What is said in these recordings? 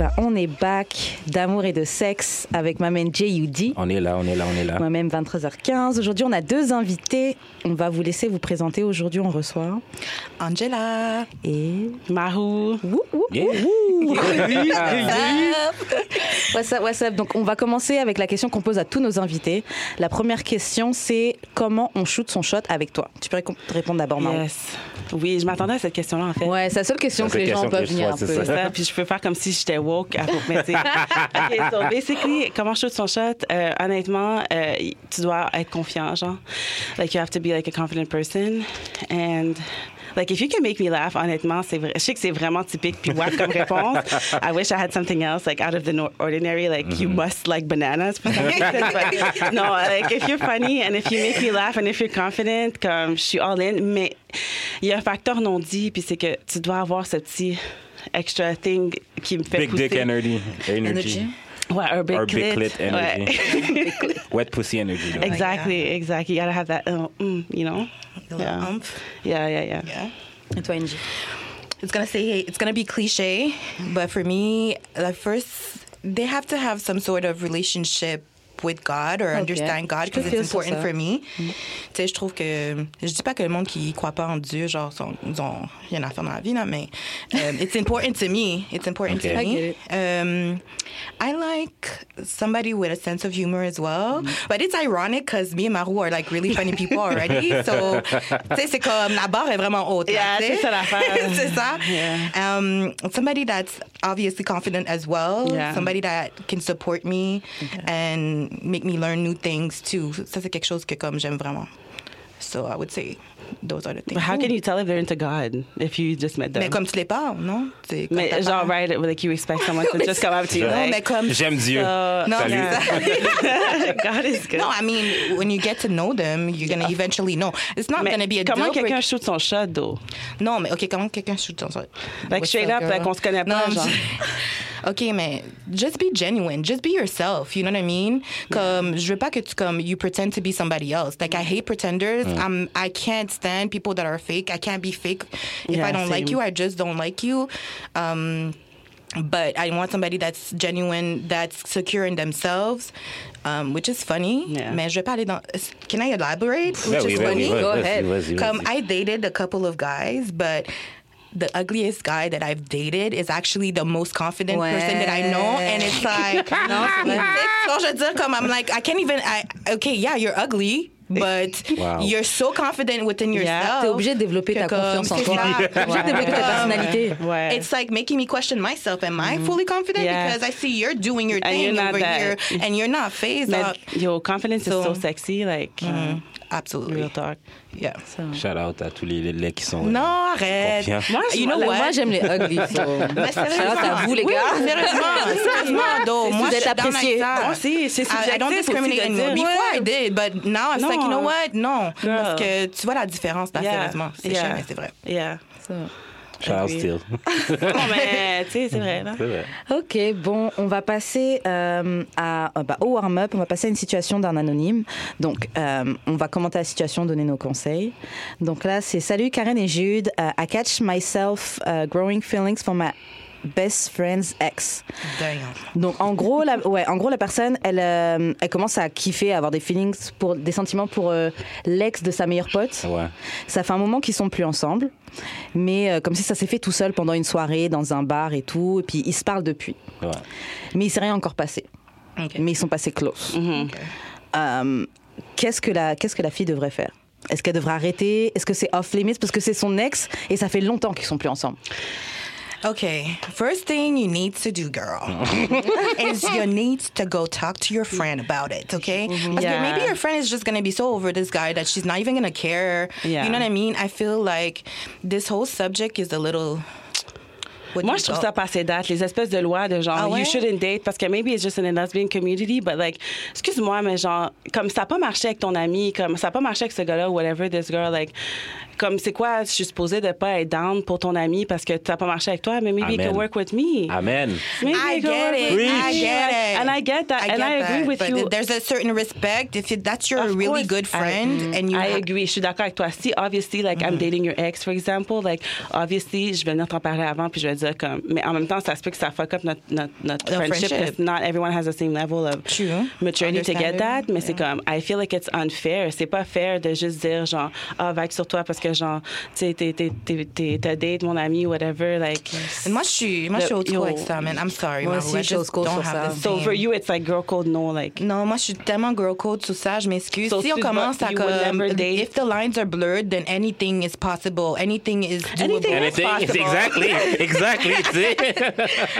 bah on est back d'amour et de sexe avec ma main J.U.D. On est là, on est là, on est là. Moi-même 23h15. Aujourd'hui, on a deux invités. On va vous laisser vous présenter. Aujourd'hui, on reçoit Angela. et Mahou. Wouh, wouh, Yeah. wouh. What's up, what's up? Donc, on va commencer avec la question qu'on pose à tous nos invités. La première question, c'est comment on shoot son shot avec toi? Tu peux répondre d'abord, Marou. Yes. Oui, je m'attendais à cette question-là, en fait. Ouais, c'est la seule question que les gens question peuvent venir un peu. ça, puis je peux faire comme si j'étais woke à pour mais tu sais. OK, so basically, comment shoot son shot? Euh, honnêtement, euh, tu dois être confiant, genre. Like, you have to be like a confident person. And, like, if you can make me laugh, honnêtement, c'est vrai. Je sais que c'est vraiment typique puis wack comme réponse. I wish I had something else, like, out of the no- ordinary. Like, you must like bananas. but no, like, if you're funny and if you make me laugh and if you're confident, comme, je suis all in. Mais il y a un facteur non dit, puis c'est que tu dois avoir ce petit extra thing qui me fait Big pousser. dick energy. Energy. Ouais, un big Or big clit. clit energy. Ouais. Wet pussy energy. là. exactly, exactly. You gotta have that, uh, mm, you know? A little Yeah. umph. Yeah, yeah, yeah. Yeah. Et toi, Angie It's gonna say it's gonna be cliche, but for me, like first, they have to have some sort of relationship with God or understand God because it's important for me. Tu sais, je trouve que je dis pas que le monde qui croit pas en Dieu, genre, sont, ils ont rien à faire dans la vie, là, mais um, it's important to me. It's important Okay. to I get me. it. Um, I like somebody with a sense of humor as well, but it's ironic because me and Maru are like really funny people already. So, tu sais, c'est comme la barre est vraiment haute. Yeah, tu sais. c'est ça l'affaire. c'est ça. Yeah. Um, somebody that's obviously confident as well. Yeah. Somebody that can support me and make me learn new things too. Ça, c'est quelque chose que comme j'aime vraiment. So I would say those are the things. But how can you tell if they're into God if you just met them? Mais comme tu les parles, non? Mais genre, right, like you expect someone to just come up to you. Non, like, mais comme... J'aime Dieu. uh, Non, Salut. God is good. No, I mean, when you get to know them, you're going to eventually know. It's not going to be a comment deal quelqu'un breaker. shoot son shot, though? Non, mais OK, comment quelqu'un shoot ton shot? Like, What's straight up, girl? like, on se connaît pas, Non, genre. OK, mais just be genuine. Just be yourself. You know what I mean? Comme, je veux pas que tu, comme, you pretend to be somebody else. Like, I hate pretenders. I'm, I can't stand people that are fake. I can't be fake. If Yeah, I don't like you, I just don't like you. Um, but I want somebody that's genuine, that's secure in themselves, um, which is funny. Yeah. Mais je vais dans. Can I elaborate? Which oui, is funny. Go ahead. vas-y, Come, vas-y. I dated a couple of guys, but the ugliest guy that I've dated is actually the most confident person that I know, and it's like, Non, c'est vrai. so je dire, comme I'm like, I can't even. I okay, yeah, you're ugly. But Wow. you're so confident within Yeah. yourself. T'es obligé de développer ta que comme, confiance en c'est toi. ça. T'es obligé de développer ta personnalité. Ouais. It's like making me question myself. Am I fully confident? Yeah. Because I see you're doing your And thing over that. here, and you're not phased. Mais up. yo, confidence is so So- sexy, like, uh, Absolutely. real talk. Yeah. Shout out à tous les les laits qui sont. euh, Non, arrête. Confiants. Moi, je You know what? Moi, j'aime les ugly. So. Mais Shout out à vous, les Oui, gars. sérieusement, sérieusement, though. Moi, Vous je êtes appréciés. aussi, c'est I, I don't discriminate anymore. Before I did, but now it's Non. like, you know what? Non. Parce que tu vois la différence, là, Yeah. sérieusement. C'est Yeah. chiant, mais c'est vrai. Yeah. Shout Non, mais, tu sais, c'est vrai, là. C'est vrai. Ok, bon, on va passer euh, à, euh, bah, au warm-up. On va passer à une situation d'un anonyme. Donc, euh, on va commenter la situation, donner nos conseils. Donc là, c'est Salut Karen et Jude. I catch myself uh, growing feelings for my best friend's ex. Damn. Donc en gros, la, ouais, en gros la personne, elle, euh, elle commence à kiffer, à avoir des feelings pour des sentiments pour euh, l'ex de sa meilleure pote. Ouais. Ça fait un moment qu'ils sont plus ensemble, mais euh, comme si ça s'est fait tout seul pendant une soirée dans un bar et tout, et puis ils se parlent depuis. Ouais. Mais il s'est rien encore passé. Mais ils sont passés close. Euh, qu'est-ce que la qu'est-ce que la fille devrait faire? Est-ce qu'elle devrait arrêter? Est-ce que c'est off limits? Parce que c'est son ex et ça fait longtemps qu'ils sont plus ensemble Okay, first thing you need to do, girl, is you need to go talk to your friend about it, okay? Because Yeah. maybe your friend is just gonna be so over this guy that she's not even gonna care. Yeah. You know what I mean? I feel like this whole subject is a little. what Moi, je you trouve ça passé date, les espèces de lois de genre, Ah ouais? you shouldn't date, parce que maybe it's just in a lesbian community, but like, excuse-moi, mais genre, comme ça n'a pas marché avec ton ami, comme ça n'a pas marché avec ce gars-là, whatever, this girl, like, comme c'est quoi, je suis supposée de pas être down pour ton ami parce que t'as pas marché avec toi, mais maybe you Amen. can work with me. Amen. Maybe I you get it. I get it. And I get that. and get I agree that, with but you. There's a certain respect if you, that's your Of really course, good friend I, and you. I agree. Je suis d'accord avec toi. Si, obviously, like, I'm dating your ex, for example, like, obviously, je vais venir t'en parler avant, puis je vais dire comme. Mais en même temps, ça se peut que ça fuck up notre, notre, notre friendship, friendship. because not everyone has the same level of True. maturity to get that. Mais c'est comme, I feel like it's unfair. C'est pas fair de juste dire, genre, ah, vague sur toi parce que, genre, tu sais, t'es- date mon ami, whatever. Like, Moi, je suis, moi, je suis old school avec ça, man. I'm sorry, Moi aussi, je suis old school don't sur have ça. the so for you, it's like girl code, no, like. Non, moi, je suis tellement girl code sur ça, je m'excuse. So si on tu commence à comme, date? if the lines are blurred, then anything is possible. Anything is doable. Anything is Anything, possible. exactly, exactly, tu sais.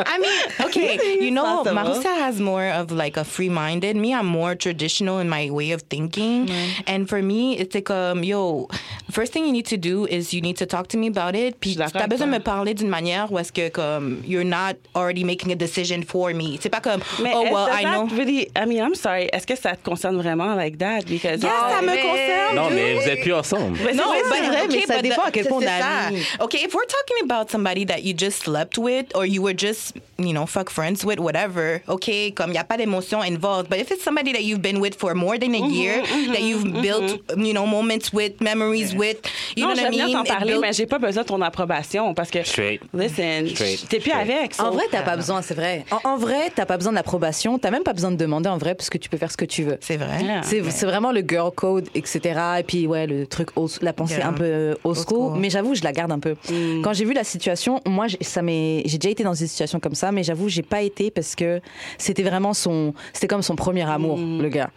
I mean, okay, you know, possible. Marusa has more of like a free-minded. Me, I'm more traditional in my way of thinking. And for me, it's like, um, yo, first thing you need to do is you need to talk to me about it. Puis suis d'accord t'as avec besoin de me parler d'une manière où est-ce que comme you're not already making a decision for me. C'est pas comme Mais oh est- well, does I that know. Really, I mean, I'm sorry. Est-ce que ça te concerne vraiment like that? Because Yes, ça oh, me concerne. Non, mais vous êtes plus ensemble. Mais No, c'est but, vrai, mais ça dépend à quel point on c'est est Okay, if we're talking about somebody that you just slept with or you were just, you know, fuck friends with, whatever, okay, comme y a pas d'émotion involved. But if it's somebody that you've been with for more than a mm-hmm, year, mm-hmm, that you've mm-hmm, built, you know, moments with, memories with, you non, j'aime bien t'en parler, mais j'ai pas besoin de ton approbation parce que. Straight. Listen, t'es plus Straight. avec. so- En vrai, t'as pas besoin, c'est vrai. En, en vrai, t'as pas besoin d'approbation. T'as même pas besoin de demander en vrai parce que tu peux faire ce que tu veux. C'est vrai. Yeah. C'est c'est vraiment le girl code, etc. Et puis, ouais, le truc, old- la pensée Yeah. un peu euh, old school. Mais j'avoue, je la garde un peu. Quand j'ai vu la situation, moi, j'ai- ça m'est- j'ai déjà été dans une situation comme ça, mais j'avoue, j'ai pas été parce que c'était vraiment son. C'était comme son premier amour, le gars.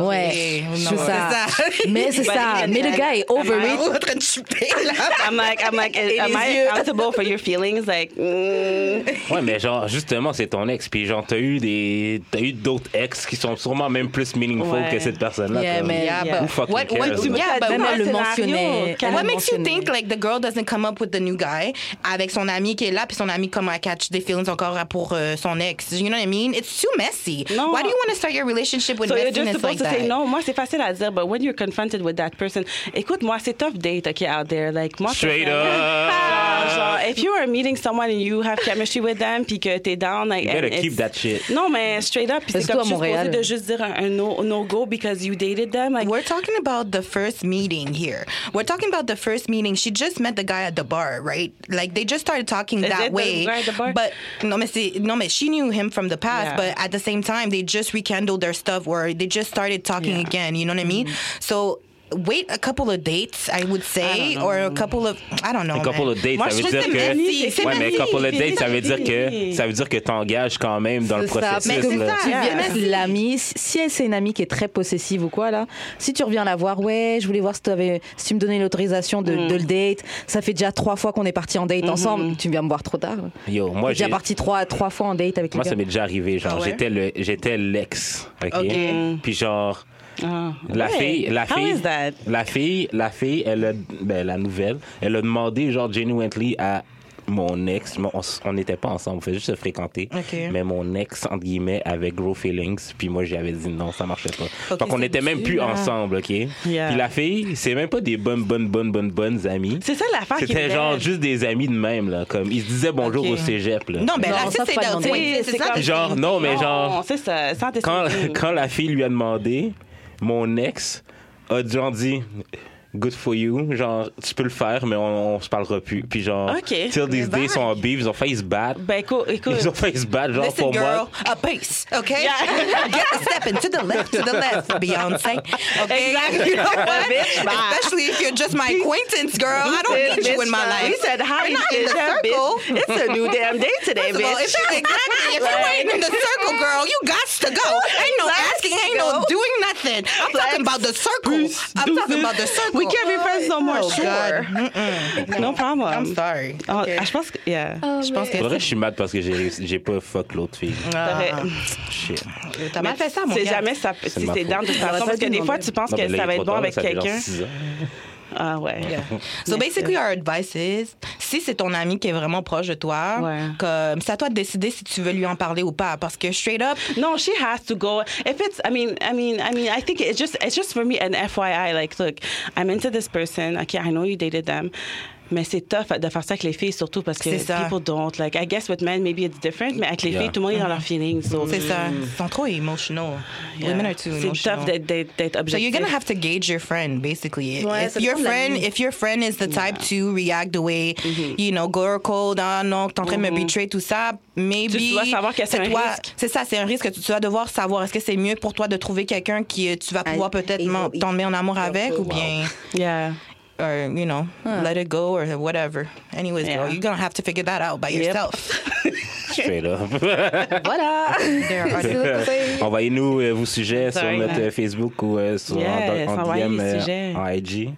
Ouais, non, c'est ça. ça. Mais c'est But ça. Mais le gars est over Est en train de chuter, là. I'm like, I'm like, am I yeux. accountable for your feelings? Like, mm. Ouais, mais genre, justement, c'est ton ex. Puis genre, t'as eu des. T'as eu d'autres ex qui sont sûrement même plus meaningful Ouais. que cette personne-là. Yeah, mais- Yeah, Yeah. but Who fucking what, what, cares, yeah, but le elle what le makes you think like the girl doesn't come up with the new guy avec son ami qui est là puis son ami comme à catch des feelings encore pour euh, son ex? You know what I mean? It's too messy Non. why do you want to start your relationship with So you're just messiness supposed like to that? say no. Moi, c'est facile à dire, but when you're confronted with that person, écoute, moi, c'est tough date, OK, out there. Like, moi, Straight up. Genre, if you are meeting someone and you have chemistry with them, puis que t'es down, like, You better and keep that shit. Non, mais straight up, puis c'est comme à je suis Montréal. supposée de juste dire un, un no, no go because you dated them. Like, We're talking about the first meeting here. We're talking about the first meeting. She just met the guy at the bar, right? Like they just started talking Is that it the way. guy at the bar? But no, mais no, mais she knew him from the past. Yeah. But at the same time, they just rekindled their stuff, where they just started talking Yeah. again. You know what I mean? Mm-hmm. So. Wait a couple of dates, I would say, or a couple of I don't know. Un couple man. of dates, Moi, ça je veut dire que ouais, mais couple of dates, ça veut dire que ça veut dire que t'engages quand même dans le C'est ça. processus. Mais c'est là. ça. Tu viens mettre l'amie, si elle c'est une amie qui est très possessive ou quoi là, si tu reviens la voir, ouais, je voulais voir si, t'avais- si tu me donnais l'autorisation de, Mm. de le date, ça fait déjà trois fois qu'on est parti en date Mm-hmm. ensemble, tu viens me voir trop tard. Yo, moi, T'es déjà j'ai. parti trois, trois fois en date avec Moi, ça m'est déjà arrivé. Genre, ouais? j'étais le, j'étais l'ex. OK? Ok. Puis genre, Ah. la Ouais. fille, la How fille, is that? la fille, la fille, elle a, ben, la nouvelle, elle a demandé genre genuinely à mon ex, mon- on n'était pas ensemble, on faisait juste se fréquenter, mais mon ex entre guillemets avait gros feelings, puis moi j'avais dit non, ça marchait pas. Ok, Donc on n'était même plus ensemble, ok? Yeah. Puis la fille, c'est même pas des bonnes, bonnes, bonnes, bonnes, bonnes amies. C'est ça l'affaire qui C'était genre juste des amis de même là, comme ils se disaient bonjour au cégep là. Non, ben Non, là, ça, ça, c'est C'est ça. Genre non, mais Non, genre c'est ça, quand la fille lui a demandé, mon ex a genre dit good for you, genre tu peux le faire, mais on, on se parlera plus. Puis genre, Ok. till these days sont en beef, ils ont failli se battre. Ben, écoute, écoute. Ils ont failli se battre, genre Listen, pour girl, moi. a pace, okay? Yeah. Get the stepping to the left, to the left, Beyonce. Okay, Exactly. you know what? Bitch, bye. Especially if you're just my acquaintance, girl. I don't need you in my life. He said, "Hi, not in the bitch, circle. bitch. It's a new damn day today, First of all, bitch." if you, exactly, if you're waiting in the circle, girl, you got to go. Ain't no asking, ain't no doing nothing. I'm talking about the circle. I'm talking about the circle. We can't be friends no more. Oh, sure. God. No problem. I'm sorry. Oh, Okay. ah, je pense que, yeah. Je pense que Pour vrai, je suis mad parce que j'ai pas fuck l'autre fille. T'aurais- Shit. T'as mal fait ça, mon C'est gars. jamais ça, si c'est dans de façon, parce que des fois, tu penses que mais ça va être bon avec quelqu'un. Ah ouais. So Mais basically, our advice is, si c'est ton ami qui est vraiment proche de toi, Ouais. comme c'est à toi de décider si tu veux lui en parler ou pas, parce que straight up, No, she has to go. If it's, I mean, I mean, I mean, I think it's just, it's just for me an FYI. Like, look, I'm into this person. Okay, I know you dated them. Mais c'est tough de faire ça avec les filles, surtout parce que C'est ça. people don't. Like, I guess with men, maybe it's different, mais avec les Yeah. filles, tout le monde est dans leurs feelings. So, c'est ça. Ils sont trop emotional. yeah. Women are too C'est emotional. tough d'être- d'être d'être So objectif. you're gonna have to gauge your friend, basically. Ouais, if your friend, if your friend is the type to react the way, you know, girl code, ah non, t'es en train de me betray, tout ça, maybe. Tu dois savoir que c'est un toi- risque. C'est ça, c'est un risque que tu dois devoir savoir. Est-ce que c'est mieux pour toi de trouver quelqu'un qui euh, tu vas pouvoir Ah, peut-être m'en- il- tomber en amour avec, ou bien, Yeah. Or you know, let it go or whatever. Anyways, Yeah. girl, you're gonna have to figure that out by Yep. yourself. Straight up. Voilà. Conseil. Envoyez-nous euh, vos sujets sur notre man. euh, Facebook ou euh, sur, Yes, en, en envoyez DM euh, en IG.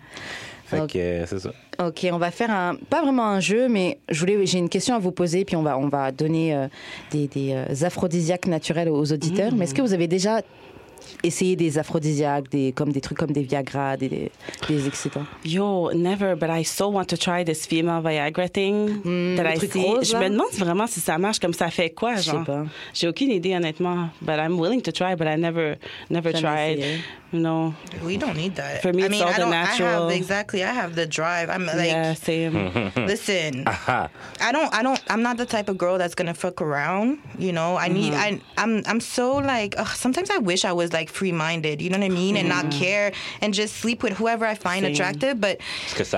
Fait Ok. que euh, c'est ça. Ok, on va faire un, pas vraiment un jeu, mais je voulais, j'ai une question à vous poser, puis on va, on va donner euh, des, des euh, aphrodisiaques naturels aux auditeurs. Mais est-ce que vous avez déjà essayé des aphrodisiaques, des, comme des trucs comme des Viagra, des, des, des excitants Yo, never, but I so want to try this female Viagra thing that le I truc see. rose, Je me demande vraiment si ça marche, comme ça fait quoi, Je sais genre? pas. J'ai aucune idée, honnêtement. But I'm willing to try, but I never, never Jamais tried. essayé. No. We don't need that. For me, I it's mean, all I the don't. I natural. have exactly. I have the drive. I'm like, yeah, same. listen. Ah, I don't I don't I'm not the type of girl that's gonna fuck around. You know, I need I I'm I'm so like ugh, sometimes I wish I was like free minded, you know what I mean? And not care and just sleep with whoever I find Same. attractive. But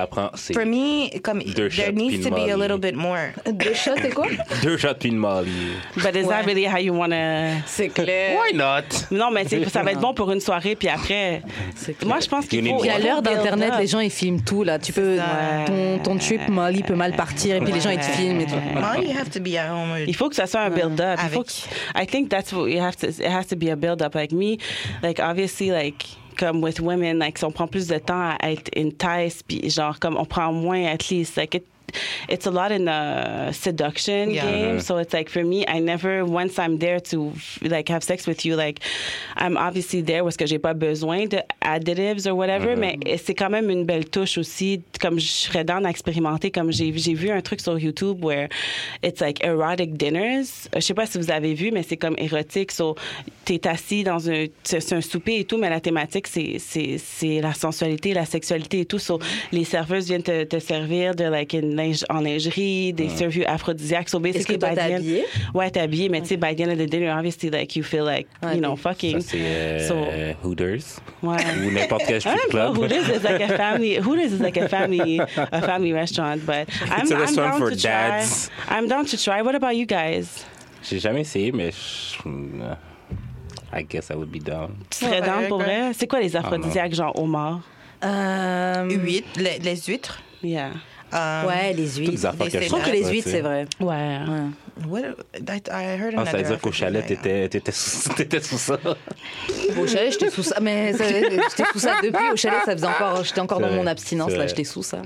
prend, c'est for me, come Deux there needs to be a little bit more. Deux shots, c'est quoi? Deux shots puis une molly. But is that really how you want to... C'est clair. Why not? Non, mais c'est- ça va être bon pour une soirée, puis après... Moi, je pense qu'il faut... à Ouais. l'heure d'Internet, les gens ils filment tout là. Tu peux ça. ton, ton trip Molly peut mal partir et puis les gens ils te filment et tout. Molly, you have to be at home. Il faut que ça soit un build-up. Il faut Avec. que- I think that's what you have to. It has to be a build-up. Like me, like obviously, like comme with women, like si on prend plus de temps à être intense, puis genre comme on prend moins at least, like. It's a lot in the seduction Yeah. game, so it's like for me, I never once I'm there to like have sex with you, like I'm obviously there parce que j'ai pas besoin de additives or whatever, mais c'est quand même une belle touche aussi. Comme je serais dans d'expérimenter, comme j'ai vu un truc sur YouTube where it's like erotic dinners. Euh, Je sais pas si vous avez vu, mais c'est comme érotique. So, t'es assis dans un, c'est c'est un souper et tout, mais la thématique c'est c'est c'est la sensualité, la sexualité et tout. So, les serveuses viennent te, te servir de like une linge, en lingerie, des servies aphrodisiaques. So basically, que toi, by t'es the end- habillée? Ouais, t'es habillée, mais tu sais, by the end of the dinner, obviously, like you feel like you know fucking. Ça, c'est euh, So- Hooters. Ouais. Ou n'importe quel strip club. Hooters is like a family. Hooters is like a family, a family restaurant. But I'm, It's a I'm restaurant down for to dads. try. I'm down to try. What about you guys? J'ai jamais essayé, mais je- euh, I guess I would be down. Tu serais down pour vrai? C'est quoi les aphrodisiaques, genre homard? Euh, Huit, les, les huîtres. Yeah. Um, ouais, les huîtres. Je trouve que les huîtres c'est vrai. Ouais. Ouais. What, I, I heard Ah, ça veut dire qu'au chalet, t'étais t'étais sous, t'étais sous ça. Au chalet, j'étais sous ça, mais j'étais sous ça depuis. Au chalet, ça faisait encore, j'étais encore dans vrai, mon abstinence là, j'étais sous ça.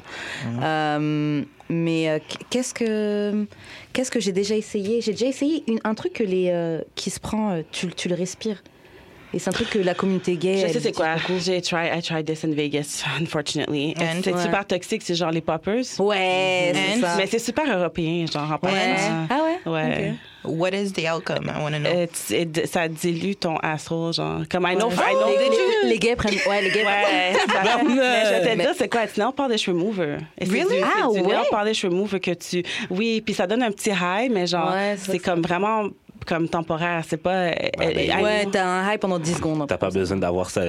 Euh, mais euh, qu'est-ce que qu'est-ce que j'ai déjà essayé? J'ai déjà essayé une- un truc que les euh, qui se prend, euh, tu, tu le respires. Et c'est un truc que la communauté gay. Je sais c'est quoi. J'ai try, I tried this in Vegas, unfortunately. And- C'est Ouais. super toxique, c'est genre les poppers. Ouais, c'est And- ça. Mais c'est super européen, genre en Ouais. Ah ouais? Ouais. What is the outcome? I want to know. It's- it- ça dilue ton asshole, genre. Comme I know, Ouais. I know. les, les- les gays prennent. Ouais, les gays. Ouais, fait- mais je vais te Mais- dire, c'est quoi? It's nail polish remover. Et c'est Really? du- c'est Ah, du ouais? nail polish remover que tu. Oui, puis ça donne un petit high, mais genre, Ouais, c'est comme vraiment comme temporaire. C'est pas. ben, I Ouais, know. t'as un high pendant 10 secondes. T'as pas besoin d'avoir ça,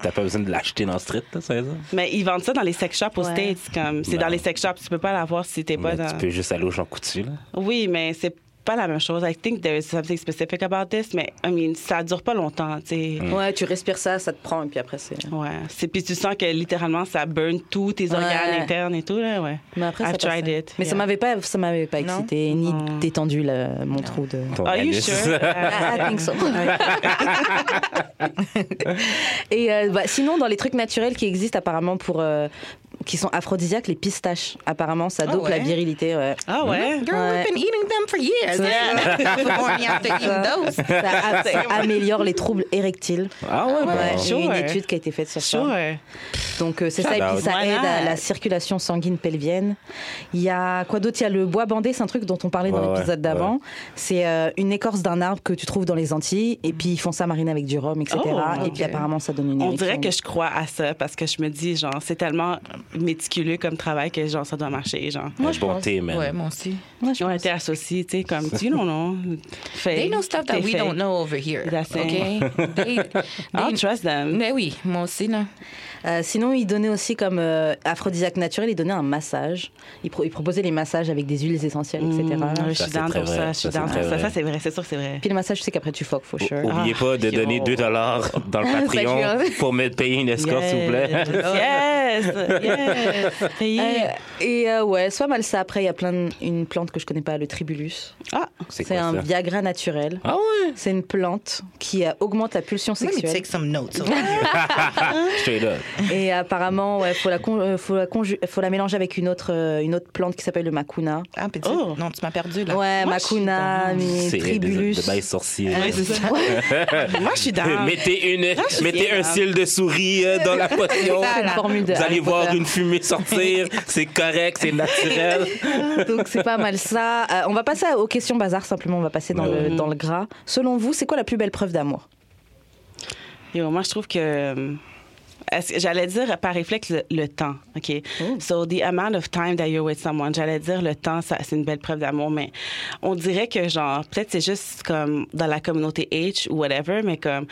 t'as pas besoin de l'acheter dans le street, là, ça, ça. Mais ils vendent ça dans les sex shops aux Ouais. States. Comme, c'est Non. dans les sex shops. Tu peux pas l'avoir si t'es pas Mais dans. tu peux juste aller au Jean Coutu, là. Oui, mais c'est pas la même chose. I think there is something specific about this, mais I mean, ça dure pas longtemps, tu sais. Ouais, tu respires ça, ça te prend, et puis après, c'est. Ouais. C'est, puis tu sens que littéralement, ça burn tous tes organes internes et tout, là, ouais. Mais après, I've ça tried passait. it. Mais ça yeah. m'avait pas, ça m'avait pas excité, ni Non. détendu le- mon trou de. Ton Are you sure? I, I think so. Et euh, bah, sinon, dans les trucs naturels qui existent apparemment pour, euh, qui sont aphrodisiaques, les pistaches. Apparemment, ça Ah dope la ouais? virilité. Ouais. Ah ouais? Girl, Ouais. we've been eating them for years. Ça, améliore les troubles érectiles. Ah ouais, Ouais, bon. il y a une Sure. étude qui a été faite sur ça. Sure. Donc euh, c'est ça, et Shout puis ça Why aide à la circulation sanguine pelvienne. Il y a quoi d'autre? Il y a le bois bandé, c'est un truc dont on parlait dans Ouais, l'épisode ouais, d'avant. C'est euh, une écorce d'un arbre que tu trouves dans les Antilles, et puis ils font ça mariner avec du rhum, etc. Oh, Et puis apparemment ça donne une On érection. dirait que je crois à ça parce que je me dis, genre, c'est tellement méticuleux comme travail que, genre, ça doit marcher, genre. Bon thé, man. Ouais, moi aussi. Ouais, je On a pense. été associés, tu sais, comme, tu non, non. They know stuff that we don't know over here. That's it. Okay? They, I'll trust them. mais oui, moi aussi, là. Euh, sinon, il donnait aussi comme euh, aphrodisiaque naturel, il donnait un massage. Il, pro- il proposait les massages avec des huiles essentielles, etc. Je suis down pour ça. Je suis down pour ça. vrai. Ça, c'est vrai. C'est sûr que c'est vrai. Puis le massage, tu sais qu'après tu fuck, for sure. Oubliez Ah, pas de yo. donner 2 dollars dans le Patreon pour me payer une escorte, s'il vous plaît. Yes! Yes! Euh, et euh, ouais, soit mal ça. Après, il y a plein de- une plante que je connais pas, le tribulus. Ah! C'est un ça? Viagra naturel. Ah ouais? C'est une plante qui augmente la pulsion Let me sexuelle. take some notes. Straight up. Et apparemment, ouais, faut la, euh, faut la, conju- faut la mélanger avec une autre, euh, une autre plante qui s'appelle le macuna. Ah, petit. Oh. Non, tu m'as perdu, là. Ouais, Moi, macuna, mais tribulus. c'est ça. Moi, je suis down. mettez une, mettez un cil de souris euh, dans la potion. C'est une formule de Vous allez voir Potter. une fumée sortir. C'est correct, c'est naturel. Donc c'est pas mal ça. Euh, on va passer aux questions bazar simplement. On va passer dans, le, dans le gras. Selon vous, c'est quoi la plus belle preuve d'amour? Yo, moi, je trouve que. J'allais dire par réflexe le, le temps, OK? So, the amount of time that you're with someone, j'allais dire le temps, ça, c'est une belle preuve d'amour, mais on dirait que, genre, peut-être c'est juste comme dans la communauté H ou whatever, mais comme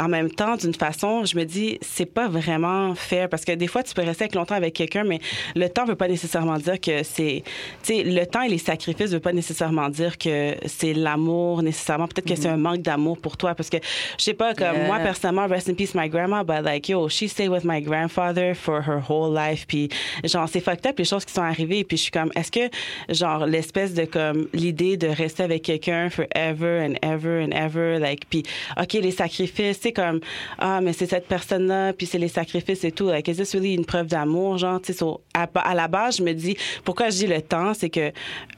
en même temps, d'une façon, je me dis, c'est pas vraiment fair parce que des fois, tu peux rester avec longtemps avec quelqu'un, mais le temps veut pas nécessairement dire que c'est. Tu sais, le temps et les sacrifices veut pas nécessairement dire que c'est l'amour nécessairement. Peut-être que c'est un manque d'amour pour toi parce que, je sais pas, comme Yeah. moi, personnellement, rest in peace, my grandma, but like, yo, she stayed with my grandfather for her whole life. Puis, genre, c'est fucked up les choses qui sont arrivées. Puis, je suis comme, est-ce que, genre, l'espèce de, comme, l'idée de rester avec quelqu'un forever and ever and ever, like, puis, OK, les sacrifices, comme, ah, mais c'est cette personne-là, puis c'est les sacrifices et tout. Like, is this really une preuve d'amour, genre, tu sais, so, à, à la base, je me dis, pourquoi je dis le temps, c'est que,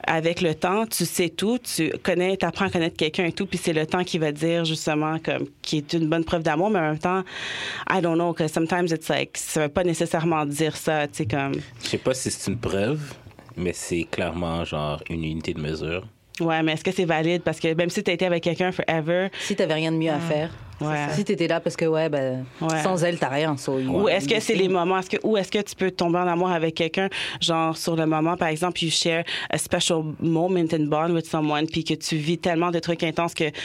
avec le temps, tu sais tout, tu connais, t'apprends à connaître quelqu'un et tout, puis c'est le temps qui va dire, justement, comme, qui est une bonne preuve d'amour, mais en même temps, I don't know, que sometimes it's like, ça veut pas nécessairement dire ça, tu sais, comme, Je sais pas si c'est une preuve, mais c'est clairement genre une unité de mesure. ouais, mais est-ce que c'est valide? Parce que même si t'as été avec quelqu'un forever, Si t'avais rien de mieux à faire. Ouais. Si t'étais là parce que ouais, ben, Ouais. sans elle t'as rien. so you- Ou est-ce que c'est les moments, est-ce que, ou est-ce que tu peux tomber en amour avec quelqu'un, genre sur le moment, par exemple, you share a special moment and bond with someone, puis que tu vis tellement de trucs intenses que, tu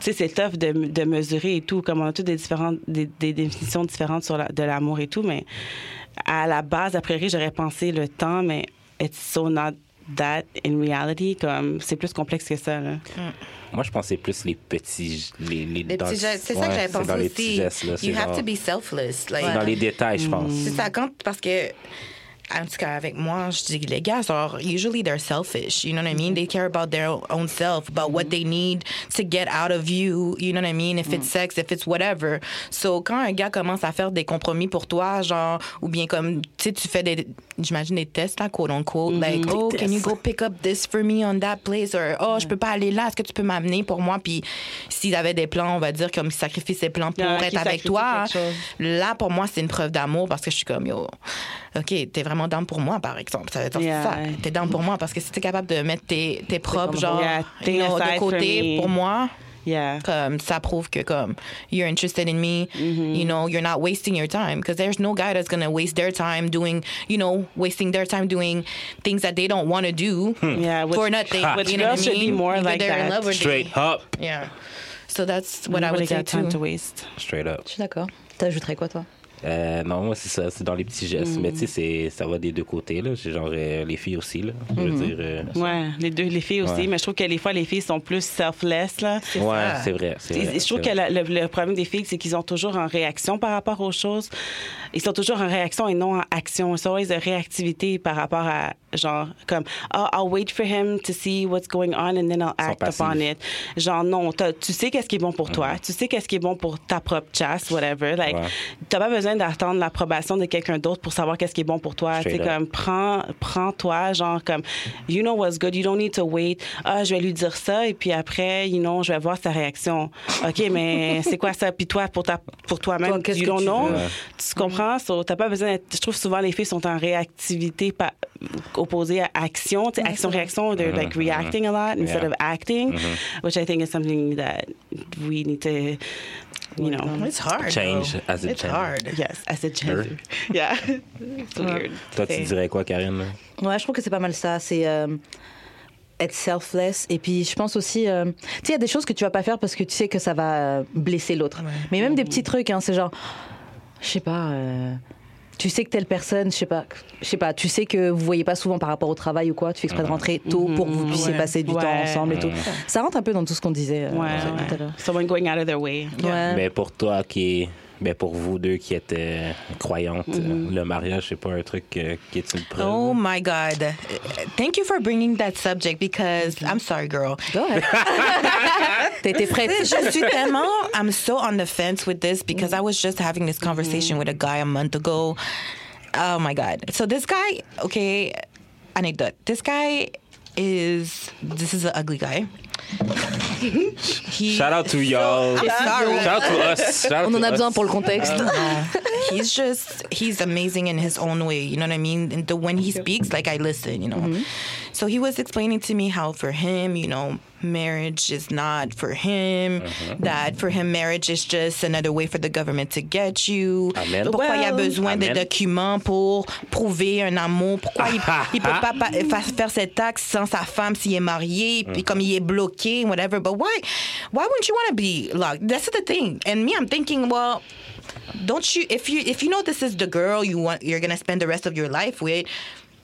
sais, c'est tough de, de mesurer et tout, comme on a toutes des, différentes, des, des définitions différentes sur la- de l'amour et tout, mais à la base, a priori, j'aurais pensé le temps, mais it's so not that in reality, comme, c'est plus complexe que ça, là. Moi, je pensais plus les petits. Les, les, Les dans- petits gestes, c'est ça ouais, que j'avais pensé aussi. petits gestes, là. You have genre- to be selfless. Like, c'est dans les détails, je pense. C'est ça, quand, parce que, en tout cas, avec moi, je dis, les gars, genre, usually they're selfish. You know what I mean? They care about their own self, about what they need to get out of you. You know what I mean? If it's sex, if it's whatever. So, quand un gars commence à faire des compromis pour toi, genre, ou bien comme, tu sais, tu fais des, j'imagine des tests, là, quote unquote, like, oh, can you go pick up this for me on that place? Or, oh, je peux pas aller là, est-ce que tu peux m'amener pour moi? Puis, s'ils avaient des plans, on va dire, comme ils sacrifient ses plans pour être avec toi, là, pour moi, c'est une preuve d'amour parce que je suis comme, yo, OK, t'es vraiment down pour moi, par exemple. Ça veut dire Yeah. ça. T'es down pour moi parce que si t'es capable de mettre tes, tes propres, genre, yeah, you know, de côté pour moi, Yeah. comme ça prouve que comme you're interested in me Mm-hmm. you know you're not wasting your time because there's no guy that's gonna waste their time doing you know wasting their time doing things that they don't want to do Yeah, which- for nothing which you know what girls I should be mean? more Because like they're in that. love with Straight it. up. yeah so that's what I would say got time too to waste. Straight up. Je suis d'accord. T'ajouterais quoi toi? Euh, non, moi, c'est ça. C'est dans les petits gestes. Mais tu sais, c'est- ça va des deux côtés. Là. C'est genre euh, les filles aussi. Là. Je veux dire. euh, Ouais, les deux, les filles aussi, Ouais. mais je trouve que les fois, les filles sont plus selfless, là. ouais, c'est vrai. je trouve que la- le, le problème des filles, c'est qu'ils sont toujours en réaction par rapport aux choses. Ils sont toujours en réaction et non en action. Ils sont always de réactivité par rapport à, genre comme oh, I'll wait for him to see what's going on and then I'll act upon it. Genre non, tu sais qu'est-ce qui est bon pour toi, tu sais qu'est-ce qui est bon pour ta propre chasse, whatever. Like Ouais. t'as pas besoin d'attendre l'approbation de quelqu'un d'autre pour savoir qu'est-ce qui est bon pour toi. Tu sais comme prends prends toi genre comme you know what's good, you don't need to wait. Ah je vais lui dire ça et puis après you know je vais voir sa réaction. Ok mais c'est quoi ça? Puis toi pour ta pour toi-même Toi, qu'est-ce you que don't tu know. veux? Tu comprends? So, t'as pas besoin d'être- Je trouve souvent les filles sont en réactivité pa- opposée à action. Tu sais, action-réaction, they're like reacting a lot instead Yeah. of acting, which I think is something that we need to, you know, It's hard. Change though. as It's gender. hard. Yes, as a gender. Yeah. It's weird. Toi, tu dirais quoi, Karine? Ouais, je trouve que c'est pas mal ça. C'est euh, être selfless. Et puis, je pense aussi, euh, tu sais, il y a des choses que tu vas pas faire parce que tu sais que ça va euh, blesser l'autre. Mais même des petits trucs, hein, c'est genre, je sais pas. euh, tu sais que telle personne, je sais pas, je sais pas, tu sais que vous voyez pas souvent par rapport au travail ou quoi, tu fais exprès de rentrer tôt pour que vous puissiez Ouais. passer du temps ensemble et tout. Ça rentre un peu dans tout ce qu'on disait euh, Ouais, tout à l'heure. Someone going out of their way. Ouais. Mais pour toi qui Ben pour vous deux qui êtes euh, croyantes, Mm-hmm. le mariage, c'est pas un truc euh, qui est une preuve. Oh my God. Thank you for bringing that subject because I'm sorry, girl. Go ahead. Été prête. Je suis tellement, I'm so on the fence with this because I was just having this conversation with a guy a month ago. Oh my God. So this guy, okay, anecdote. This guy is, this is an ugly guy. He, Shout out to y'all. sorry. Shout out to us. Shout out On en to a us. besoin pour le contexte. Uh, he's just he's amazing in his own way you know what i mean and the when he speaks like i listen you know mm-hmm. So he was explaining to me how for him you know marriage is not for him uh-huh. that for him marriage is just another way for the government to get you. Amen. pourquoi il y a Well, besoin de Amen. documents pour prouver un amour? Pourquoi il, il peut pas, pa- fa- faire cet acte sans sa femme s'il est marié puis comme il est bloqué whatever? But why why wouldn't you want to be locked? That's the thing. And me i'm thinking well don't you if you if you know this is the girl you want you're gonna spend the rest of your life with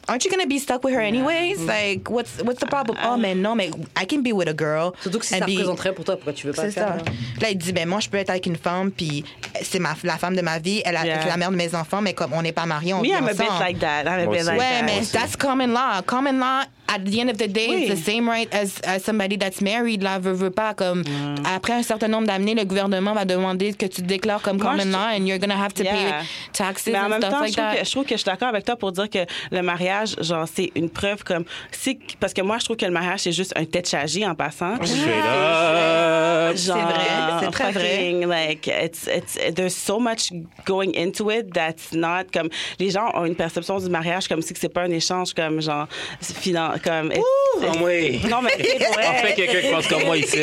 aren't you gonna be stuck with her anyways? Like what's what's the problem? Oh man no mais I can be with a girl Surtout que si ça be- représenterait pour toi, pourquoi tu veux pas c'est ça. là? Là, il dit, ben moi, je peux être avec une femme, puis c'est ma, la femme de ma vie, elle a Yeah. c'est la mère de mes enfants, mais comme on n'est pas mariés, on Me, vit I'm a bit ensemble. like that. I'm a bit like Ouais, that. mais that's common law. Common law, at the end of the day, Oui. it's the same right as, as somebody that's married. Là, veut, veut pas, comme, après un certain nombre d'années, le gouvernement va demander que tu te déclares comme Moi, common law, and you're gonna have to Yeah. pay taxes Mais en and même stuff temps, like je, trouve that. que, je trouve que je suis d'accord avec toi pour dire que le mariage, genre, c'est une preuve comme. si- Parce que moi, je trouve que le mariage, c'est juste un tête chargé en passant. Straight up. Genre, vrai, c'est très vrai. Like, it's, it's, there's so much going into it that's not comme. Les gens ont une perception du mariage comme si c'est pas un échange comme genre. Finan, comme. Comme oui. Non, mais c'est vrai. Enfin, quelqu'un qui pense comme moi ici.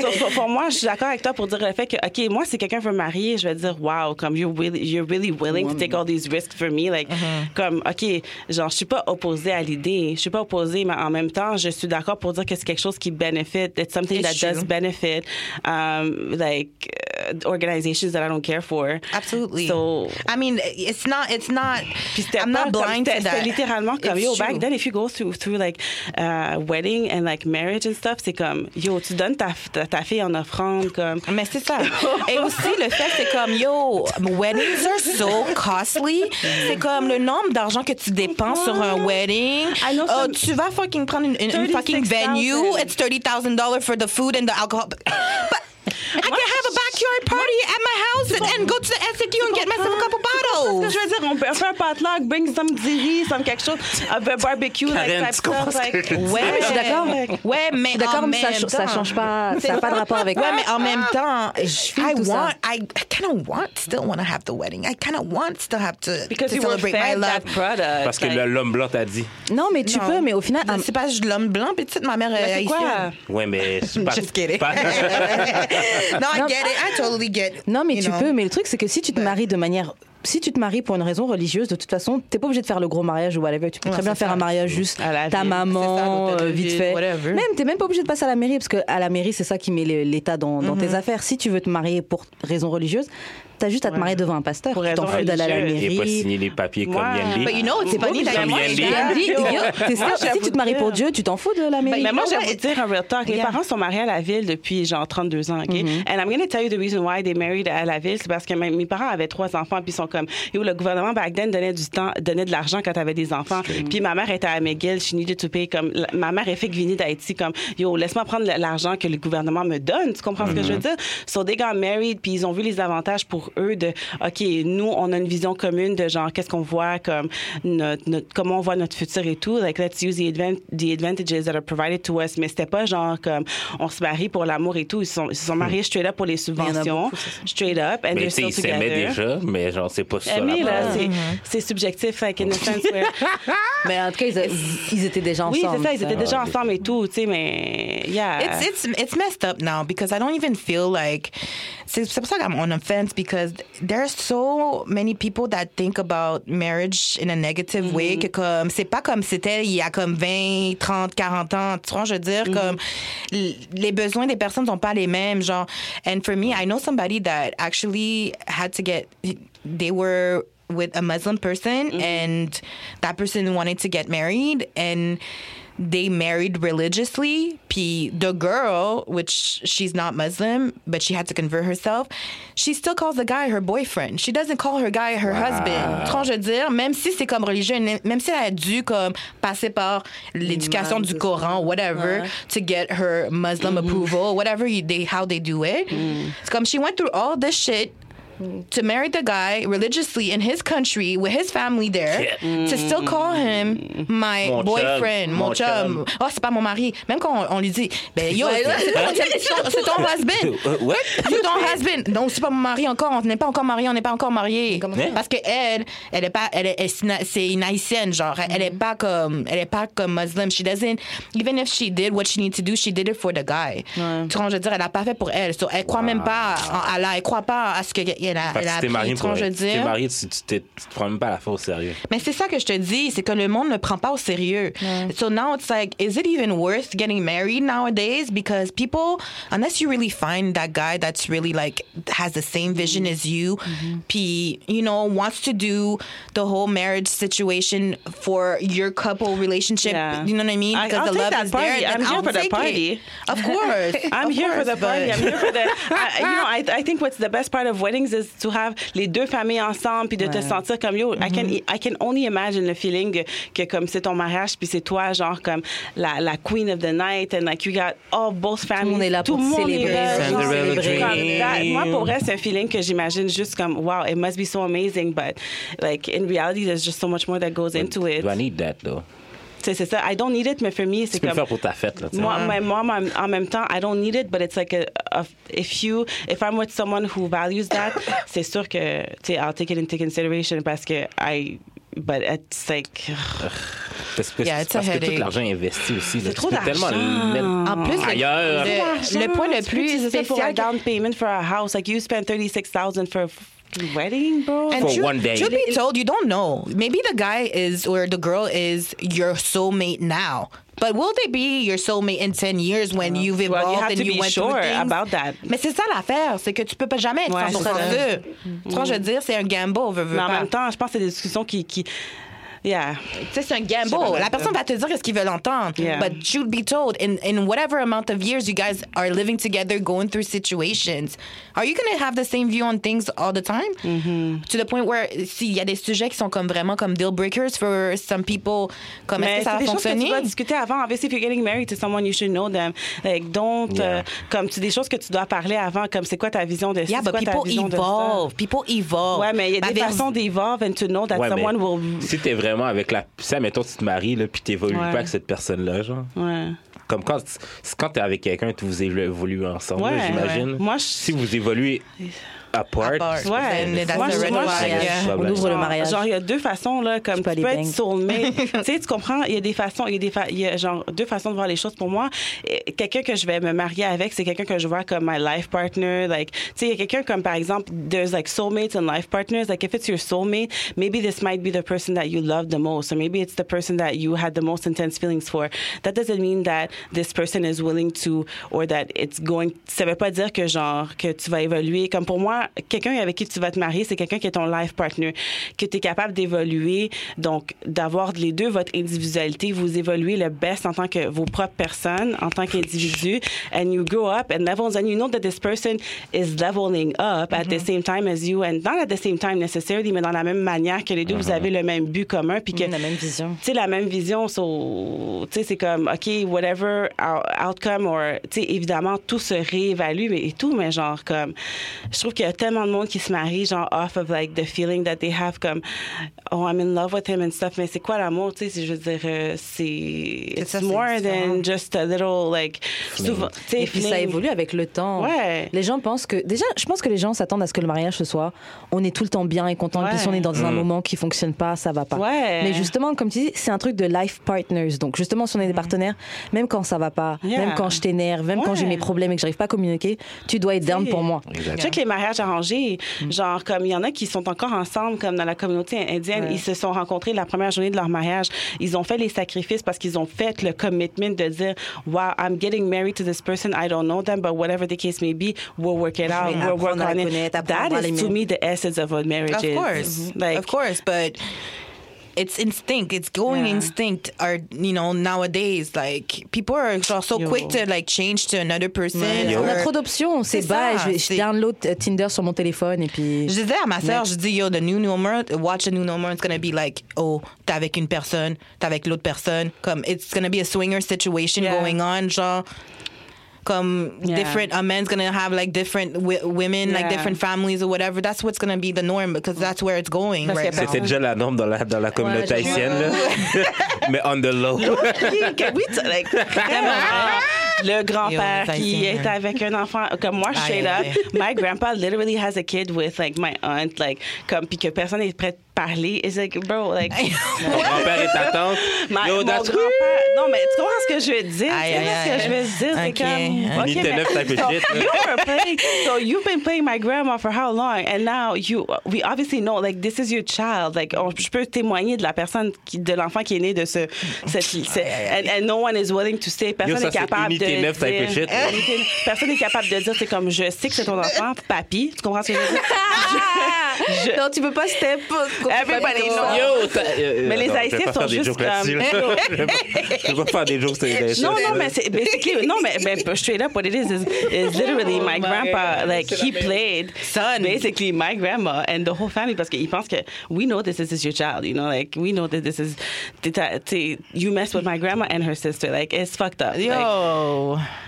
So, pour, pour moi, je suis d'accord avec toi pour dire le fait que, OK, moi, si quelqu'un veut me marier, je vais dire, wow, comme you're really, you're really willing to take all these risks for me. Like, comme, OK, genre, je suis pas opposée à l'idée. Je suis pas opposée, mais en même temps, je suis d'accord pour dire que c'est quelque chose qui benefit. It's something It's that true. does benefit, um, like, uh, organizations that I don't care for. Absolutely. So, I mean, it's not, it's not, I'm pas not blind to that. littéralement comme It's yo true. back then if you go through through like uh, wedding and like marriage and stuff c'est comme yo tu donnes ta, ta, ta fille en offrande comme Mais c'est ça. Et aussi, le fait, c'est comme, yo, weddings are so costly. C'est comme le nombre d'argent que tu dépenses sur un wedding. I know Oh, tu vas fucking prendre une, une, une fucking 36,000. venue. It's $30,000 for the food and the alcohol. But I can have a backyard party at my house and, and go to the SAQ and get myself a couple Ce que bottles. je veux dire, on peut faire un potluck, bring some ziri, some quelque chose, un barbecue, Karen, like type stuff, que? Ouais, je suis d'accord. Ouais, mais Je suis d'accord, en mais ça, change pas, ça n'a pas de rapport avec Ouais, mais en même temps, Je I tout ça. want, I, I kind of want, still want to have the wedding. I kind of want still have to, because to celebrate my love. product. Parce que like- l'homme blanc t'a dit. Non, mais tu Non. peux, mais au final, c'est pas juste l'homme blanc, petite ma mère Mais est haïtienne. Ouais, mais c'est pas. Just kidding. pas- no, I get it. I totally get. Non, mais tu know. peux. Mais le truc, c'est que si tu te maries de manière. Si tu te maries pour une raison religieuse, de toute façon, t'es pas obligé de faire le gros mariage ou whatever. Tu peux Ouais, très bien faire ça. un mariage juste À la ta maman, ça, euh, vite fait. whatever. Même, t'es même pas obligé de passer à la mairie parce que à la mairie, c'est ça qui met l'État dans, dans Mm-hmm. tes affaires. Si tu veux te marier pour raison religieuse, T'as juste à te marier devant un pasteur. T'en fous d'aller à la religieuse. Et pas mairie. signer les papiers comme Lee. But you know, it's C'est funny pas Lee, yo, c'est ça. Si tu te maries pour. Dieu, tu t'en fous de la mairie. Mais moi, je vais vous dire un real talk. Mes parents sont mariés à la ville depuis genre 32 ans, OK? And I'm going to tell you the reason why they married à la ville. C'est parce que mes parents avaient trois enfants, puis ils sont comme, yo, le gouvernement back then donnait du temps, donnait de l'argent quand t'avais des enfants. Puis ma mère était à McGill, she needed to pay. Comme, la- ma mère est fait Vini d'Haïti, comme, yo, laisse-moi prendre l'argent que le gouvernement me donne. Tu comprends ce que je veux dire? So they got married, puis ils ont vu les avantages pour eux de, OK, nous, on a une vision commune de genre, qu'est-ce qu'on voit comme, notre, notre- comment on voit notre futur et tout. Like, let's use the, advan- the advantages that are provided to us. Mais c'était pas genre comme, on se marie pour l'amour et tout. Ils se sont, ils sont mariés straight up pour les en a subventions. beaucoup, c'est ça. Straight up. And Mais they're tu sais, ils still s'aimaient together. déjà, mais genre, c'est pas ça. Aimer, là, c'est, c'est subjectif, like, in the sense where... Mais en tout cas, ils, a- ils étaient déjà oui, ensemble. c'est ça, ils étaient déjà ensemble et tout, tu sais, mais... Yeah. It's it's it's messed up now because I don't even feel like c'est c'est pour ça I'm on offense because there's so many people that think about marriage in a negative mm-hmm. way que comme c'est pas comme c'était il y a comme 20, 30, 40 ans. Tu vois, je veux dire comme mm-hmm. l- les besoins des personnes sont pas les mêmes genre and for me I know somebody that actually had to get they were with a Muslim person mm-hmm. and that person wanted to get married and they married religiously. Puis the girl, which she's not Muslim, but she had to convert herself, she still calls the guy her boyfriend. She doesn't call her guy her husband. Tu vois, je veux dire, même si c'est comme religieux, même si elle a dû comme passer par l'éducation du Coran, whatever, to get her Muslim mm-hmm. approval, whatever you, they how they do it. Mm. It's comme she went through all this shit to marry the guy religiously in his country with his family there to still call him my Mon chum, boyfriend, mon, mon chum. chum. Oh, c'est pas mon mari. Même quand on, on lui dit, ben yo, Ouais, c'est ton, husband. Euh, what? C'est ton husband. Donc, c'est pas mon mari encore. On n'est pas encore mariés. On n'est pas encore mariés. Ça? Parce que elle, elle est pas, elle est, elle- c'est une- haïtienne, genre. Elle est pas comme, elle est pas comme muslim. She doesn't, even if she did what she needed to do, she did it for the guy. Tu vois, je veux dire, elle a pas fait pour elle. So, elle croit même pas en Allah. Elle croit pas à ce que elle a, Fait elle a si t'es appris. marié pour je veux Si t'es marié, tu, tu, t'es- tu te prends même pas la fois au sérieux. Mais c'est ça que je te dis, c'est que le monde ne prend pas au sérieux. So now it's like, is it even worth getting married nowadays? Because people, unless you really find that guy that's really like has the same vision mm. as you, mm-hmm. puis you know wants to do the whole marriage situation for your couple relationship. Yeah. You know what I mean? I- Because I'll the take love that is party. there. I'm here I'll for the take it. party. Of course, I'm Of here for the party. but- I'm here for the. I, you know, I, I think what's the best part of weddings is to have les deux familles ensemble puis de te sentir comme yo. I can I can only imagine le feeling que, que comme c'est ton mariage puis c'est toi genre comme la, la queen of the night and like you got all both families. monde est là Tout pour le monde est célébrer, là, dream. that. Moi pour vrai c'est un feeling que j'imagine juste comme wow it must be so amazing but like in reality there's just so much more that goes into it. Do I need that, though? C'est c'est ça. I don't need it mais for me c'est Tu peux le comme faire pour ta fête, là. tu sais. moi, my mom, I'm, en même temps, I don't need it, but it's like a, a- if you, if I'm with someone who values that, c'est sûr que, tu sais, I'll take it into consideration parce que I, but it's like, Parce que, Yeah, it's a parce que tout headache. l'argent investi aussi. C'est trop d'argent. En plus, le- ailleurs. le, le point le plus utiliser ça pour un spécial. down payment for a house, like you spend 36,000 for a wedding, bro. And For truth, one day. Truth be told, you don't know. Maybe the guy is or the girl is your soulmate now. But will they be your soulmate in 10 years when you've Well, evolved you have and to you be went sure through things? about that. Mais c'est ça l'affaire, c'est que tu peux pas jamais être Ouais, 100% c'est ça. sûr. Tu vois, je veux mm. dire, c'est un gamble, veux, veux Mais en pas. même temps, je pense que c'est des discussions qui, qui yeah. C'est un gamble. La personne va te dire ce qu'ils veulent entendre. Yeah. But truth be told, in, in whatever amount of years you guys are living together, going through situations, are you going to have the same view on things all the time? Mm-hmm. To the point where, s'il y a des sujets qui sont comme vraiment comme deal breakers for some people, comme est-ce Mais que ça c'est va des choses que tu fonctionner? dois discuter avant. Obviously, if you're getting married to someone, you should know them. Like, don't, Yeah. euh, comme, c'est des choses que tu dois parler avant, comme c'est quoi ta vision de ça, Yeah, but quoi ta people vision de ça? evolve. People evolve. Ouais, mais il y a Ma des façons d'évolve and to know that Ouais, someone will. si t'es vraiment avec la. Ça, mettons, tu te maries, là, puis t'évolues Ouais. pas avec cette personne-là, genre. Ouais. Comme quand, quand t'es avec quelqu'un, tu vous évoluez ensemble, Ouais, j'imagine. Moi, je- Si vous évoluez apart, Apart. Ouais. Moi, je- red moi, je- flag, yeah. On ouvre le mariage. Genre, il y a deux façons, là, comme tu peux être soulmate. tu sais, tu comprends? Il y a des façons, il y a des fa- il y a genre deux façons de voir les choses pour moi. Quelqu'un que je vais me marier avec, c'est quelqu'un que je vois comme my life partner. Like, tu sais, il y a quelqu'un comme, par exemple, there's like soulmates and life partners. Like, if it's your soulmate, maybe this might be the person that you love the most, or maybe it's the person that you had the most intense feelings for. That doesn't mean that this person is willing to, or that it's going, ça veut pas dire que genre, que tu vas évoluer. Comme pour moi, quelqu'un avec qui tu vas te marier, c'est quelqu'un qui est ton life partner, que tu es capable d'évoluer, donc d'avoir les deux votre individualité, vous évoluez le best en tant que vos propres personnes, en tant qu'individu, and you grow up and levels, and you know that this person is leveling up at the Mm-hmm. same time as you, and not at the same time necessarily, mais dans la même manière que les deux, vous avez le même but commun, puis que Mm-hmm. La même vision. tu sais, la même vision, so, tu sais, c'est comme, OK, whatever outcome, or, tu sais, évidemment, tout se réévalue mais, et tout, mais genre, comme, je trouve y a tellement de monde qui se marie, genre, off of, like, the feeling that they have, comme, oh, I'm in love with him and stuff, mais c'est quoi l'amour, tu sais, je veux dire, euh, c'est, it's ça, c'est more than just a little, like, souvent, tu sais, Et puis ça évolue avec le temps. Ouais. Les gens pensent que. Déjà, je pense que les gens s'attendent à ce que le mariage ce soit on est tout le temps bien et content. Puis si on est dans un moment qui fonctionne pas, ça va pas. Ouais. Mais justement, comme tu dis, c'est un truc de life partners. Donc justement, si on est des partenaires, même quand ça va pas, Yeah. même quand je t'énerve, même quand j'ai Ouais. mes problèmes et que j'arrive pas à communiquer, tu dois être down pour moi. Exact. Je sais que les mariages arrangés, genre comme il y en a qui sont encore ensemble, comme dans la communauté indienne, ils se sont rencontrés la première journée de leur mariage. Ils ont fait les sacrifices parce qu'ils ont fait le commitment de dire, wow, I'm getting married to this person, I don't know them, but whatever the case may be, we'll work it out, we'll work on it. That is to me the essence of what marriage Of is. course, Like, of course, but it's instinct. It's going Yeah. instinct. Or you know, nowadays, like people are so Yo. quick to like change to another person. On a or- trop d'options, c'est bas. ça, Je, je download euh, Tinder sur mon téléphone et puis. Je disais à ma sœur, je dis, yo, the new number, watch the new number, it's gonna be like, oh, t'es avec une personne, t'es avec l'autre personne. Comme, it's gonna be a swinger situation Yeah. going on, genre. Comme Yeah. different, a man's gonna have like different wi- women, like different families or whatever. That's what's gonna be the norm because that's where it's going Parce right que. C'était déjà la norme dans la, dans la communauté Ouais, haïtienne, mais on the low. Can we t- like, vraiment, le grand-père qui est avec un enfant comme moi straight Aïe, up my grandpa literally has a kid with like my aunt like comme puis que personne n'est prêt de parler. It's like bro like Mon grand-père et ta tante. Ma- Yo, mon grand-père non mais tu comprends ce que je veux dire? Tu sais aïe, ce que je veux dire? C'est comme mais- neuf type of shit, là. you were playing so you've been playing my grandma for how long? And now you we obviously know like this is your child. Like on- je peux témoigner de la personne qui de l'enfant qui est né de ce cette, ce- and, and no one is willing to say personne n'est capable unité neuf shit, personne n'est capable de dire c'est comme je sais que c'est ton enfant papi tu comprends ce que je veux dire? Je- Non, tu peux pas step. Everybody knows. Yo, euh, Mais les non, Haïtiens pas sont juste comme-. Je vais pas- faire des jokes sur les Haïtiens. No, no, mais c'est basically no, mais, mais straight up, what it is is, is literally my grandpa. Like he played Son. basically my grandma and the whole family parce qu'il pense que we know this is your child. You know, like we know that this is you mess with my grandma and her sister. Like it's fucked up. Like,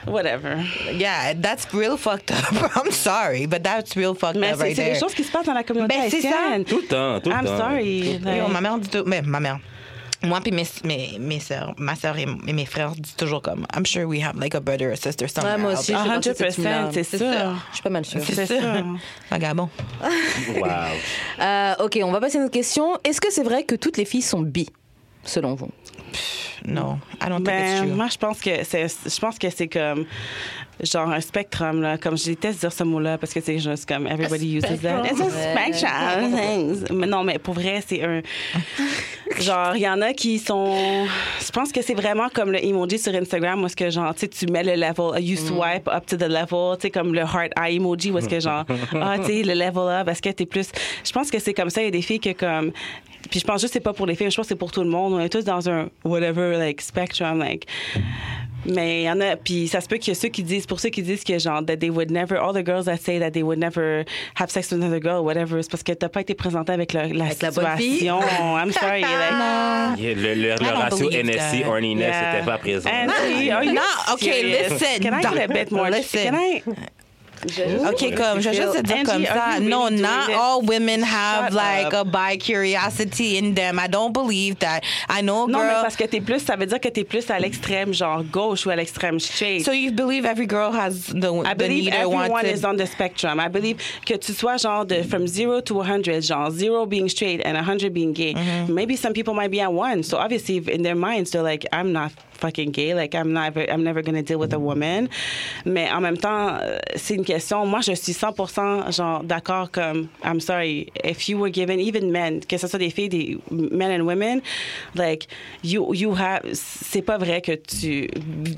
Whatever. yeah, that's real fucked up. I'm sorry, but that's real fucked Mais up c'est right c'est des there. choses qui se passent dans la communauté Ben, c'est ça. haïtienne. Tout le temps, tout le I'm temps. sorry. like- Yo, ma mère dit tout, mais ma mère. Moi puis mes, mes, mes soeurs, ma soeur et, et mes frères disent toujours comme I'm sure we have like a brother or sister somewhere. Ouais, moi aussi, there. je fais partie de cette 100%, team-là. c'est sûr. ça. Je suis pas mal sûre. C'est ça. Vagabond. Wow. Euh, ok, on va passer à une autre question. Est-ce que c'est vrai que toutes les filles sont bi, selon vous? No, I don't think it's Ben, true. moi, je pense que c'est, je pense que c'est comme genre un spectrum là. Comme je déteste dire ce mot-là parce que c'est juste comme everybody uses that. It's a spectrum. Mais non, mais pour vrai, c'est un genre il y en a qui sont. Je pense que c'est vraiment comme le emoji sur Instagram où est-ce que genre tu sais tu mets le level, you swipe up to the level, tu sais comme le heart eye emoji où est-ce que genre ah tu sais le level up parce que t'es plus. Je pense que c'est comme ça. Il y a des filles que comme puis je pense juste que c'est pas pour les filles, je pense que c'est pour tout le monde. On est tous dans un whatever like spectrum like. Mais il y en a, puis ça se peut qu'il y a ceux qui disent, pour ceux qui disent que genre, that they would never, all the girls that say that they would never have sex with another girl, whatever, c'est parce que t'as pas été présenté avec la, la Avec la bonne fille. situation. I'm sorry. Like, Yeah, le, le, le ratio NSC horniness Yeah. n'était pas présent. Auntie, are you No, okay, listen, Can I get a bit more? listen. Can I? OK, comme, je vais juste Angie, comme are ça. No, really not this? all women have Shut like up. a bi curiosity in them. I don't believe that. I know a Non, mais girl. parce que t'es plus, ça veut dire que t'es plus à l'extrême, genre gauche ou à l'extrême straight. So you believe every girl has the, I the believe need everyone to- is on the spectrum. I believe que tu sois genre de from zero to 100, genre zero being straight and 100 being gay. Mm-hmm. Maybe some people might be at one. So obviously in their minds they're like, I'm not fucking gay. Like, I'm never, I'm never gonna deal with a woman. Mais en même temps, euh, c'est une question. Moi, je suis 100% genre d'accord comme, I'm sorry, if you were given, even men, que ce soit des filles, des men and women, like, you, you have, c'est pas vrai que tu.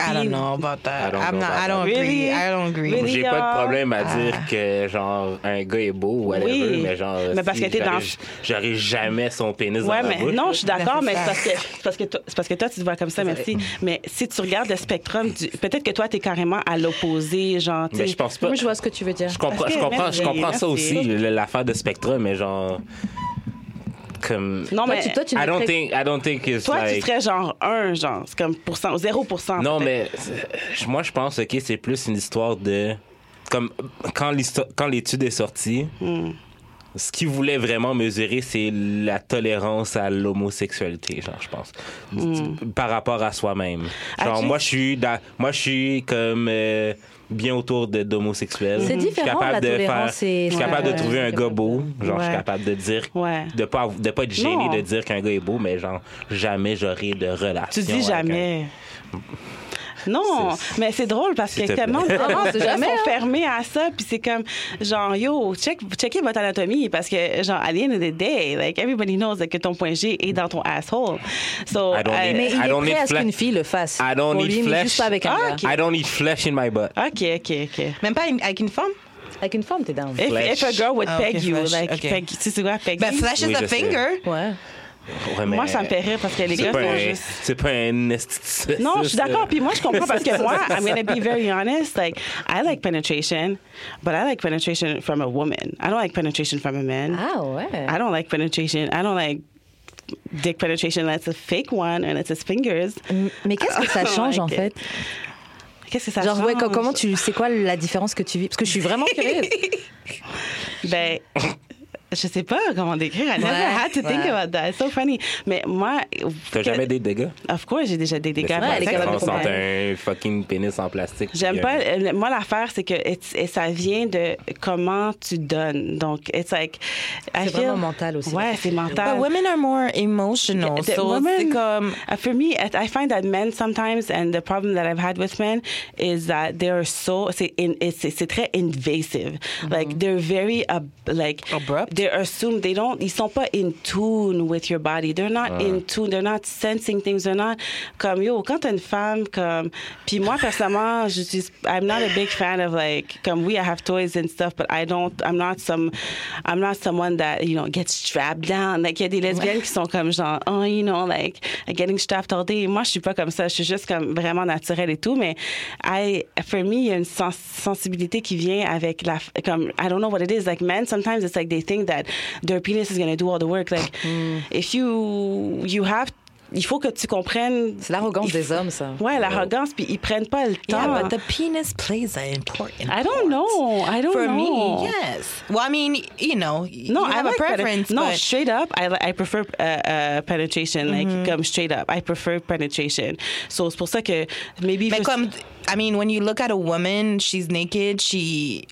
I don't know about that. I don't I'm know not. about I don't that. agree. Really? I don't agree. Really? J'ai pas de Ah. problème à dire que, genre, un gars est beau ou whatever, Oui. mais genre. Mais parce si que t'es dans- J'aurais jamais son pénis Ouais, dans mais la bouche. non, je suis d'accord, Ben, mais c'est parce que, parce, que toi, parce que toi, tu te vois comme ça, merci. Mais si tu regardes le spectrum, du- peut-être que toi, tu es carrément à l'opposé, genre, Mais je pense pas. Moi, je vois ce que tu veux dire. Je comprends, Ok, je comprends, je merci, comprends ça aussi, l'affaire de Spectrum, mais genre. Comme. Non, Toi, mais tu, toi, tu I don't think, I don't think it's toi, like. tu serais genre 1, genre, c'est comme pourcent, 0%. Non, mais c'est- moi, je pense que c'est plus une histoire de. Comme quand l'histo- quand l'étude est sortie, Hmm. Ce qu'ils voulaient vraiment mesurer, c'est la tolérance à l'homosexualité, genre, je pense. Hmm. Par rapport à soi-même. Genre, As-tu- moi, je suis dans- moi, je suis comme. euh, bien autour d'homosexuels. C'est Je suis différent, capable la de faire- Je suis capable Ouais. de trouver un gars beau. Genre, je suis capable de dire. Ouais. De pas, de pas être gêné Non. de dire qu'un gars est beau, mais genre, jamais j'aurai de relation. Tu dis un- jamais. Non, mais c'est drôle parce que tellement de jamais, sont hein. fermés à ça, puis c'est comme genre yo, check, checkez votre anatomie parce que genre à the end of the day, like everybody knows que ton point G est dans ton asshole. So I don't I- need- Mais il I est don't prêt need à ce qu'une fille le fasse. I don't Pour need lui, mais flesh. juste pas avec un Ah, gars. ok. I don't need flesh in my butt. OK, OK, OK. Même pas avec une femme? Avec une femme, t'es down. If, if a girl would Ah, peg ok, you, flesh, like, ok. peg, tu sais quoi, peg Ben, you? flesh is Oui, a je sais. finger. Ouais. Ouais, Moi, ça me fait rire parce que les gars sont un, juste... c'est pas un esthétique. Non, je suis d'accord. Puis moi, je comprends parce que moi, I'm going to be very honest. Like, I like penetration, but I like penetration from a woman. I don't like penetration from a man. Ah ouais. I don't like penetration. I don't like dick penetration. That's a fake one, and it's his fingers. Mais qu'est-ce que ça change en fait? it. Qu'est-ce que ça Genre, change? ouais, co- comment tu. C'est quoi la différence que tu vis? Parce que je suis vraiment curieuse. Ben, je sais pas comment décrire. I never Ouais, had to think ouais. about that. It's so funny. Mais moi, T'as que- jamais des dégâts? Of course, j'ai déjà des dégâts. Mais Ouais, c'est les un fucking pénis en plastique. J'aime pas. un- euh, Moi, l'affaire, c'est que it's- et ça vient de comment tu donnes. Donc, it's like. C'est feel- vraiment mental aussi. Ouais, c'est mental. But women are more emotional. The so women- c'est comme. Uh, for me, I I find that men sometimes, and the problem that I've had with men is that they're so c'est très invasive. Like they're very uh, like Abrupt? They're assumed they don't. Ils sont pas in tune with your body. They're not in tune. They're not sensing things. They're not comme yo. Quand t'as une femme comme puis moi personnellement, je suis I'm not a big fan of like comme we I have toys and stuff, but I don't. I'm not some. I'm not someone that you know gets strapped down. Like il y a des lesbiennes qui sont comme genre oh you know like getting strapped all day. Moi je suis pas comme ça. Je suis juste comme vraiment naturelle et tout. Mais I for me il y a une sens- sensibilité qui vient avec la comme I don't know what it is. Like men sometimes it's like they think that their penis is gonna do all the work. Like if you you have il faut que tu comprennes. C'est l'arrogance des hommes, ça. Ouais, l'arrogance, puis ils prennent pas le temps. Yeah, but the penis plays an important. I don't know. I don't For know. me, yes. Well, I mean, you know, No, you I have like a preference, penet- no, straight up, I, I prefer uh, uh, penetration. Like, Mm-hmm. comme straight up, I prefer penetration. So, c'est pour ça que maybe. But just- come, I mean, when you look at a woman, she's naked. She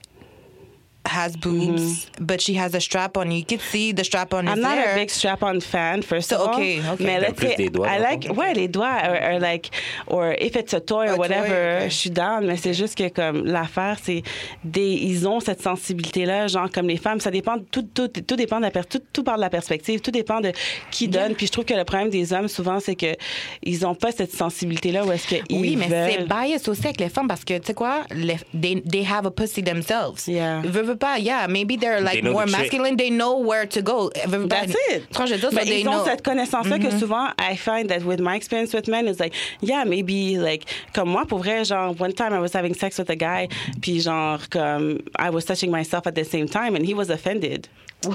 has boobs, but she has a strap on. You can see the strap on Mm-hmm. I'm is not there. a big strap-on fan, first So, of all. okay, okay. Mais let's say, doigts, I like, ouais, les doigts, or, or like, or if it's a toy or A toy, whatever, okay. je suis down, mais c'est juste que comme l'affaire, c'est des, ils ont cette sensibilité-là, genre comme les femmes, ça dépend, tout, tout, tout dépend de la per- tout, tout part de la perspective, tout dépend de qui donne. Puis je trouve que le problème des hommes souvent, c'est que ils ont pas cette sensibilité-là où est-ce qu'ils Oui, mais c'est bias aussi avec les femmes parce que, tu sais quoi, les, they, they have a pussy themselves. Yeah. Veux, veux pas, yeah, maybe they're like know more the masculine, they know where to go. Veux, veux That's it. Tu vois, je veux so Mais they ils ont know. Mm-hmm. cette connaissance-là que souvent, I find that with my experience with men, is like, yeah, maybe, like, comme moi, pour vrai, genre, one time I was having sex with a guy, puis genre, comme, I was touching myself at the same time, and he was offended.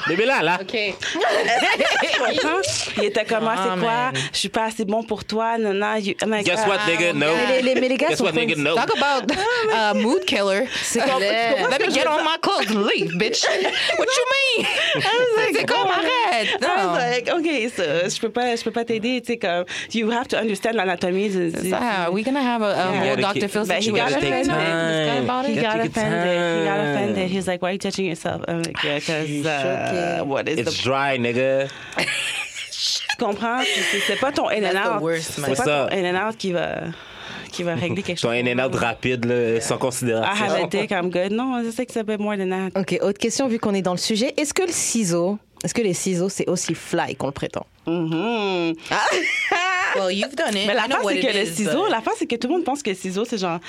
Bébé là, là. OK. Tu comprends? Il était comme, ah, Ah, c'est quoi? man. Je suis pas assez bon pour toi, non, non. You, I'm like, Guess ah, what, nigga? No. Mais les, les- mais les gars Guess sont what, nigga? friends. No. Talk about uh, mood killer. C'est clair. Let me get on my clothes and leave, bitch. What you mean? Like, C'est comme arrête. I was Non. like, OK, so, je peux pas, je peux pas t'aider, tu sais, comme, you have to understand l'anatomie. du- du- Ah, we gonna have a, a Yeah. whole gotta Dr. Phil But he gotta take right now. time. Discuss about He got gotta take your offended. He got offended. He's like, "Why are you touching yourself?" I'm like, "Yeah, because uh, choquée. what is It's the dry, nigga. Tu comprends? C'est- c'est- C'est pas ton in That's the and out. worst, C'est pas ton in and out qui va, qui va régler quelque chose. in and out rapide, là, sans I considération. have a dick, I'm good. Non, je sais que c'est a bit more than that. Ok, autre question vu qu'on est dans le sujet. Est-ce que le ciseau, est-ce que les ciseaux c'est aussi fly qu'on le prétend? Mhm. Well, you've done it. Mais I la what c'est que le is, ciseau, but- la face, c'est que tout le monde pense que le ciseau, c'est genre,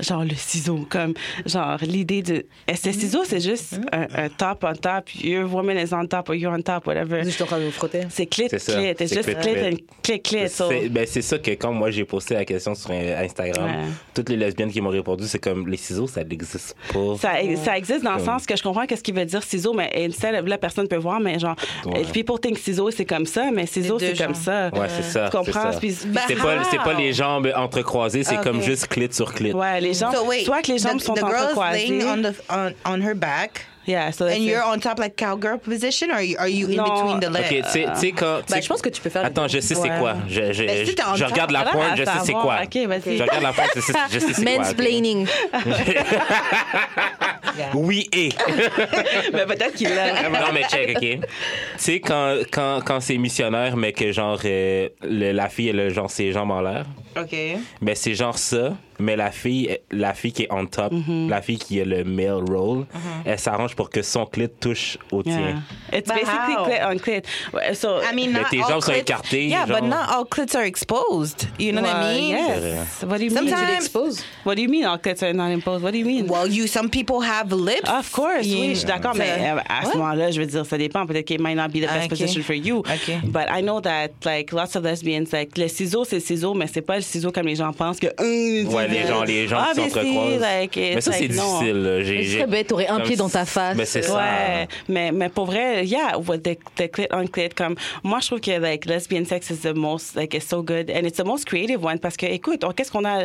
genre le ciseau, comme, genre, l'idée de. Ce ciseau, c'est juste Mm-hmm. un, un top on top. Your woman is on top or you're on top, whatever. Juste en train de vous frotter. C'est clit, clit. It's C'est just clit, clit clit. and clit, clit. So, C'est ben, c'est ça que quand moi j'ai posté la question sur Instagram, Ouais. toutes les lesbiennes qui m'ont répondu, c'est comme les ciseaux, ça n'existe pas. Ça, ça existe dans le sens que je comprends qu'est-ce qu'il veut dire ciseau, mais instead, là, personne peut voir, mais genre, Ouais. people think ciseau, c'est comme ça, mais ciseau, c'est comme ça. Ouais, c'est ça. Tu comprends? Ça. Bah, C'est pas, c'est pas les jambes entrecroisées, c'est Ah, comme ok. juste clit sur clit. Ouais, les jambes. So wait, soit que les jambes the, sont the girl's entrecroisées. laying on the on, on her back, Yeah, so and you're on top like cowgirl position, or are you, are you in between the legs? Ok, tu sais- quand. Bah, je pense que tu peux faire. Attends, je sais c'est quoi. Je, je, Mais si je- t'es en je top, regarde la pointe, je sais c'est quoi. Ok, vas-y. Je regarde la pointe, je sais, c'est quoi. Mansplaining. Oui et. mais peut-être qu'il l'a. non, mais check, OK? Tu sais, quand, quand, quand c'est missionnaire, mais que genre euh, le- la fille, elle a genre ses jambes en l'air, Ok. ben c'est genre ça, mais la fille, la fille qui est on top, Mm-hmm. la fille qui a le male role, elle s'arrange pour que son clit touche au tien. Yeah. It's But basically how? clit on clit. So, I mean, Mais not tes jambes sont écartées, Yeah, genre. but not all clits are exposed. You know what I well, mean? yes. What do you mean? Sometimes- Tu l'exposes. What do you mean all clits are not imposed? What do you mean? Well, you some people have lips. Of course, You- oui, je suis d'accord, mais euh, à ce moment-là, je veux dire, ça dépend. Peut-être qu'il might not be the best Ah, ok. position for you. Ok. But I know that, like, lots of lesbians, like, le ciseau, c'est le ciseau, mais c'est pas le ciseau comme les gens pensent que. hum, Ouais, les gens, les gens qui Obviously, s'entrecroisent. mais ça, c'est difficile. là. J'ai- bête, t'aurais un pied dans ta face. Mais c'est ça. Ouais, mais, mais pour vrai, yeah, with the, the clit on clit, comme, moi, je trouve que, like, lesbian sex is the most, like, it's so good, and it's the most creative one, parce que, écoute, on- qu'est-ce qu'on a,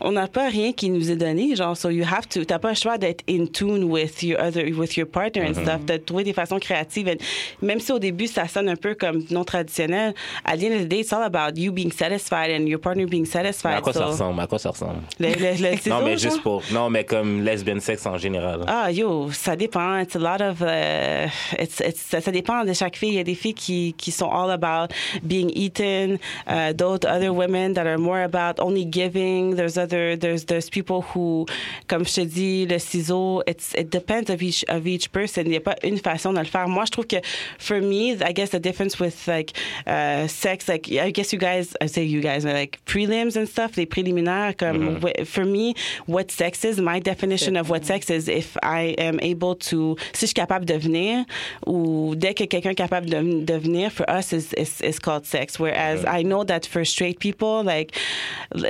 on n'a pas rien qui nous est donné, genre, so you have to, t'as pas le choix d'être in tune with your other, with your partner and stuff, de trouver des façons créatives, and même si au début, ça sonne un peu comme non traditionnel, at the end of the day, it's all about you being satisfied and your partner being Mais satisfied. à quoi ça so- ressemble? À quoi ça ressemble? Le, le, le ciseau, non, mais genre? juste pour. Non, mais comme lesbian sexe en général. Ah, yo, ça dépend. It's a lot of. euh, it's, it's, ça, ça dépend de chaque fille. Il y a des filles qui, qui sont all about being eaten. Uh, d'autres, other women that are more about only giving. There's other. There's there's people who, comme je te dis, le ciseau. It's it depends of each of each person. Il n'y a pas une façon de le faire. Moi, je trouve que for me, I guess the difference with like uh, sex, like I guess you guys, I say you guys, but like prelims and stuff, les préliminaires. Comme Mm-hmm. wh- for me, what sex is, my definition of what sex is, if I am able to, si je suis capable de venir, ou dès que quelqu'un est capable de, de venir, for us is, is, is called sex. Whereas I know that for straight people, like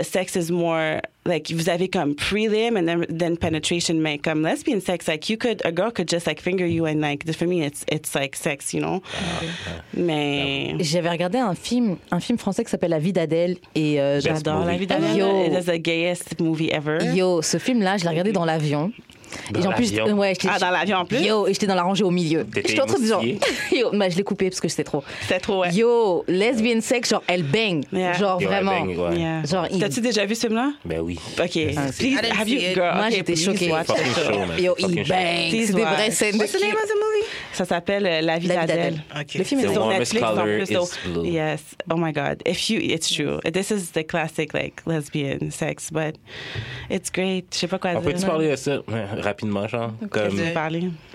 sex is more like vous avez comme prelim and then then penetration mais comme lesbian sex like you could a girl could just like finger you and like for me it's it's like sex you know? Mais J'avais regardé un film, un film français qui s'appelle La vie d'Adèle et euh, j'adore la vie d'Adèle. Yo. it is the gayest movie ever. Yo, ce film-là, je l'ai regardé dans l'avion. Dans et en plus, ouais, j'étais- ah dans l'avion en plus? Yo, et j'étais dans la rangée au milieu. J'étais en train de yo, bah, je l'ai coupé parce que c'était trop. c'était trop ouais Yo, lesbian sex, genre elle bang, Yeah. genre Ouais, vraiment. bang, ouais. Yeah. Genre, il- T'as-tu déjà vu ce film-là? Ben oui. OK. Please, didn't have you... Girl, Moi, okay, j'étais please choquée. show. Yo, il bang. Please C'est des vraies scènes What's the name of the movie? Ça s'appelle euh, La vie d'Adèle. Le film est on warmest Netflix en plus. Yes. Oh my God. If you, it's true. This is the classic like lesbian sex, but it's great. Je sais pas quoi On dire. peut-tu parler de ça? ouais, rapidement, genre? Comme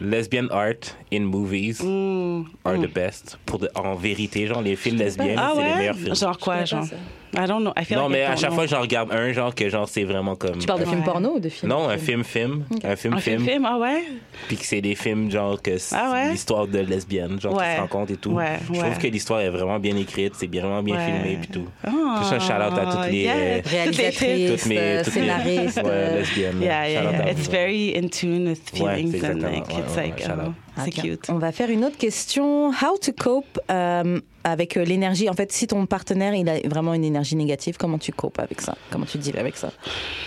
lesbian art in movies Mm. are the best. Pour de- en vérité, genre, les films lesbiennes, Ah c'est les ouais? meilleurs films. Genre quoi, genre? pas I don't know. I feel non, like mais à chaque know. fois, j'en regarde un, genre, que genre, c'est vraiment comme. Tu parles de Ouais. film porno ou de film? Non, un film-film. Un Un film-film. film, film, ah ouais? Puis que c'est des films, genre, que c'est Ah ouais? l'histoire de lesbiennes, genre, qui Ouais. se rencontrent et tout. Ouais, Je ouais. trouve que l'histoire est vraiment bien écrite, c'est vraiment bien Ouais. filmé, puis tout. Oh, Plus un shout-out à toutes les. yeah. euh, Réalisatrice, toutes mes, toutes mes- scénariste. ouais, euh, lesbiennes. Yeah, yeah, It's very in tune with Ouais, feelings c'est and like Ouais, it's ouais, like c'est cute. On va faire une autre question. How to cope euh, avec euh, l'énergie. En fait, si ton partenaire il a vraiment une énergie négative, comment tu copes avec ça? Comment tu deals avec ça?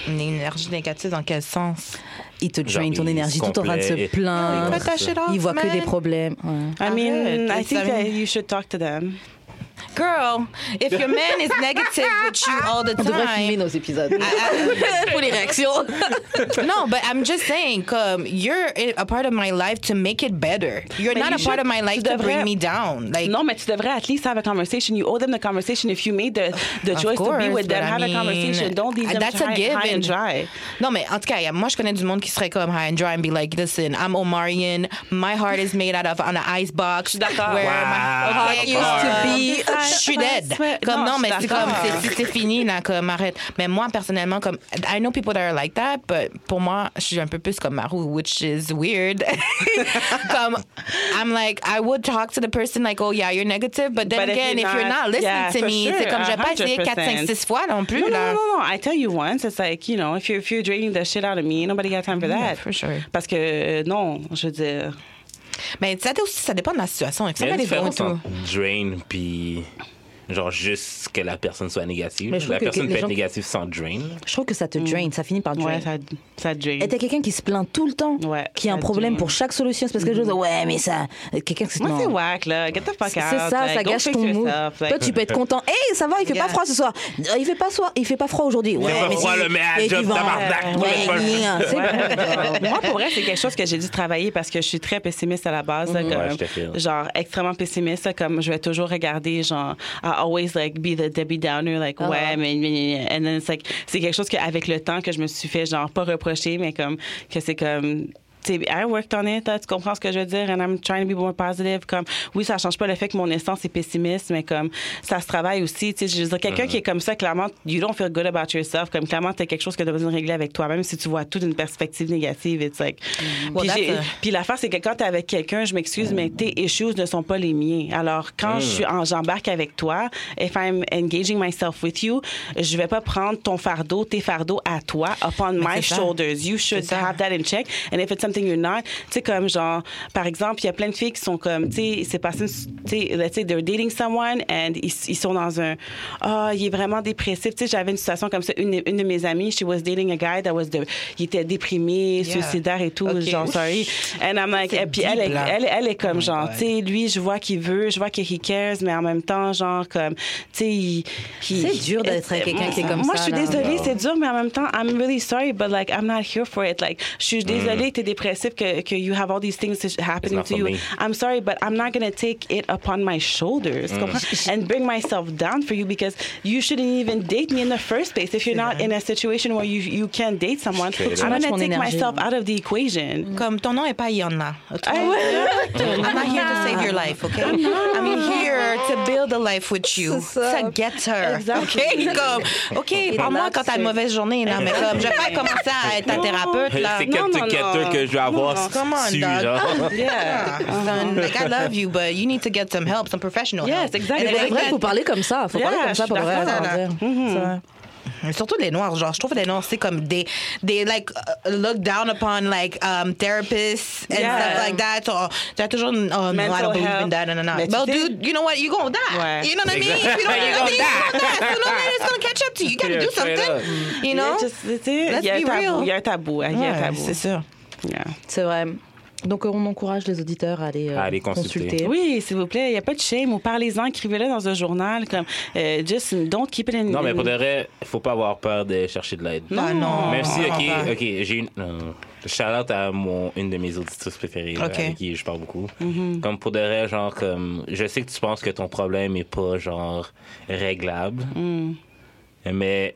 Une énergie négative dans quel sens? Il te drain ton énergie tout en train de se plaindre. Il voit que des problèmes. ouais. I mean, I think that you should talk to them. Girl, if your man is negative with you all the On devrait filmer time. nos épisodes. I- Pour les réactions. no, but I'm just saying, come, you're a part of my life to make it better. You're But not you a part should- of my life tu to bring me down. Like, Non, mais tu devrais at least have a conversation. You owe them the conversation. If you made the, the Of choice to be with them, but I have a conversation. Don't leave them that's a given. high and dry. Non, mais en tout cas, moi, je connais du monde qui serait comme high and dry and be like, listen, I'm Omarion. My heart is made out of on an ice box. d'accord. Where Wow. my Heart okay, used to be- Je suis dead. Ouais, Comme non, mais c'est comme, c'est- fini, là, comme arrête. Mais moi, personnellement, comme, I know people that are like that, but pour moi, je suis un peu plus comme Maru, which is weird. comme, I'm like, I would talk to the person like, oh yeah, you're negative, but then But again, if you're not- listening yeah, to me, sure, c'est comme, je vais pas essayer 4, 5, 6 fois non plus, No, no, là. no, no, no. I tell you once, it's like, you know, if you're, if you're draining the shit out of me, nobody got time for Yeah, that. for sure. Parce que, euh, non, je veux dire. Mais ça, aussi, ça dépend de la situation. Il y a une différence entre drain puis genre juste que la personne soit négative. Mais je La que personne les peut être négative sans drain. Je trouve que ça te drain, ça finit par drain. Ouais, ça, ça drain. Et t'es quelqu'un qui se plaint tout le temps, Ouais, qui a un problème drain. pour chaque solution. C'est parce que je dis, ouais, mais ça. Quelqu'un qui se Moi, non. c'est whack, là. Get the fuck C'est out. c'est ça, Like, ça gâche ton mood. yourself. Toi, Like, tu peux être content. Hey, ça va, il fait Yeah. pas froid ce soir. Il fait pas froid, il fait pas froid aujourd'hui. Ouais, pas mais froid, le moi, pour vrai, c'est quelque chose que j'ai dû travailler parce que je suis très pessimiste à la base. file. genre, extrêmement pessimiste. Comme je vais toujours regarder, genre, always like be the Debbie Downer, like, Ah. ouais, mais, mais, and then it's like, c'est quelque chose qu'avec le temps que je me suis fait, genre, pas reprocher, mais comme, que c'est comme, I worked on it, tu comprends ce que je veux dire, and I'm trying to be more positive. Comme, oui, ça change pas le fait que mon essence est pessimiste, mais comme, ça se travaille aussi. Tu sais, je veux dire, quelqu'un qui est comme ça, clairement, you don't feel good about yourself. Comme, clairement, t'as quelque chose que tu as besoin de régler avec toi, même si tu vois tout d'une perspective négative. It's like. Well, Puis, a- puis l'affaire, c'est que quand t'es avec quelqu'un, je m'excuse, mais tes issues ne sont pas les miens. Alors, quand je suis en, j'embarque avec toi, if I'm engaging myself with you, je vais pas prendre ton fardeau, tes fardeaux à toi, upon my ça. shoulders. You should have that in check. And if it's something you're not, tu sais, comme genre, par exemple, il y a plein de filles qui sont comme, tu sais, c'est passé, tu sais, let's say they're dating someone and ils, ils sont dans un, ah, il est vraiment dépressif. Tu sais, j'avais une situation comme ça, une, une de mes amies, she was dating a guy that was, de, il était déprimé, Yeah. suicidaire et tout, genre, sorry. And I'm like, et puis elle, elle, elle est comme Oh genre, tu sais, lui, je vois qu'il veut, je vois qu'il he cares, mais en même temps, genre, comme, tu sais, il- C'est dur d'être avec quelqu'un qui est comme Moi, ça, je suis désolée, c'est dur, mais en même temps, I'm really sorry, but like, I'm not here for it. Like, je suis désolée que t'es dépressif, que, que you have all these things happening to you. me. I'm sorry, but I'm not gonna take it upon my shoulders, comprends? and bring myself down for you because you shouldn't even date me in the first place. If you're not in a situation where you you can date someone, I'm gonna Mon take énergie. myself out of the equation. Comme ton nom est pas ouais? I'm not here to save your life, okay? I'm here to build a life with you. C'est ça. To get her. Exactly. OK? Comme, OK, parle-moi quand t'as une mauvaise journée, là, mais comme, je vais pas commencer à être ta thérapeute, là. C'est Non, que non, tu non. que je vais avoir come on, su, dog. genre. Yeah. Son, like, I love you, but you need to get some help, some professional help. Yes, help. exactly. And C'est like vrai, that- il faut parler comme ça. faut Yeah, parler comme ça je pour suis vrai. d'accord, sans là. dire. C'est vrai. Mais Surtout les noirs, genre, je trouve les noirs, c'est comme des, they like uh, look down upon like um, therapists and Yeah. stuff like that. So, t'as toujours, oh, no, I Mental don't believe in health. that, no, no, no. Mais tu Well, sais- dude, you know what? You're gonna die. Ouais. You know what I mean? If you don't do You're gonna you're gonna die. Sooner or later, it's gonna catch up to you. You gotta Yeah, do something. You know? Yeah, just, tu sais, Let's il y a un be tabou, real. il y a un tabou, il y a un tabou. c'est sûr. Yeah. C'est vrai. Donc, on encourage les auditeurs à aller, euh, À aller consulter. Oui, s'il vous plaît, il n'y a pas de shame ou parlez-en, écrivez-le dans un journal comme euh, just don't keep it in. Non, mais pour de vrai, faut pas avoir peur de chercher de l'aide. Ah non. Même si, ok, ok, j'ai une. euh, shout out à mon, une de mes auditrices préférées, là, avec qui je parle beaucoup. Comme pour de vrai, genre, comme. Je sais que tu penses que ton problème est pas, genre, réglable. Mais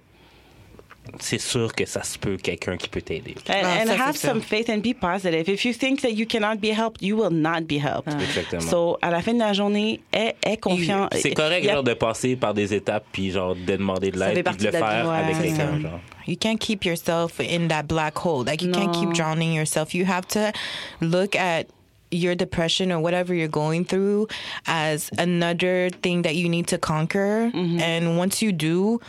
c'est sûr que ça se peut quelqu'un qui peut t'aider. And, Ah, and ça, have c'est some faith and be positive. If you think that you cannot be helped, you will not be helped. Exactement. So, à la fin de la journée, aie, aie confiance. C'est correct, a- genre, de passer par des étapes, puis, genre, de demander de l'aide, puis de le de faire Ouais, avec quelqu'un, genre. You can't keep yourself in that black hole. Like you can't keep No. drowning yourself. You have to look at your depression or whatever you're going through as another thing that you need to conquer. And once you do,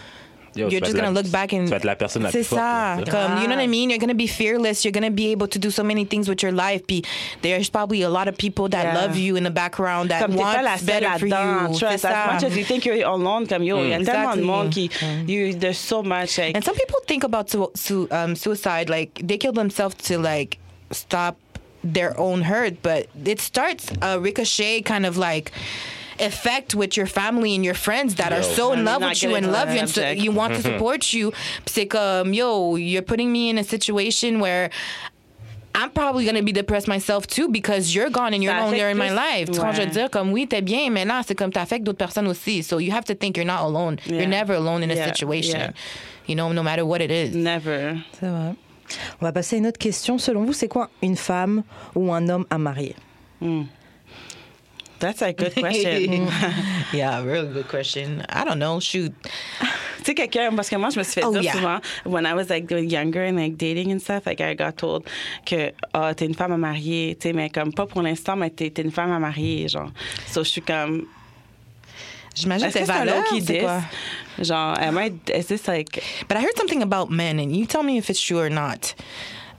Yo, you're just gonna la- look back and tu vas être la personne la c'est plus forte, ça. là. Comme, you know what I mean? You're gonna be fearless. You're gonna be able to do so many things with your life. Puis there's probably a lot of people that Yeah. love you in the background that comme want pas la seule better for you. Trust, C'est as much as you think you're alone, comme yo, il y a tellement de Exactly. monde qui, you, there's so much. Like, And some people think about su- su- um, suicide like they kill themselves to like stop their own hurt, but it starts a ricochet kind of like effect with your family and your friends that are so in You're love with you and love you and so, you want to support you. Puis c'est comme, yo, you're putting me in a situation where I'm probably gonna be depressed myself too because you're gone and you're Ça no longer in my life. Tu comprends, je veux Ouais. dire, comme oui, t'es bien, mais là, c'est comme t'affectes d'autres personnes aussi. So you have to think you're not alone. Yeah. You're never alone in a Yeah, situation. yeah. You know, no matter what it is. Never. C'est vrai. On va passer à une autre question. Selon vous, c'est quoi une femme ou un homme à marier That's a good question. yeah, really good question. I don't know. Shoot. tu sais, quelqu'un, parce que moi, je me suis fait Oh, dire yeah. souvent, when I was like younger and like dating and stuff, like I got told que, ah, t'es une femme à marier, tu sais, mais comme pas pour l'instant, mais t'es, t'es une femme à marier, genre. So, je suis comme, J'imagine est-ce que que c'est valeur, diss? quoi? Genre, am I, is this like, But I heard something about men, and you tell me if it's true or not.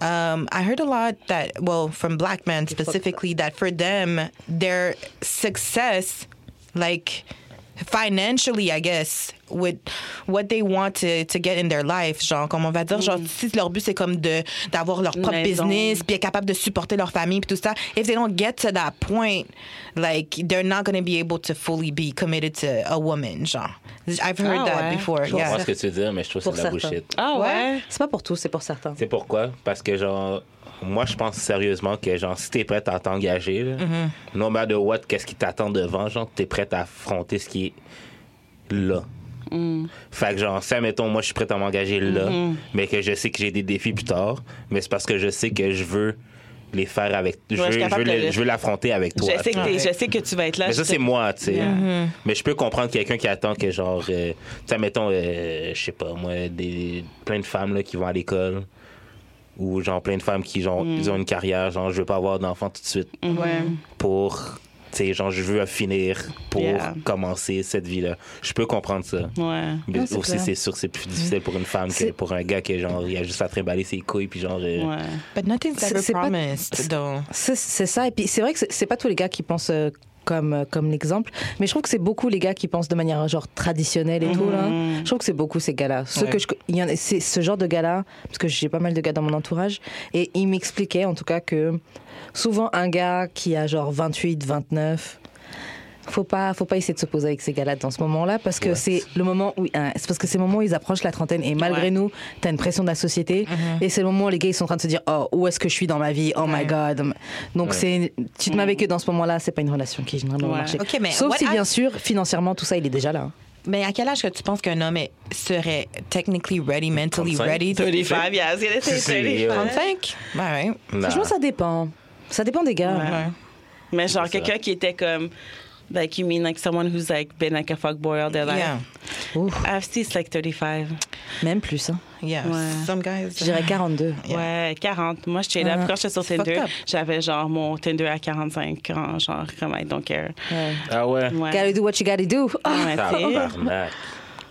Um, I heard a lot that, well, from black men specifically, that for them, their success, like financially, I guess, with what they want to, to get in their life, genre, comme on va dire, genre, si leur but c'est comme de d'avoir leur propre Maison. business, puis être capable de supporter leur famille, puis tout ça, if they don't get to that point, like, they're not going to be able to fully be committed to a woman, genre. I've heard Ah that ouais. before, Je comprends yeah. ce que tu veux dire, mais je trouve que c'est de la bullshit. ah ouais? C'est pas pour tous, c'est pour certains. C'est pourquoi? Parce que, genre, moi, je pense sérieusement que, genre, si t'es prête à t'engager, là, no matter what, qu'est-ce qui t'attend devant, genre, t'es prête à affronter ce qui est là. Fait que, genre, si, mettons, moi, je suis prête à m'engager là, mais que je sais que j'ai des défis plus tard, mais c'est parce que je sais que je veux les faire avec. Je Ouais, je veux, suis je veux, capable de le- le- je veux l'affronter avec toi. Je sais, que je sais que tu vas être là. Mais ça, c'est moi, tu sais. Yeah. Mais je peux comprendre quelqu'un qui attend que, genre, euh, tu sais, mettons, euh, je sais pas, moi, des, plein de femmes là, qui vont à l'école. Ou, genre, plein de femmes qui, genre, Mm. ils ont une carrière, genre, je veux pas avoir d'enfant tout de suite. Ouais. Pour, tu sais, genre, je veux finir pour Yeah. commencer cette vie-là. Je peux comprendre ça. Ouais. Mais Ouais, aussi, c'est sûr, c'est plus difficile pour une femme que pour un gars qui, genre, il a juste à trimballer ses couilles, puis genre. euh, Ouais. But nothing's C'est- ever c'est pas- promised, though. C'est ça. Et puis c'est vrai que c'est- c'est pas tous les gars qui pensent euh, comme, euh, comme l'exemple, mais je trouve que c'est beaucoup les gars qui pensent de manière genre traditionnelle et tout. Là. Je trouve que c'est beaucoup ces gars-là. Ouais. que je, il y en c'est ce genre de gars-là, parce que j'ai pas mal de gars dans mon entourage, et ils m'expliquaient en tout cas que souvent un gars qui a genre 28, 29, faut pas faut pas essayer de se poser avec ces gars-là dans ce moment-là parce que Ouais. c'est le moment où hein, c'est parce que c'est le moment où ils approchent la trentaine et malgré Ouais. nous t'as une pression de la société et c'est le moment où les gars ils sont en train de se dire oh où est-ce que je suis dans ma vie? Oh my Ouais. god donc c'est tu te mets avec eux dans ce moment-là c'est pas une relation qui généralement va Ouais. marcher Ok, mais sauf what si I- bien sûr financièrement tout ça il est déjà là Mais à quel âge que tu penses qu'un homme est- serait technically ready, mentally 35? ready? to- 35, yeah, I was say C'est- 35. 35? All right. nah. franchement ça dépend ça dépend des gars Ouais. Mais genre, C'est ça. quelqu'un qui était comme. Like, you mean like someone who's like been like a fuckboy all their life? Yeah. Ouf, I've seen it's like 35. même plus hein. Yeah. Ouais. Some guys. je dirais 42 Ouais, 40. Moi, j'étais là. Ah, Quand j'étais sur Tinder, j'avais genre mon Tinder à 45 ans, genre, comme I don't care. Ouais. Ah ouais? Ouais. gotta do what you gotta do Ah, Ouais,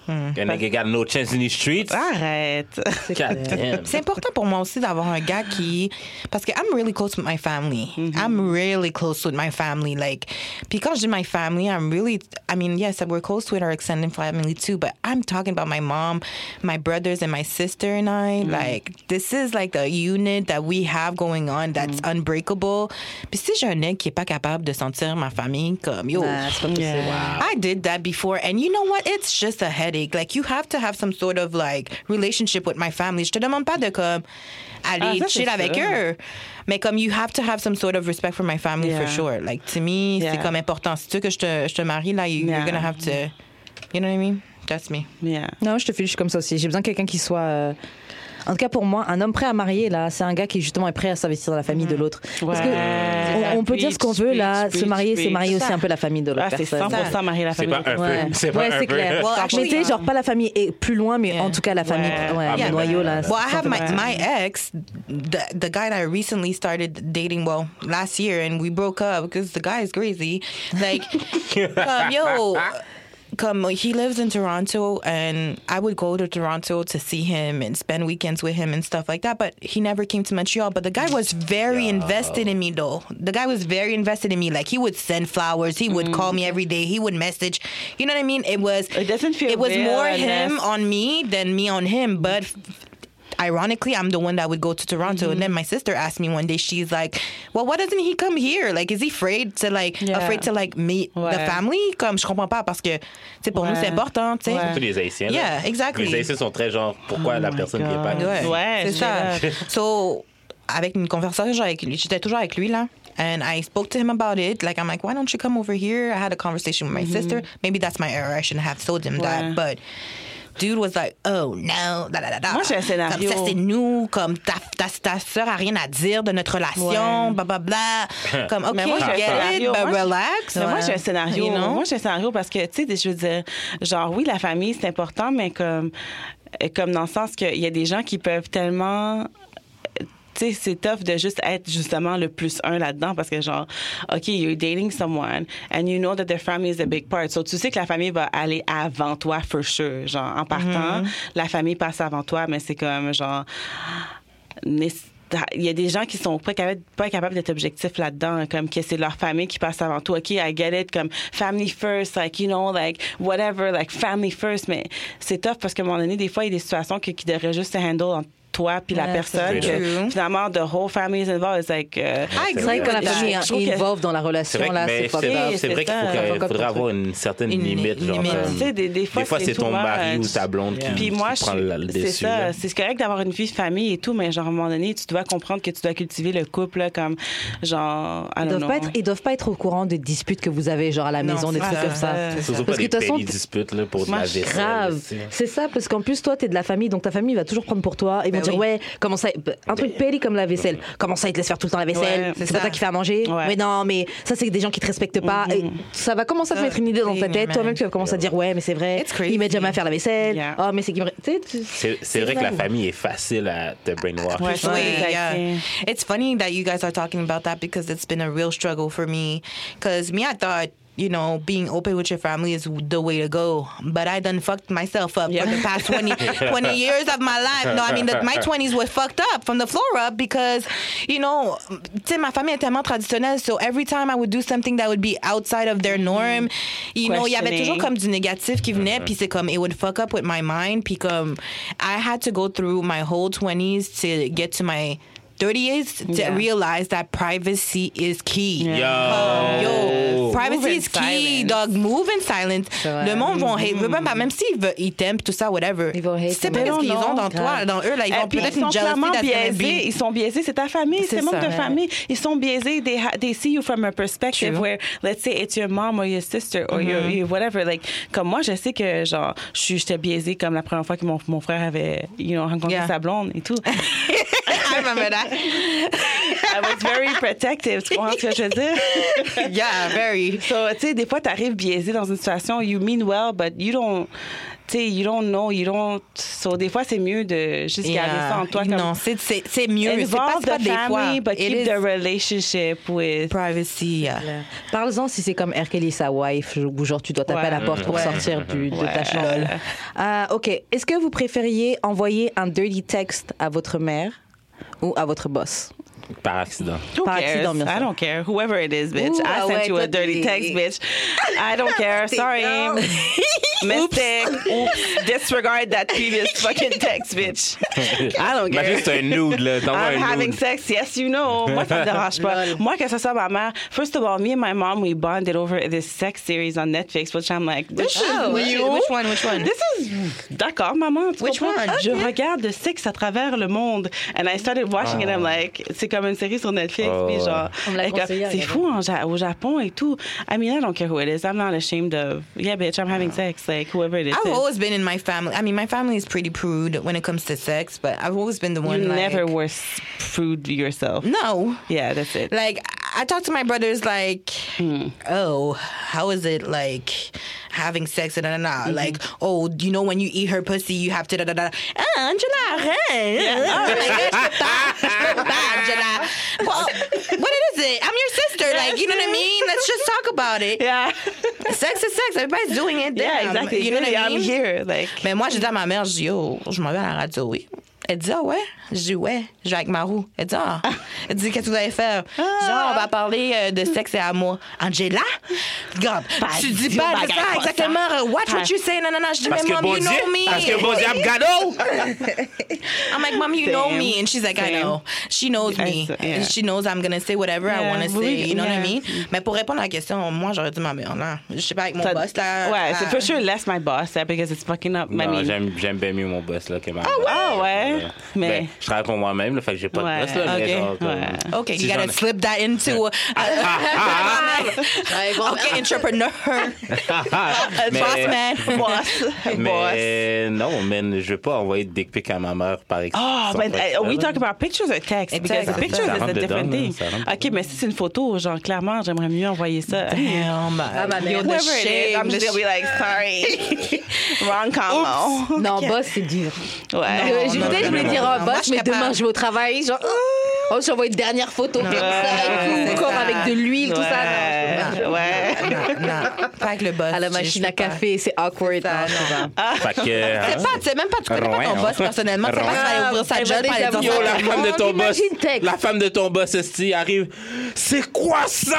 Hmm. tu sais. Tabarnak. Nigga got no chance in these streets. Arrête. C'est important pour moi aussi d'avoir un gars qui parce que I'm really close with my family. Mm-hmm. I'm really close with my family like puis quand je dis my family, I'm really I mean, yes, we're close with our extended family too, but I'm talking about my mom, my brothers and my sister and I. Mm. Like this is like the unit that we have going on that's mm. unbreakable. Puis si j'ai un nègre qui est pas capable de sentir ma famille comme yo, Nah, c'est pas. Yeah. I did that before, and you know what? It's just a headache. Like you have to have some sort of like relationship with my family. Je te demande pas de comme aller Ah, c'est chill avec eux, mais comme you have to have some sort of respect for my family for Yeah. sure. Like to me, c'est Yeah. comme important. Si tu veux que je te, je te marie là, you, Yeah. you're gonna have to, you know what I mean? That's me. Yeah. Non, je te suis comme ça aussi. J'ai besoin de quelqu'un qui soit. euh, En tout cas, pour moi, un homme prêt à marier, là, c'est un gars qui justement est prêt à s'investir dans la famille de l'autre. Parce que Ouais. on, on peut dire ce qu'on veut, là, se marier, c'est marier aussi un peu la famille de l'autre Ah, c'est personne. 100% marier la C'est famille. pas un Ouais, peu. C'est pas ouais un c'est peu. clair. Well, mais tu sais, genre pas la famille est plus loin, mais Yeah. en tout cas la famille, Ouais. ouais, Ah, noyau là. Well, I c'est have my, my ex, the, the guy that I recently started dating, well, last year, and we broke up because the guy is crazy. Like, um, yo, come, he lives in Toronto, and I would go to Toronto to see him and spend weekends with him and stuff like that. But he never came to Montreal. But the guy was very invested in me, though. The guy was very invested in me. Like, he would send flowers, he would call me mm. every day, he would message. You know what I mean? It was. It doesn't feel It was more him on me than me on him, but ironically, I'm the one that would go to Toronto. And then my sister asked me one day, she's like, well, why doesn't he come here? Like, is he afraid to like, Yeah. afraid to like meet the family? Comme, je comprends pas parce que, tu sais, pour nous, c'est important, tu sais. Ouais. Tous les Haïtiens. là. Yeah, exactly. Les Haïtiens sont très genre, pourquoi la personne qui est pas Ouais, Ouais, c'est ça. So, avec une conversation avec lui, j'étais toujours avec lui là. And I spoke to him about it. Like, I'm like, why don't you come over here? I had a conversation with my sister. Maybe that's my error. I shouldn't have told him Mm-hmm. Ouais. that. But dude was like, oh no, da da da da. Moi, j'ai un scénario. Comme ça, c'est nous. Comme ta, ta, ta soeur a rien à dire de notre relation. Ouais. Blah, blah. Comme, okay, Mais moi, j'ai un it, scénario. Moi, relax. Mais moi, j'ai un scénario. You know? Moi, j'ai un scénario parce que, tu sais, je veux dire, genre, oui, la famille, c'est important, mais comme, comme dans le sens qu'il y a des gens qui peuvent tellement tu sais, c'est tough de juste être justement le plus un là-dedans parce que genre, OK, you're dating someone and you know that their family is a big part. So, tu sais que la famille va aller avant toi for sure. Genre, en partant, la famille passe avant toi, mais c'est comme genre, il y a des gens qui sont pas capables, pas capables d'être objectifs là-dedans, comme que c'est leur famille qui passe avant tout. OK, I get it, comme family first, like, you know, like, whatever, like, family first. Mais c'est tough parce qu'à un moment donné, des fois, il y a des situations que, qui devraient juste se handle entre toi puis la personne. que finalement, the whole family is involved. It's like, euh, I C'est vrai que quand la famille est involved dans la relation, là, c'est c'est vrai qu'il faudrait avoir une certaine Une limite. Genre, des, des fois, c'est ton mari ou ta blonde qui, Puis moi, qui prend le le c'est dessus. ça. C'est correct d'avoir une vie de famille et tout, mais genre, à un moment donné, tu dois comprendre que tu dois cultiver le couple, là, comme, genre, Ils doivent, pas être, ils doivent pas être au courant des disputes que vous avez, genre à la Non, maison, des trucs ça. comme ça. Parce pas que de toute façon, disputes là, pour de la vaisselle. Grave. C'est ça, parce qu'en plus, toi, t'es de la famille, donc ta famille va toujours prendre pour toi. Ils vont dire, ouais, comment ça. Un truc péli comme la vaisselle. Comment ça, ils te laissent faire tout le temps la vaisselle? Ouais, C'est pas toi qui fais à manger? Ouais. Mais non, mais ça, c'est des gens qui te respectent pas. Et ça va commencer à te mettre une idée dans ta tête? Toi-même, tu vas commencer à dire, ouais, mais c'est vrai. It's crazy. Ils m'aident jamais à faire la vaisselle. Yeah. Oh, mais c'est qui me. C'est vrai que la famille est facile à te brainwash. Ouais, Oui, Ouais. yeah. It's funny that you guys are talking about that because it's been a real struggle for me. Because me, I thought, you know, being open with your family is the way to go. But I done fucked myself up Yeah. for the past 20, 20 years of my life. No, I mean, the, my 20s were fucked up from the floor up because, you know, tu sais, ma famille est tellement traditionnelle. So every time I would do something that would be outside of their mm-hmm. norm, you know, il y avait Questioning. toujours comme du négatif qui venait. Mm-hmm. Puis c'est comme, it would fuck up with my mind. Puis comme, I had to go through my whole 20s to get to my 30s to Yeah. realize that privacy is key. Yo! Yo, privacy Move is key, silence. dog. Move in silence. Le monde vont hate. Pas- Même s'ils veulent, ils t'aiment, tout ça, whatever. Ils vont hate C'est pas quand ce même. qu'ils ont dans toi, dans eux. Là, ils Et ont puis, peut-être ils une jealousy biaisés. Ils sont biaisés. C'est ta famille. C'est C'est membre ça. de famille. Ils sont biaisés. They, ha- they see you from a perspective True. where, let's say, it's your mom or your sister or your, Mm-hmm. your whatever. Like, comme moi, je sais que, genre, j'étais biaisée comme la première fois que mon, mon frère avait, you know, rencontré Yeah. sa blonde et tout. I remember that. I was very protective. Tu comprends ce que je veux dire? Yeah, very. So, tu sais, des fois, tu arrives biaisé dans une situation, you mean well, but you don't, tu sais, you don't know, you don't. So, des fois, c'est mieux de juste garder ça en toi. Comme, Non, c'est- c'est c'est mieux. C'est pas, c'est pas the des fois. family, but It keep is the relationship with. privacy. yeah. Parle-en si c'est comme. Kelly, sa wife, ou genre tu dois taper à la porte pour Ouais. sortir du, de ta Ouais. chambre. Euh, ok. Est-ce que vous préfériez envoyer un dirty text à votre mère? Ou à votre boss? Par accident. Who Par cares? accident, I don't care. Whoever it is, bitch. Ouh, I ah sent ouais, you a dirty text, bitch. I don't care. Sorry. Non. Mistake. Oops. Disregard that previous fucking text, bitch. I don't care. Imagine c'est un nude, là. T'envoies I'm un having nude. sex, yes, you know. Moi, ça me dérange pas. Lol. Moi, que ce soit ma mère. First of all, me and my mom, we bonded over this sex series on Netflix, which I'm like, this Oh, is which, new. which one? Which one? This is d'accord, maman. tu Which comprends? one? Je Okay. regarde le sexe à travers le monde, and I started watching it. I'm like, c'est comme une série sur Netflix, Oh. puis genre, On me l'a like, conseillé à c'est fou en au Japon et tout. I mean, I don't care who it is. I'm not ashamed of. Yeah, bitch, I'm having sex. Like whoever it is. I've always been in my family. I mean, my family is pretty prude when it comes to sex, but I've always been the one. you like, never were prude yourself. No. Yeah, that's it. Like I talk to my brothers like, Hmm. oh, how is it like having sex and da, da, da. Mm-hmm. like, oh, you know when you eat her pussy, you have to da da da. Ah, Angela, arrête. Like, je peux pas, je peux pas, Angela. Well, what is it? I'm your sister. Like, you know what I mean? Let's just talk about it. yeah, Sex is sex. Everybody's doing it. yeah, exactly. You know what I mean? I'm here. Like, Mais moi, je dis à ma mère, je dis, yo, je m'en vais à la radio, oui. Elle dit, ah ouais? Je dis, ouais, je vais avec Marou. Elle dit, ah. Elle dit, qu'est-ce que vous allez faire? Genre, on va parler euh, de sexe et amour. Angela? Regarde, tu dis pas ça, exactement. Watch what you say. Non, non, non. Je dis, mais mom, you know me. parce que bon Dieu, I'm gado. I'm like, mom, you know me. And she's like, I know. She knows me. She knows I'm going to say whatever I want to say. You know what I mean? Mais pour répondre à la question, moi, j'aurais dit ma mère, là. Je sais pas, avec mon boss, là. Ouais, c'est for sure less my boss, that, because it's fucking up. Non, j'aime bien mieux mon boss là, que ma Ah ouais? Mais. Ben, je travaille pour moi-même, là, fait que j'ai pas Ouais, de boss. Là, mais ok. genre, comme- Ouais. Okay, si you gotta slip that into. okay, entrepreneur. Mais- Boss man. boss. Mais non, mais je veux pas envoyer de dick pic à ma mère, par exemple. Oh, but uh, we talk about pictures or text because Exact. pictures Ça is a different thing. là, ça Ok, mais si c'est une photo, genre clairement, j'aimerais mieux envoyer ça. Damn, Ah, mère. Yo, the Whoever it is, shame, I'm just gonna be like, sorry, wrong combo. Non, boss, c'est dur. Ouais. Euh, je je voulais dire, oh, moi, boss, je mais demain, je vais au travail. Genre, oh, j'envoie une dernière photo comme ça, et tout, c'est encore ça. avec de l'huile, tout ça. Ouais. Non, non, pas avec le boss. À la machine à café, c'est awkward. Non. pas. Que. C'est pas, c'est même pas, tu connais pas ton boss personnellement. C'est pas que tu vas ouvrir sa Ah, job ben, les Yo, ça. la femme de ton boss. La femme de ton boss, esti, arrive. C'est quoi ça?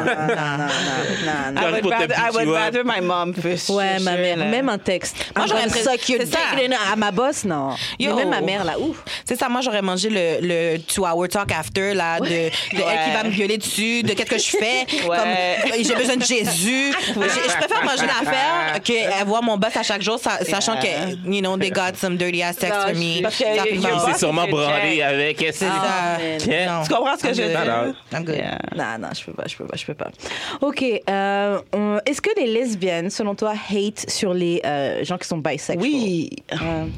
Non, non, non, non. I would, rather, I would piquer, ouais. rather my mom Ouais, ma mère, même un texte. Moi, j'aurais ça c'est à ma boss, non. Même ma mère, là, ouf. C'est ça, moi j'aurais mangé le, le two hour talk after là, de, de elle qui va me violer dessus, de qu'est-ce que je fais, Ouais. comme j'ai besoin de Jésus. Je préfère manger l'affaire que voir mon boss à chaque jour, sa- sachant que, you know, they got some dirty ass sex Non, for me. que il s'est sûrement branlé avec. C'est ça. Non. Tu comprends ce que I'm je veux dire? I'm good. Yeah. Non, non, je peux pas, je peux pas, je peux pas. Ok, euh, est-ce que les lesbiennes, selon toi, hate sur les euh, gens qui sont bisexuels? Oui,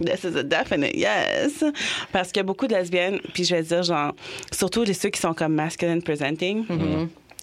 this is a definite yes. Parce qu'il y a beaucoup de lesbiennes, puis je vais dire, genre, surtout les ceux qui sont comme masculine presenting.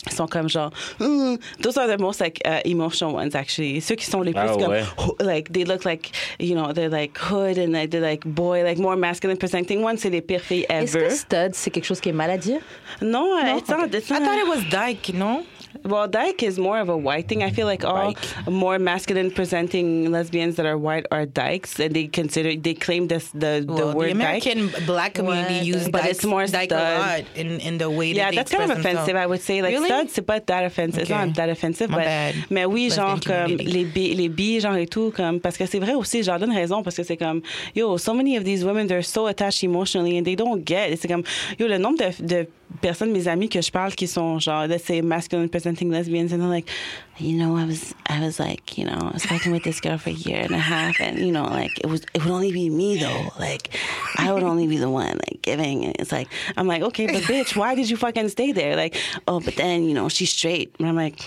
Ils sont comme genre, Hmm, those are the most like uh, emotional ones actually. Ceux qui sont les plus Ah, comme, ouais. ho- like they look like, you know, they're like hood and like, they're like boy, like more masculine presenting ones. C'est les pires filles Est-ce ever. que stud, c'est quelque chose qui est mal à dire? Non, it's not. It's I not. thought it was dyke, non? Well, dyke is more of a white thing. I feel like all more masculine presenting lesbians that are white are dykes, and they consider they claim this the the word the dyke. American black community Ouais. uses But dyke, it's more dyke a stud. lot in, in the way Yeah, that they that's kind of offensive. themselves. I would say like Really? stud, c'est pas that offensive. It's not that offensive, My but bad. mais oui, Lesbian genre comme les bi, les bi, genre et tout, comme parce que c'est vrai aussi. J'en donne raison parce que c'est comme yo, so many of these women they're so attached emotionally and they don't get. C'est comme yo, le nombre de, de personnes, mes amis que je parle qui sont genre let's say masculine presenting lesbians and they're like, you know, I was I was like, you know, I was working with this girl for a year and a half and you know, like it was it would only be me though. Like I would only be the one like giving and it's like I'm like, okay, but bitch, why did you fucking stay there? Like, oh, but then, you know, she's straight. And I'm like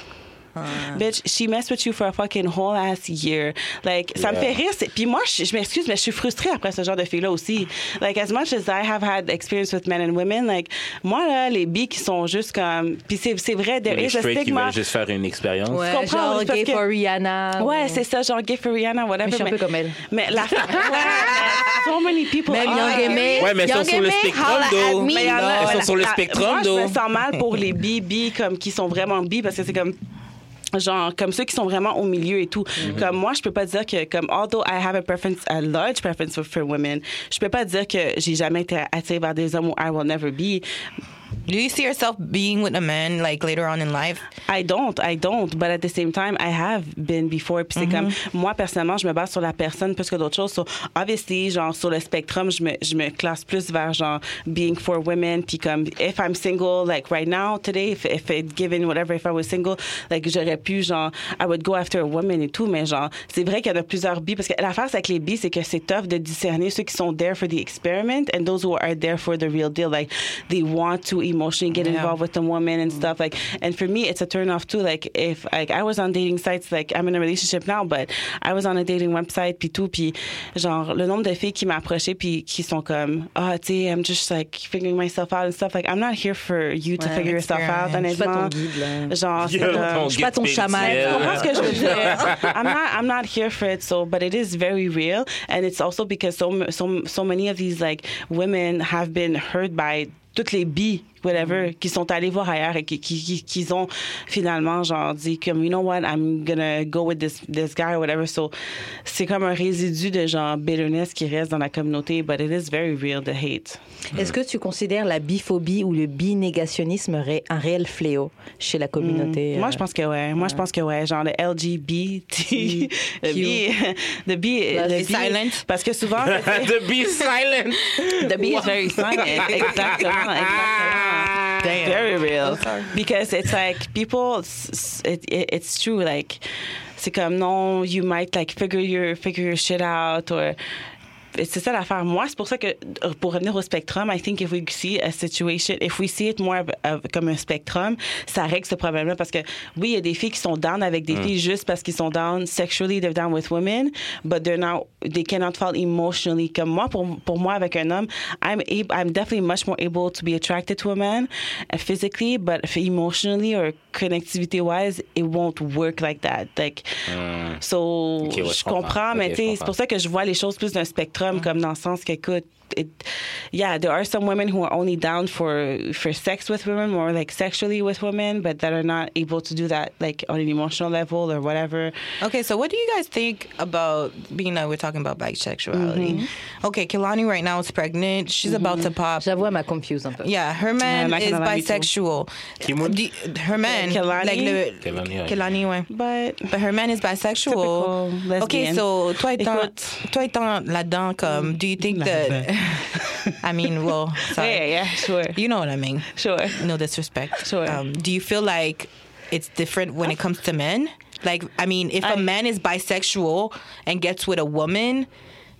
Bitch, she messed with you for a fucking whole ass year. Like, ça me fait rire. Puis moi, je, je m'excuse, mais je suis frustrée après ce genre de filles-là aussi. Like, as much as I have had experience with men and women, like, moi, là, les bi qui sont juste comme. Puis c'est c'est vrai, there Les is a straight qui stigma. veulent juste faire une expérience. Ouais, comprends, genre gay que- for Rihanna. Ouais, ou- c'est ça, genre gay for Rihanna, whatever. Mais je suis un peu comme elle. Mais la. so many people. Même are. Young Aimé. Ouais, mais elles sont sur le spectrum, a- Elles sont sur le spectrum, Moi, je me sens mal pour les bi, bi, comme, qui sont vraiment bi, parce que c'est comme genre comme ceux qui sont vraiment au milieu et tout. Comme moi je peux pas dire que comme although I have a preference a large preference for, for women je peux pas dire que j'ai jamais été attirée par des hommes ou I will never be Do you see yourself being with a man like later on in life? I don't, I don't, but at the same time, I have been before. Puis c'est comme, moi, personnellement, je me base sur la personne plus que d'autres choses. So, obviously, genre, sur le spectrum, je me, je me classe plus vers, genre, being for women. Puis comme, if I'm single, like right now, today, if, if it given whatever, if I was single, like, j'aurais pu, genre, I would go after a woman et tout. Mais genre, c'est vrai qu'il y en a plusieurs bi. Parce que l'affaire, avec les bi, c'est que c'est tough de discerner ceux qui sont there for the experiment and those who are there for the real deal. Like, they want to emotionally get Yeah. involved with the woman and stuff like and for me it's a turn off too like if like I was on dating sites like I'm in a relationship now but I was on a dating website puis tout puis genre le nombre de filles qui m'approchaient puis qui sont comme ah tu sais I'm just like figuring myself out and stuff like I'm not here for you to Ouais, figure yourself out expérience. Je suis pas honnêtement ton guide, là. genre c'est Yo, comme- ton suis pas ton guide chaman. tu comprends ce que je veux dire? I'm not. I'm not here for it. So, but it is very real, and it's also because so so so many of these like women have been hurt by toutes les bi whatever, qui sont allés voir ailleurs et qui, qui, qui, qui ont finalement, genre, dit comme, you know what, I'm gonna go with this, this guy or whatever. So, c'est comme un résidu de, genre, bitterness qui reste dans la communauté, but it is very real, the hate. Est-ce que tu considères la biphobie ou le binégationnisme ré- un réel fléau chez la communauté Moi, euh, je pense que ouais. Moi, je pense que ouais. Genre le LGBT. le B. Le B. Le It's silent. Parce que souvent. The be silent. The B is very silent. Exactement. Exactement. Very real. Because it's like people, it's, it, it, it's true. Like, c'est comme non, you might like figure your figure your shit out or c'est ça l'affaire. Moi, c'est pour ça que, pour revenir au spectrum, I think if we see a situation, if we see it more of- of- comme un spectrum, ça règle ce problème-là. Parce que, oui, il y a des filles qui sont down avec des filles juste parce qu'ils sont down sexually, they're down with women, but they're not, they cannot fall emotionally. Comme moi, pour, pour moi, avec un homme, I'm, able, I'm definitely much more able to be attracted to a man uh, physically, but emotionally or connectivity-wise, it won't work like that. Like, so, Ok, ouais, je comprends. comprends, mais Ok, je tu sais, c'est pour ça que je vois les choses plus d'un spectrum, comme dans le sens qu'écoute, it, yeah, there are some women who are only down for for sex with women, more like sexually with women, but that are not able to do that like on an emotional level or whatever. Okay, so what do you guys think about being that we're talking about bisexuality? Mm-hmm. Okay, Kilani right now is pregnant. She's mm-hmm. about to pop. J'avoue, elle m'a confuse un peu. Yeah, her man Yeah, is Macanala, me too. bisexual. The- her man, Kelani? like le, Kelani, ouais. Kelani, ouais. But But her man is bisexual. Okay, so toi étant, toi étant là-dedans, comme, do you think that? I mean, well, sorry. yeah, yeah, sure, You know what I mean. sure. No disrespect. Sure. Um, do you feel like it's different when it comes to men? Like, I mean, if a I- man is bisexual and gets with a woman,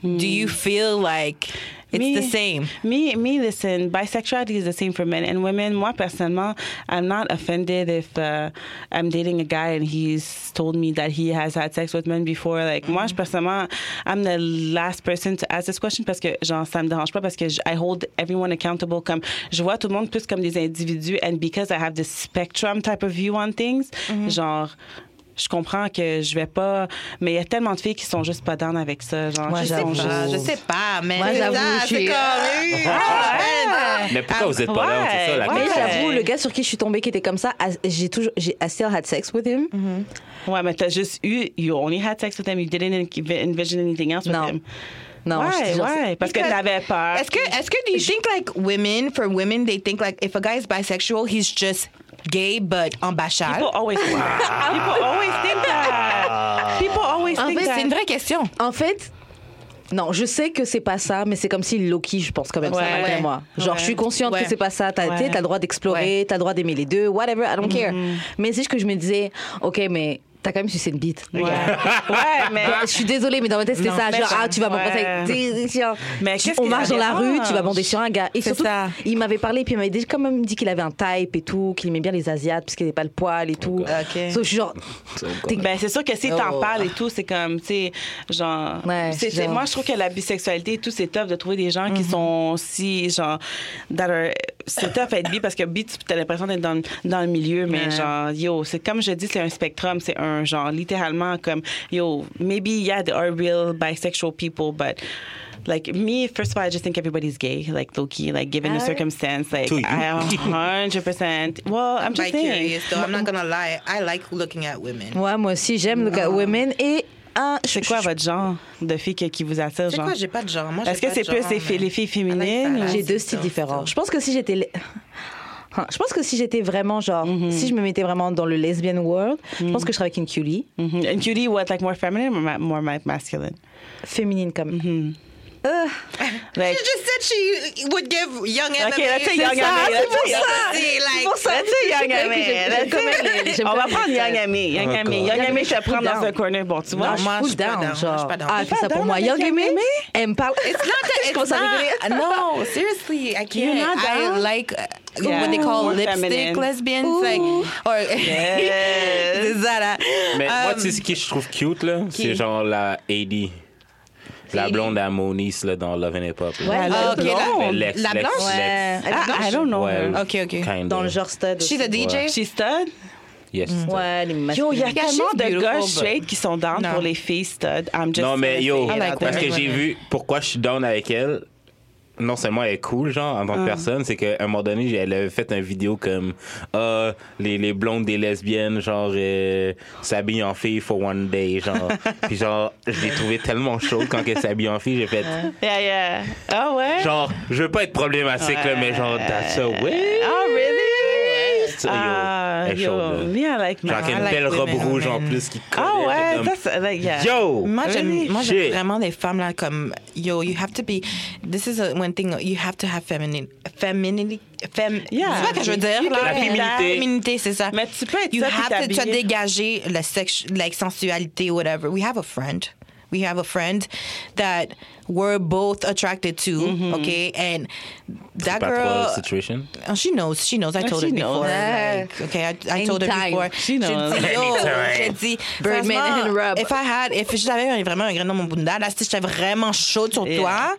do you feel like it's Me- the same? Me, me, listen, bisexuality is the same for men and women. Moi, personnellement, I'm not offended if uh, I'm dating a guy and he's told me that he has had sex with men before. Like, moi, je, personnellement, I'm the last person to ask this question parce que, genre, ça me dérange pas parce que je- I hold everyone accountable comme, je vois tout le monde plus comme des individus and because I have this spectrum type of view on things, genre, je comprends que je vais pas, mais il y a tellement de filles qui sont juste pas down avec ça. Genre, Moi, Je sais pas, je sais pas, mais Moi, j'avoue, je c'est suis- comme, Ouais. Mais pourquoi vous êtes pas là? C'est ça la Mais question. j'avoue, le gars sur qui je suis tombée qui était comme ça, j'ai toujours, j'ai I still had sex with him. Ouais, mais t'as juste eu, you only had sex with him, you didn't env- envision anything else with Non. him. Non, ouais, j'étais genre- ouais, parce que t'avais peur. Est-ce que, est-ce que do you think like women, for women, they think like if a guy is bisexual, he's just gay but en bachal? People always think that. People always think that. People always En think fait, that. c'est une vraie question. En fait, non, je sais que c'est pas ça, mais c'est comme si Loki, je pense quand même ça Ouais. malgré Ouais. moi. Genre, Ouais. je suis consciente Ouais. que c'est pas ça. T'as Ouais. t'as le droit d'explorer, t'as le droit d'aimer les deux, whatever, I don't care. Mais c'est juste que je me disais, ok, mais t'as quand même sucé une bite. Ouais. ouais, mais. Je suis désolée, mais dans ma tête, c'était ça. Genre, ah, tu vas m'embrasser avec. genre, Mais on marche dans la rue, tu vas bander sur un gars. Et surtout, ça. il m'avait parlé, puis il m'avait déjà quand même dit qu'il avait un type et tout, qu'il aimait bien les Asiates, puisqu'il n'avait pas le poil et tout. Ok. So, je suis genre, Ben, c'est sûr que si t'en Oh. parles et tout, c'est comme, tu sais, genre. Ouais, c'est- c'est- genre. Moi, je trouve que la bisexualité et tout, c'est tough de trouver des gens qui sont si, genre. that are- C'est tough être bi parce que bi, tu as l'impression d'être dans, dans le milieu, mais Ouais. genre, yo, c'est comme je dis, c'est un spectrum, c'est un genre, littéralement, comme, yo, maybe, yeah, there are real bisexual people, but. Like me, first of all, I just think everybody's gay, like Loki, like given the circumstance, like. I am hundred percent. Well, I'm just saying. Bi-curious, though. I'm not gonna lie. I like looking at women. Ouais, moi aussi, j'aime le gars women. Et un. C'est quoi votre genre de fille qui, qui vous attire, C'est genre? quoi, j'ai pas de genre? Moi, Est-ce que c'est de plus genre, les filles, les filles féminines? J'ai deux styles différents. Je pense que si j'étais. Hein, Je pense que si j'étais vraiment genre, si je me mettais vraiment dans le lesbian world, je pense que je serais avec une cutie, Mhm. And cutie, what, like more feminine or ma- more ma- masculine? féminine comme. Euh, Like, She just said she would give young MMA. Okay, say c'est young MMA, c'est pour ça. young- C'est like- pour ça. Young C'est les- j'aime On va prendre Young Amy. Young. Amy. Young Young Amy, je suis prends dans un corner. Bon, tu vois. Non, je moi, suis je suis pas down, down, moi, je suis genre. pas down. Ah, pas ça pour moi. avec Young Young Amy? elle me parle. It's not that Je it's not. No, seriously, I can't. not I down? like uh, Yeah. what they call More lipstick feminine. lesbians, like or Yes. c'est ça là. Mais moi, Um, tu sais ce qui je trouve cute, là? C'est genre la AD. La blonde à Moniz, là, dans Love and Hip Hop. Ouais, Ah, ok, la- Lex, la Lex, blanche? Lex. Ouais. Est Ah. I don't know Ouais. Ok, ok. Kinda. Dans le genre stud. She's a. DJ. She's stud? Yes. Ouais, les. Yo, il y a tellement de gars but- straight qui sont down No. pour les filles stud. I'm just Non, mais yo, parce que j'ai vu pourquoi je suis down avec elle. Non seulement elle est cool, genre, en tant que personne, c'est qu'à un moment donné, elle avait fait une vidéo comme ah, les, les blondes des lesbiennes, genre, euh, s'habillent en fille for one day, genre. Puis genre, je l'ai trouvé tellement chaude quand elle s'habille en fille, j'ai fait. Yeah, yeah. Ah ouais? Genre, je veux pas être problématique, là, mais genre, that's so weird. Oh, really? Yo, Ah, yo, me, I like Genre, I une like belle robe women, rouge en women. plus qui colle. Oh, ouais, comme, that's like, yeah. Yo! Moi, j'aime, vraiment les femmes là comme yo. You have to be. This is a, one thing. You have to have feminine, femininity. Fem, Yeah. c'est pas que je veux dire là. La féminité. La féminité, c'est ça. Mais tu peux être You ça have to, tu as dégagé la sex, like sensualité, whatever. We have a friend. We have a friend that we're both attracted to. Mm-hmm. Okay, and that Pas girl. situation. Oh, she knows. She knows. I told she her knows. before. Yeah. Like, okay, I, I told her before. She knows. J'ai dit, yo, Anytime. j'ai dit, Birdman franchement, and rub. If I had, if j'avais vraiment un grain dans mon bunda, là, si j'étais vraiment chaude sur Yeah. toi,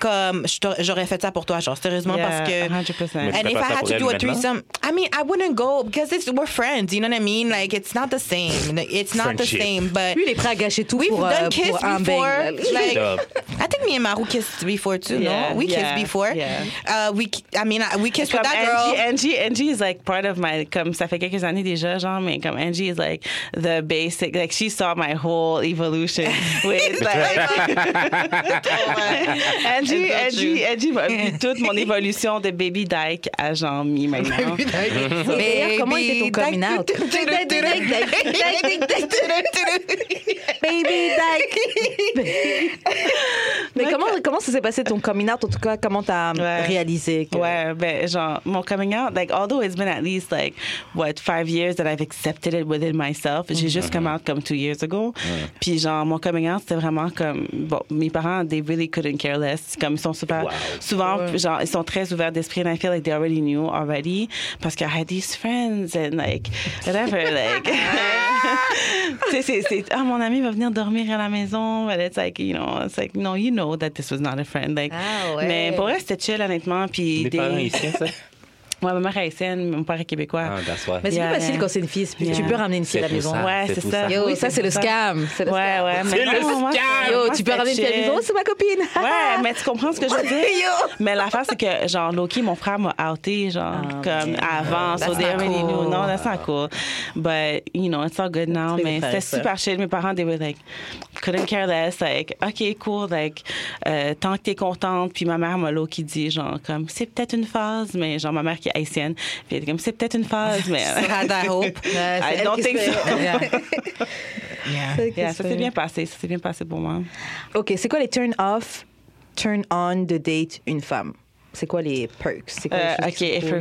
comme je t'aurais- j'aurais fait ça pour toi, genre sérieusement Yeah, parce que. 100%. Mais And if I had to do a threesome, I mean, I wouldn't go because it's we're friends. You know what I mean? Like it's not the same. It's not the same. But Lui, il est prêt à gâcher tout we've pour, done euh, kiss pour un before. bang. Like Stop. I think me and Maru kissed before too. Yeah, no, we yeah, kissed before? yeah. Uh, we, I mean, I- we kissed with Comme that girl. Angie, Angie, Angie is like part of my, comme ça fait quelques années déjà, genre, mais comme Angie is like the basic, like she saw my whole evolution with like, Angie, Angie, Angie a vu toute mon évolution de baby dyke à genre mi maintenant. Et d'ailleurs, comment était ton coming out? Baby Dyke. Mais comment, comment ça s'est passé ton coming out? En tout cas, comment t'as Ouais. réalisé que... Ouais, ben genre mon coming out, like although it's been at least like what five years that I've accepted it within myself, j'ai juste come out comme two years ago. Puis genre mon coming out c'était vraiment comme bon mes parents they really couldn't care less, comme ils sont super Wow. souvent genre ils sont très ouverts d'esprit and I feel like they already knew already parce que I had these friends and like whatever like c'est ah mon ami va venir dormir à la maison but it's like you know it's like no you know that this was not a friend like Ah ouais. mais pour eux c'était chill honnêtement puis Les des- parents ici, ça? Ouais, ma mère est haïtienne, mon père est québécois. Ah, that's why. Mais c'est Yeah, plus facile yeah. quand c'est une fille. plus- Tu peux ramener une fille à la maison. ça. ouais, c'est ça. ça. Yo, Oui, ça, c'est le scam. C'est le Ouais, scam. ouais. C'est mais le non, scam. Yo, tu peux ramener une fille à la maison. Oh, c'est ma copine. Ouais, mais tu comprends ce que je veux dire? mais l'affaire, c'est que, genre, Loki, mon frère m'a outé, genre, comme avant. So they not already knew. No, that's not cool. But, you know, it's all good now. C'est Mais c'était super chill. Mes parents, they were like, couldn't care less. Like, OK, cool. Like, euh, tant que t'es contente. Puis ma mère m'a Loki dit, genre, comme, c'est peut-être une phase, mais genre, ma mère qui est haïtienne. Puis elle était comme, c'est peut-être une phase, mais. Had I hope. I don't think so. Yeah. Yeah. Yeah, ça s'est bien passé. Ça s'est bien passé pour moi. OK, c'est quoi les turn off, turn on de date une femme? C'est quoi les perks? C'est quoi les Uh, qui if her,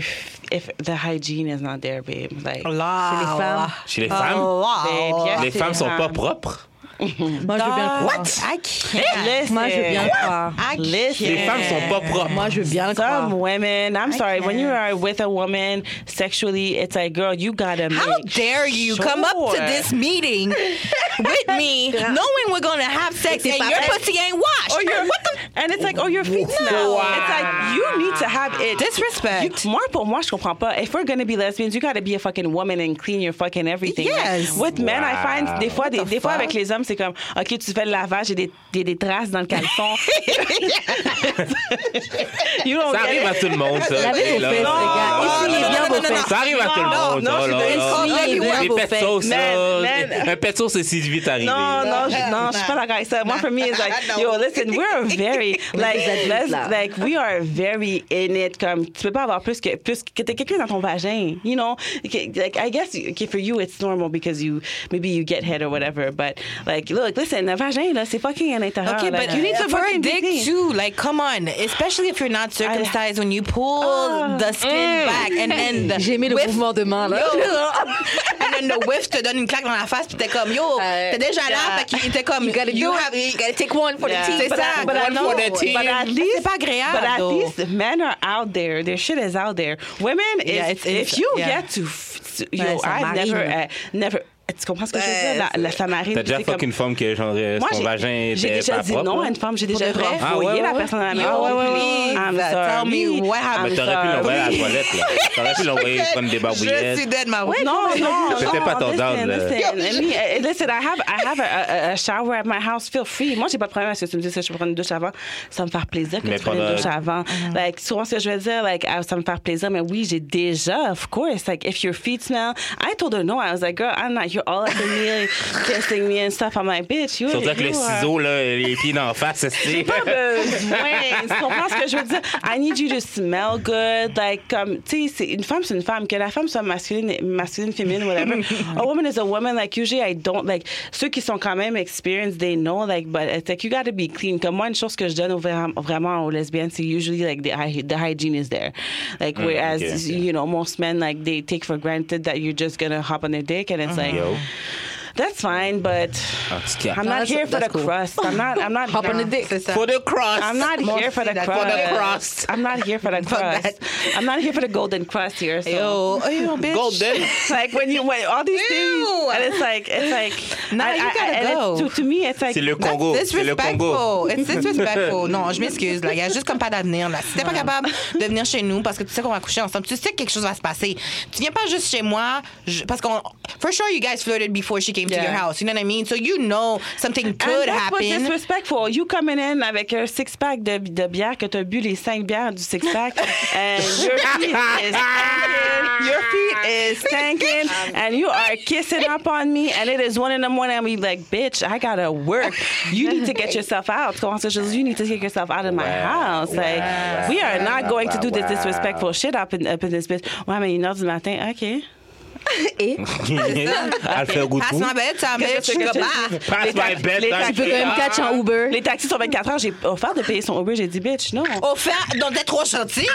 if the hygiene is not there, babe, like Là, les femmes? Chez les femmes, wow. Babe, yes. les femmes sont pas propres? Moi, je veux bien le croire. What? I can't. Eh, listen, Moi, je veux bien le croire. I Listen. Les femmes sont pas propres. Moi, je veux bien le croire. Some women, I'm sorry, when you are with a woman sexually, it's like, girl, you gotta make How dare you come up to this meeting with me knowing we're gonna have sex and your pussy ain't washed? Or your, what the and it's like, oh, your feet smell. It's like, you need to have it. disrespect? You, moi, pour moi, je comprends pas. If we're gonna be lesbians, you gotta be a fucking woman and clean your fucking everything. Yes. With men, I find, des fois, des, What the des fois avec les hommes, c'est comme, OK, tu fais le lavage et des, des, des traces dans le caleçon. you don't Ça arrive à tout le monde, ça. Lavez vos Là. fesses, les gars. Non, Essuyez non, bien non, vos non, non, fesses. Ça arrive à tout le Non, monde. non, là. essuyez bien Les vos fesses. Un pet sauce, c'est si vite arrivé. Non, non, je, non, je suis pas d'accord avec ça. Moi, for me, it's like, yo, listen, we're very, like, like, we are very in it. Comme, tu peux pas avoir plus que, plus que t'es quelqu'un dans ton vagin, you know? Like, I guess, okay, for you, it's normal because you, maybe you get head or whatever, but, like, look, listen, un vagin, là, c'est fucking à l'intérieur. Okay, like, but you need to for a fucking dick be- too, like come on, especially if you're not circumcised, when you pull Ah. the skin back and then the J'ai aimé le whiff- mouvement de main, là. and then the whiff te donne une claque dans la face, puis t'es comme yo, Euh, t'es déjà là, yeah. fait qu'il était comme You gotta do have- You gotta take one for Yeah. the team. C'est But ça, I- but one know- for the team. But at least, C'est pas agréable, But at though. least men are out there. Their shit is out there. Women, Yeah, is, it's- it's- if you yeah. get to, f- to- yo, I've never, uh, never. Tu comprends ce que je veux dire? La, la, ça m'arrive. T'as déjà c'est fuck comme- une femme que genre euh, Moi, son vagin J'ai déjà pas dit propre, non à une femme, j'ai déjà vrai? Ah, renvoyé ouais, la ouais, personne à la maison. please, I'm tell me what I'm Mais happened. t'aurais pu l'envoyer à la toilette, là. T'aurais pu l'envoyer prendre des Je barbouillettes. suis dead, ma Non, non, C'était pas ton listen, down, là. Listen, uh, listen, I have, I have a, a- a shower at my house. Feel free. Moi, j'ai pas de problème à ce que tu me dis que je peux prendre une douche avant. Ça me fait plaisir que Mais tu prennes une douche avant. Like, souvent, ce que je veux dire, like, ah, ça me fait plaisir. Mais oui, j'ai déjà, of course. Like, if your feet smell, I told her no. I was like, girl, I'm not. You're all up in me, kissing me and stuff. I'm like, bitch, you. Surtout avec le ciseau, là, les pieds d'en face, c'est pas besoin. Tu comprends ce que je veux dire? I need you to smell good. Like, comme, tu sais, une femme, c'est une femme. Que la femme soit masculine, masculine, féminine, whatever. a woman is a woman. Like, usually, I don't, like, ceux qui sont quand même experienced, they know, like, but it's like, you gotta be clean. Comme moi, une chose que je donne vraiment aux lesbiennes, c'est usually, like, the, the hygiene is there. Like, mm, whereas, okay, okay. you know, most men, like, they take for granted that you're just gonna hop on their dick, and it's mm-hmm. like, Yo show. That's fine, but cas. I'm No, not that's- here for the cool. crust. I'm not, I'm not, Hop on the dick. For the cross. I'm not here for the crust. For the crust. I'm not here for the crust. I'm not here for the golden crust here. So. Yo, yo, bitch. Golden. Like when you when all these things, Ew. and it's like it's like Nah, I- you gotta and it's- go. To, to me, it's like C'est le Congo. That's C'est le Congo. disrespectful. It's disrespectful. non, je m'excuse. là. Il y a juste comme pas d'avenir. là. Si t'es pas capable de venir chez nous parce que tu sais qu'on va coucher ensemble, tu sais que quelque chose va se passer. Tu viens pas juste chez moi je- parce qu'on. For sure, you guys flirted before she came to Yeah. your house. You know what I mean? So you know something And could that's what's happen. disrespectful. You coming in avec un six pack de, de bière que t'as bu les cinq bières du six pack, and your feet is stinking. Your feet is stinking, and you are kissing up on me, and it is one in the morning. And we like, bitch, I gotta work. You need to get yourself out. Comment ça, je dis, You need to get yourself out of my Wow. house. Like, we are not going to do this disrespectful shit up in, up in this bitch. Ouais, mais une heure du matin, ok. Et Elle fait goût Passe ma bête, ça que Je tu-. Passe peux quand même catch en Uber. Les taxis sont 24 heures. J'ai offert de payer son Uber. J'ai dit, bitch, non. Offert, donc t'es trop gentil.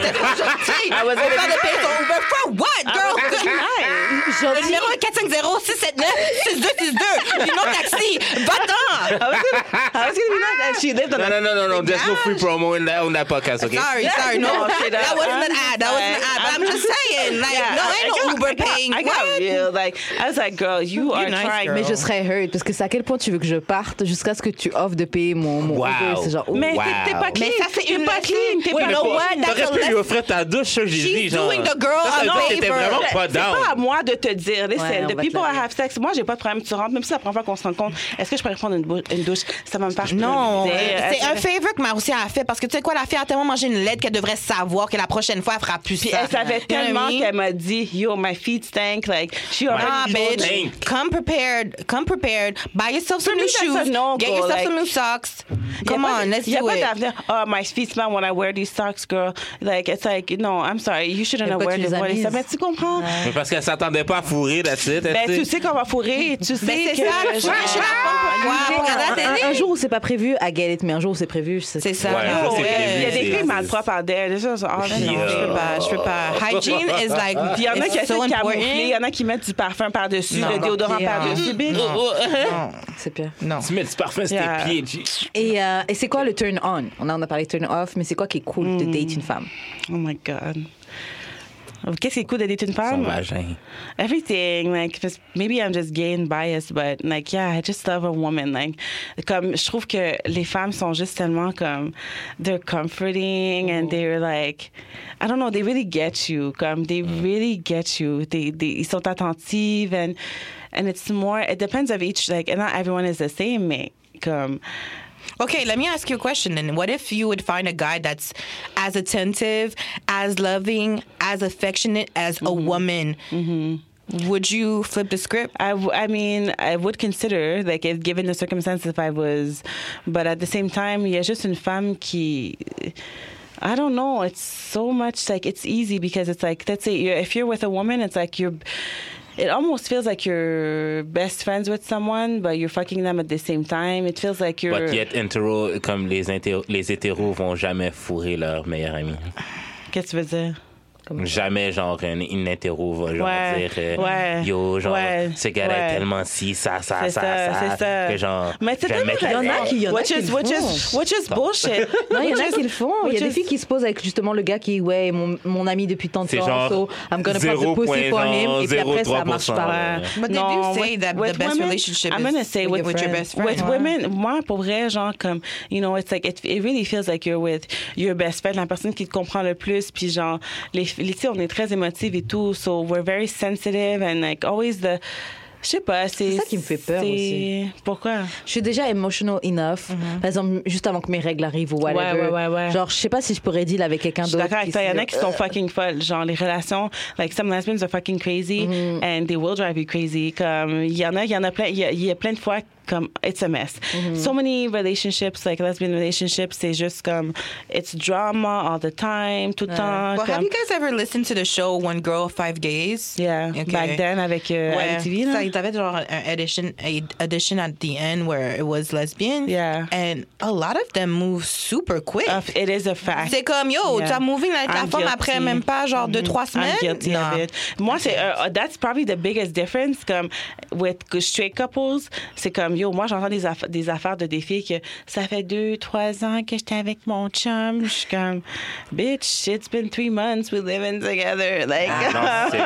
T'es trop gentil. I was Offert de payer ton Uber for what, girl? Le numéro est 450-679-6262. Du nom taxi. Va-t'en. I was was gonna be nice, and she lived on No, no, no, no, no. There's no free promo in that, on that podcast, okay? Sorry, sorry. No, that wasn't an ad. That wasn't an ad. But I'm just saying, like, no, ain't no Uber paying. I got real. Like, I was like, girl, you are nice, trying. girl. Mais je serais hurt parce que c'est à quel point tu veux que je parte jusqu'à ce que tu offres de payer mon, mon Wow. Uber. C'est genre, oh. Mais Wow. t'es- pas clean. Mais ça, c'est T'es une pas clean. T'es pas? That's T'aurais pu lui offrir ta douche, j'ai dit, She's genre. doing the girl Ça, ça t'étais vraiment pas C'est pas à down. moi de te dire. Listen, the people I have sex, moi, j'ai pas de problème. Tu rentres, même si la première fois qu'on se rencontre, est-ce que je pourrais prendre une, douche? Ça va me faire Non, plaisir. c'est un favor que Marcia a fait parce que tu sais quoi, la fille a tellement mangé une lettre qu'elle devrait savoir que la prochaine fois, elle fera plus ça. elle savait tellement qu'elle m'a dit, yo, my feet stank. Like, she already Ah, told bitch. Stink. Come prepared. Come prepared. Buy yourself some new shoes. no-go, Get yourself like- some new socks. Come pas- on, let's y a do pas it. d'avenir. Oh, my feet smell when I wear these socks, girl. Like, it's like, no, I'm sorry, you shouldn't have wear tu them. les as What is that? mises? Mais tu comprends? Mais parce qu'elle s'attendait pas à fourrer, that's it. Ben, tu sais qu'on va fourrer. Tu sais Ben, c'est que... ça, je suis- la Un- jour où c'est pas prévu, I get it, mais un jour où c'est prévu, c'est ça. Prévu, Il y a des filles malpropres out there. This is all Non, je peux pas, je peux pas. Hygiene is like, il y en a qui il y en a qui mettent du parfum par-dessus, le déodorant par-dessus. bitch. Non, c'est pire. non. Tu mets du parfum sur Yeah. tes pieds. Et, euh, et c'est quoi le turn on? On en a parlé turn off, mais c'est quoi qui est cool de date une femme? Oh my God. Qu'est-ce qui est cool dater une Son femme? vagin. Everything, like, maybe I'm just gay and biased, but like, yeah, I just love a woman. Like, comme, je trouve que les femmes sont juste tellement comme, they're comforting and mm-hmm. they're like, I don't know, they really get you. Comme, they mm. really get you. They, they, ils sont attentives and, and it's more, it depends of each, like, and not everyone is the same, mais comme, Okay, let me ask you a question then. What if you would find a guy that's as attentive, as loving, as affectionate as a mm-hmm. woman? Mm-hmm. Would you flip the script? I, w- I mean, I would consider, like, if given the circumstances, if I was, but at the same time, il y a juste une femme qui, I don't know, it's so much, like, it's easy because it's like, let's say, you're, if you're with a woman, it's like you're, it almost feels like you're best friends with someone, but you're fucking them at the same time. It feels like you're. But yet, hétéro, comme les, inter- les hétéros vont jamais fourrer leur meilleur ami. Qu'est-ce que tu veux dire? Comme... Jamais, genre, une, une va genre Ouais, dire euh, ouais, Yo, genre, ouais, ce gars-là ouais. est tellement ci, ça, ça, ça, ça, ça. Que genre, Mais c'est tellement Il y en a qui- il y en a which qui le font. which is bullshit? Non, il y en a qui le font. Il y a des filles qui se posent avec justement le gars qui, ouais, mon, mon ami depuis tant de temps, genre so I'm gonna pop the pussy for him. Et puis après, ça marche 0,3%, pas. ouais. But they do say that with the best relationship I'm is gonna say with, your best friend. With women, moi, pour vrai, genre, comme, you know, it's like, it, it really feels like you're with your best friend, la personne qui te comprend le plus, puis genre, les, sais, on est très émotives et tout, so we're very sensitive and like always the, je sais pas, c'est. Ça qui me fait peur aussi. Pourquoi? Je suis déjà emotional enough. Par exemple, juste avant que mes règles arrivent ou whatever. Ouais, ouais, ouais. Genre, je sais pas si je pourrais deal avec quelqu'un d'autre. d'accord avec. Il y en a qui sont fucking folles. Genre, les relations, like, some lesbians are fucking crazy Mm-hmm. and they will drive you crazy. Comme, il y en a, il y en a plein, il y y a plein de fois, comme, it's a mess. Mm-hmm. So many relationships, like lesbian relationships, c'est juste comme, it's drama all the time, tout le temps. Well, have you guys ever listened to the show One Girl, Five Gays? Yeah, Okay. back then avec euh, Ouais. MTV, là. Ça, ils avaient genre un edition, a edition at the end where it was lesbian. Yeah. And a lot of them move super quick. Of- It is a fact. C'est comme, yo, Yeah. t'as moving avec la femme après même pas genre deux, trois semaines. I'm guilty Non. of it. Moi, c'est euh, that's probably the biggest difference. Comme with straight couples, c'est comme yo. Moi, j'entends des, aff- des affaires de des filles que ça fait deux, trois ans que j'étais avec mon chum. Je suis comme, bitch, it's been three months we living together. Like, Ah, non, c'est-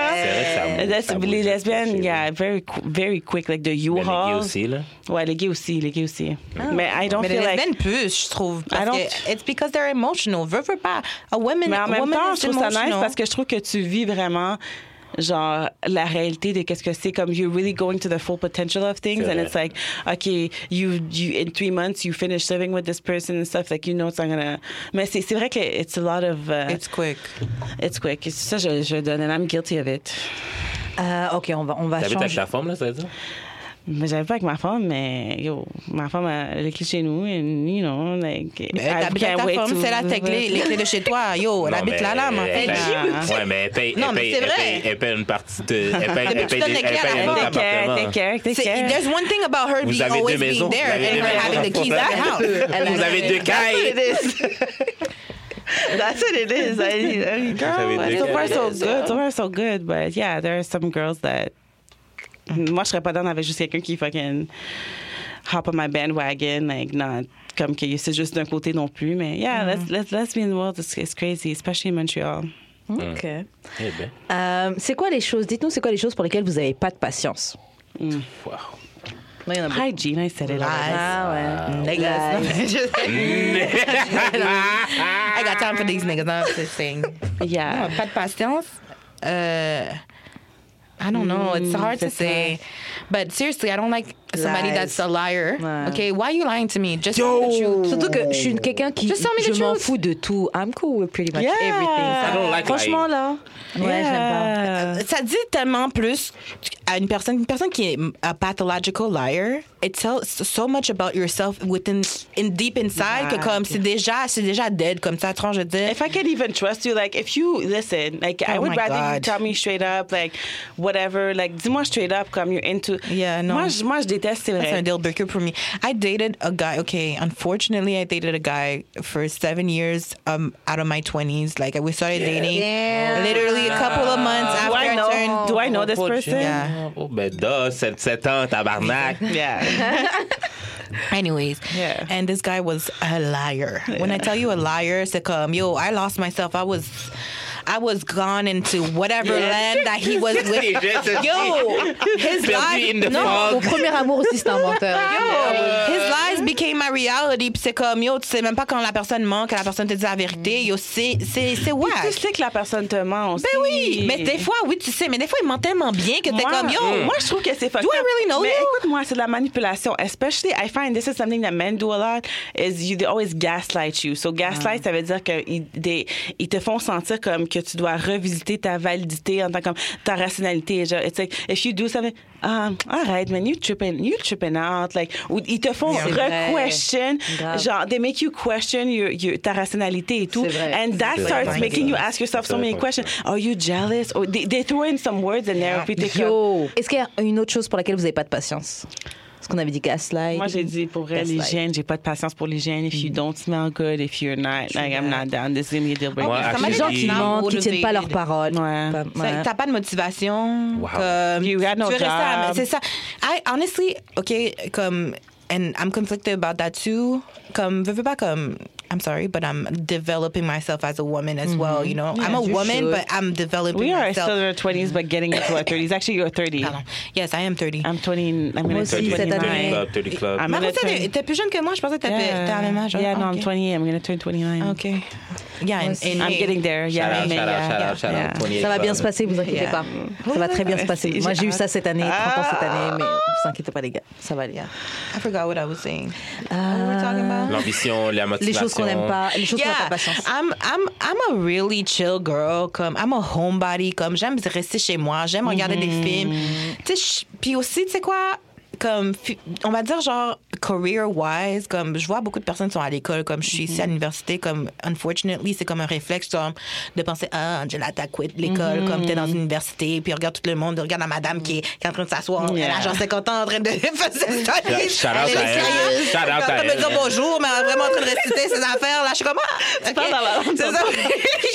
vrai ça- les lesbiennes, yeah, very, very quick, like the Mais les U-Haul. gays aussi, là? Ouais, les gays aussi, les gays aussi. Mais I don't Mais les feel like. lesbiennes plus, je trouve. I Parce don't- que it's because they're emotional. Veux, veux pas. A woman, Mais en a même woman temps, je trouve ça nice parce que je trouve que tu vis vraiment genre la réalité de qu'est-ce que c'est comme you're really going to the full potential of things C'est and it's like okay you you in three months you finish living with this person and stuff like you know it's not gonna mais c'est c'est vrai que it's a lot of uh, It's quick. it's quick ça je, je donne and I'm guilty of it Euh, ok, on va, on va T'habites avec changer. ta femme, là, ça veut dire? Mais j'avais pas avec ma femme mais yo ma femme elle est chez nous and you know like Mais I T'habites ta femme, to- c'est la clés, les clés de chez toi. Yo, elle habite mais là, là, mais elle elle paye- Ouais, mais elle paye, Non, elle mais paye, c'est elle paye, elle paye une partie de. Elle paye, elle paye, des- les elle paye la un femme. autre Take care, appartement. take care, take C'est- care. There's one thing about her being always being there and her having the keys at the house. Vous avez deux cailles. That's what it is. I, I mean, girl, so far so good. So far so good. But yeah, there are some girls that. Moi, je serais pas down avec juste quelqu'un qui fucking hop on my bandwagon, like not comme que c'est juste d'un côté non plus. Mais yeah, let's let's let's be in the world. It's, it's crazy, especially in Montreal. Ok. Eh ben, Euh, c'est quoi les choses Dites-nous, c'est quoi les choses pour lesquelles vous n'avez pas de patience? Wow. Non, il y en a beaucoup. Hygiene, I said it. Ah ouais. Niggas. Just- I got time for these niggas. I'm just saying. Yeah. Non, pas de patience. Euh, I don't know. It's mm, hard to say. But seriously, I don't like somebody Lies. that's a liar. Ouais. Okay, why are you lying to me? Just tell me the truth. Surtout que je suis quelqu'un qui Just tell me the je m'en truth. fous de tout. I'm cool with pretty much Yeah. everything. I don't like Franchement lying. là, ouais, j'aime pas. Ça dit tellement plus à une personne, une personne qui est a pathological liar. It tells so much about yourself within, in deep inside que comme c'est déjà, c'est déjà dead comme ça. Tranche, je veux dire. If I could even trust you, like if you listen, like I Oh would my rather you God. tell me straight up, like whatever, like dis-moi straight up, comme you're into. Yeah, no. Moi, je, moi, je déteste, That's vrai. a deal breaker for me. I dated a guy. Okay, unfortunately, I dated a guy for seven years um, out of my twenties. Like we started dating literally a couple of months Do after I I know? turned. Do I know this person? Yeah. Oh, ben, duh, 7 ans, tabarnak. Yeah. Anyways, Yeah. and this guy was a liar. When I tell you a liar, c'est comme yo, I lost myself. I was. I was gone into whatever land that he was with. Yo, his lies. Mon premier amour aussi, c'est un menteur. Yo, his lies became my reality. Puis c'est comme, yo, tu sais même pas quand la personne ment, que la personne te dit la vérité. Yo, c'est, c'est, c'est Tu sais que la personne te ment aussi. Ben oui, mais des fois, oui, tu sais, mais des fois, il ment tellement bien que t'es comme, yo. moi, je trouve que c'est fucked Do I really know Mais you? écoute-moi, c'est de la manipulation. Especially, I find this is something that men do a lot, is you, they always gaslight you. So gaslight, Ah. ça veut dire qu'ils ils te font sentir comme que tu dois revisiter ta validité en tant que ta rationalité. Genre, it's like, if you do something, um, arrête, man, you tripping, you tripping out. Like, ou ils te font re-question, genre, they make you question your, your, ta rationalité et tout. And that starts vrai. making you ask yourself so many vrai. questions. Are you jealous? Or they, they throw in some words in there. puis t'es comme- Yo, est-ce qu'il y a une autre chose pour laquelle vous n'avez pas de patience? Ce qu'on avait dit gaslight. Moi, j'ai dit, pour vrai, l'hygiène, j'ai pas de patience pour l'hygiène. If you don't smell good, if you're not, like, I'm not down. This is gonna be a deal breaker. M'a Les gens qui Not mentent, qui tiennent pas leurs paroles. Ouais. Ouais. T'as pas de motivation. Wow. Comme, You got no tu veux rester à la- job. C'est ça. I, honestly, OK, comme, and I'm conflicted about that too. Comme, veux, veux pas comme, I'm sorry, but I'm developing myself as a woman as well, you know? I'm a woman, should. but I'm developing We are myself. still in our 20s, but getting into our 30s. Actually, you're 30. Yes, I am 30. I'm 20. I'm gonna turn cette 30 29. Club, 30 Club. I'm gonna t'es turn- t'es plus jeune que moi. Je pensais que t'étais t'étais à même âge. Yeah, Ah, no, I'm 20. I'm gonna turn 29. OK. Yeah, and, and I'm getting there. Shout Yeah, out, mais shout out, yeah, shout yeah, out, shout yeah. out. 28 Ça va bien Club. se passer, vous inquiétez Yeah. pas. Ça va très bien se passer. Moi, j'ai eu ça cette année, 30 ans cette année, Ah. mais vous inquiétez pas, les gars. Ça va aller. I forgot what I was saying. What were we talking about? L'ambition, la Les motivation. choses qu'on n'aime pas, les choses qu'on n'a Yeah, pas patience. I'm, I'm, I'm a really chill girl. Comme, I'm a homebody. Comme, j'aime rester chez moi. J'aime regarder des films. Tu sais, je- puis aussi, tu sais quoi? Comme, on va dire genre career-wise, comme je vois beaucoup de personnes qui sont à l'école, comme je suis ici à l'université, comme unfortunately, c'est comme un réflexe comme, de penser, ah, Angela, t'as quitté l'école, comme t'es dans une université, puis regarde tout le monde, regarde la madame qui est, qui est en train de s'asseoir, elle a genre 50 ans en train de faire ses studies. Shout out Elle est à elle. Shout out à elle me dire bonjour, mais elle est vraiment en train de réciter ses affaires. Là, je suis comme, ah, ok. parles dans la langue C'est ça.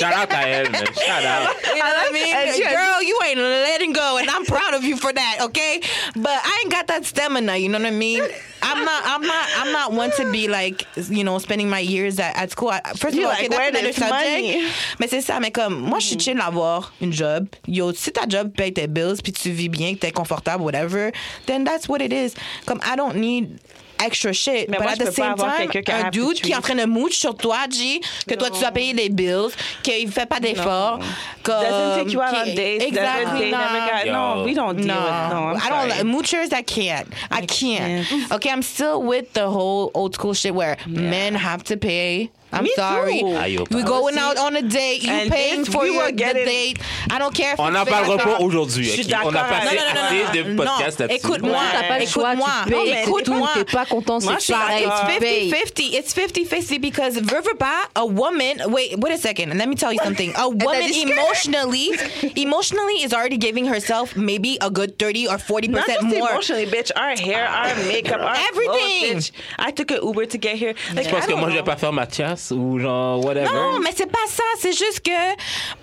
Shout out à elle, man. Shout out. You know what I mean? Girl, you ain't letting go, and I'm proud of you for that, okay? But I ain't got that stamina, you know what I mean? I'm not, I'm not, I'm not one to be like, you know, spending my years at, at school. First of all, like, okay, that's where another there's money. subject. Mais c'est ça, mais comme, moi, je suis chill d'avoir une job. Yo, si ta job paye tes bills, puis tu vis bien, que t'es confortable, whatever, then that's what it is. Comme, I don't need extra shit. Mais but moi, at je the peux pas same avoir time, quelqu'un qui a un have to dude qui est en train de mooch sur toi, G, que toi, tu dois payer les bills, qu'il fait pas d'efforts. Comme, Doesn't take you out on dates. Exactly. No. never got- Yo. No, we don't deal with No, I'm I don't. sorry. Moochers, I can't. I can't. Okay, I'm still with the whole old school shit where men have to pay. I'm Me sorry. too. We pardon. going out on a date. You And paying for we your the getting- date. I don't care. If On you n'en pay parlera d'accord. pas aujourd'hui. Je suis ok? d'accord On a avec- passé assez de non. podcasts Non, là-dessus. écoute-moi. Moi, t'as pas le choix, Écoute-moi. tu payes. Non, mais Écoute-moi. écoute-moi. T'es pas content, Moi, c'est je suis pareil, d'accord. tu payes. 50-50. It's 50-50 because veux, veux pas, a woman, wait, wait a second, and let me tell you something. A woman dit que- emotionally, emotionally is already giving herself maybe a good 30 or 40% Not just more. emotionally, bitch. Our hair, our ah. makeup, our Everything. clothes, bitch. I took an Uber to get here. Like, je pense que moi, je vais pas faire ma chasse ou genre, whatever? Non, mais c'est pas ça. C'est juste que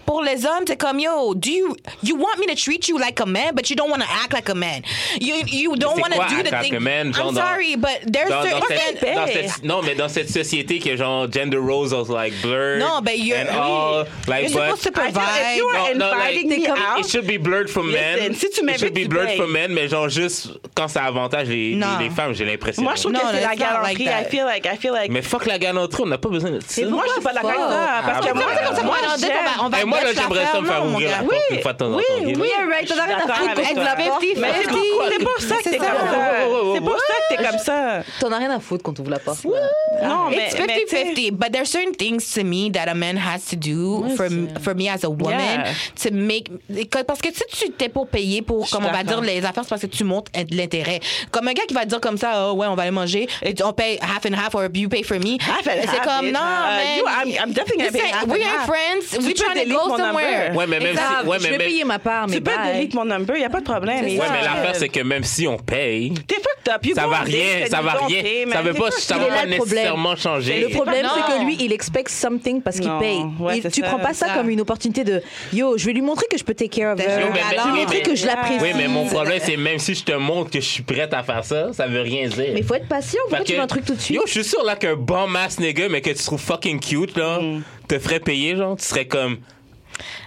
pour les hommes, c'est comme yo, do you you want me to treat you like a man, but you don't want to act like a man. You you don't want to do the thing. man, genre I'm dans- sorry, but there's dans, dans certain. cette, dans cette- non, mais dans cette société que genre gender roles are like blurred. Non, but you're- and all, like, You're but, supposed to feel if you provide. are No, no, inviting like, me comme- out, It should be blurred for men. Listen, si tu It should be tu blurred for men, mais genre juste quand ça avantage les, les, les femmes, j'ai l'impression. moi, je trouve No, que c'est it's la galanterie. I feel like, I feel like. Mais fuck la galanterie, on n'a pas besoin ça. moi, je suis pas d'accord avec ça. Parce Ah, que bon, moi, comme ça, moi, on va- moi, là, battre j'aimerais ça me faire ouvrir la porte Oui, une fois de temps en oui, temps. oui, right, t'en as rien à D'accord foutre. Mais c'est pour- ça que t'es C'est comme ça. C'est pour ça que t'es comme ça. T'en as rien à foutre quand on ouvre la porte. Non, mais. It's mais tu sais- 50-50, but there's certain things to me that a man has to do for, for me as a woman to make parce que si tu t'es pour payer pour comme on va dire les affaires c'est parce que tu montres de l'intérêt. Comme un gars qui va dire comme ça oh, ouais on va aller manger et on paye half and half or you pay for me. C'est comme. Non Uh, you- I'm- I'm definitely gonna pay half and we ain't half. friends. We trying to go somewhere. Ouais, mais même si. Ouais, je mais vais même- payer ma part, mais Tu peux bye. delete mon number, il n'y a pas de problème. C'est mais Ouais, ça. mais l'affaire, c'est que même si on paye, T'es fucked up. You ça go va on date rien, ça va rien. pay, Ça man. veut T'es pas, fucked ça Il va pas là le problème. nécessairement changer. Le problème, Non. c'est que lui, il expecte something parce qu'il Non. paye. Ouais, Et c'est tu ça. prends pas ça Ça. comme une opportunité de yo, je vais lui montrer que je peux take care of Yo, her. mais- Je vais mais- lui mais- montrer que je l'apprécie. Oui, mais mon problème, c'est même si je te montre que je suis prête à faire ça, ça veut rien dire. Mais faut être patient. Pourquoi tu que- veux un truc tout de suite? Yo, je suis sûr là qu'un bon ass nigga, mais que tu trouves fucking cute, là, Mm. te ferait payer, genre, tu serais comme.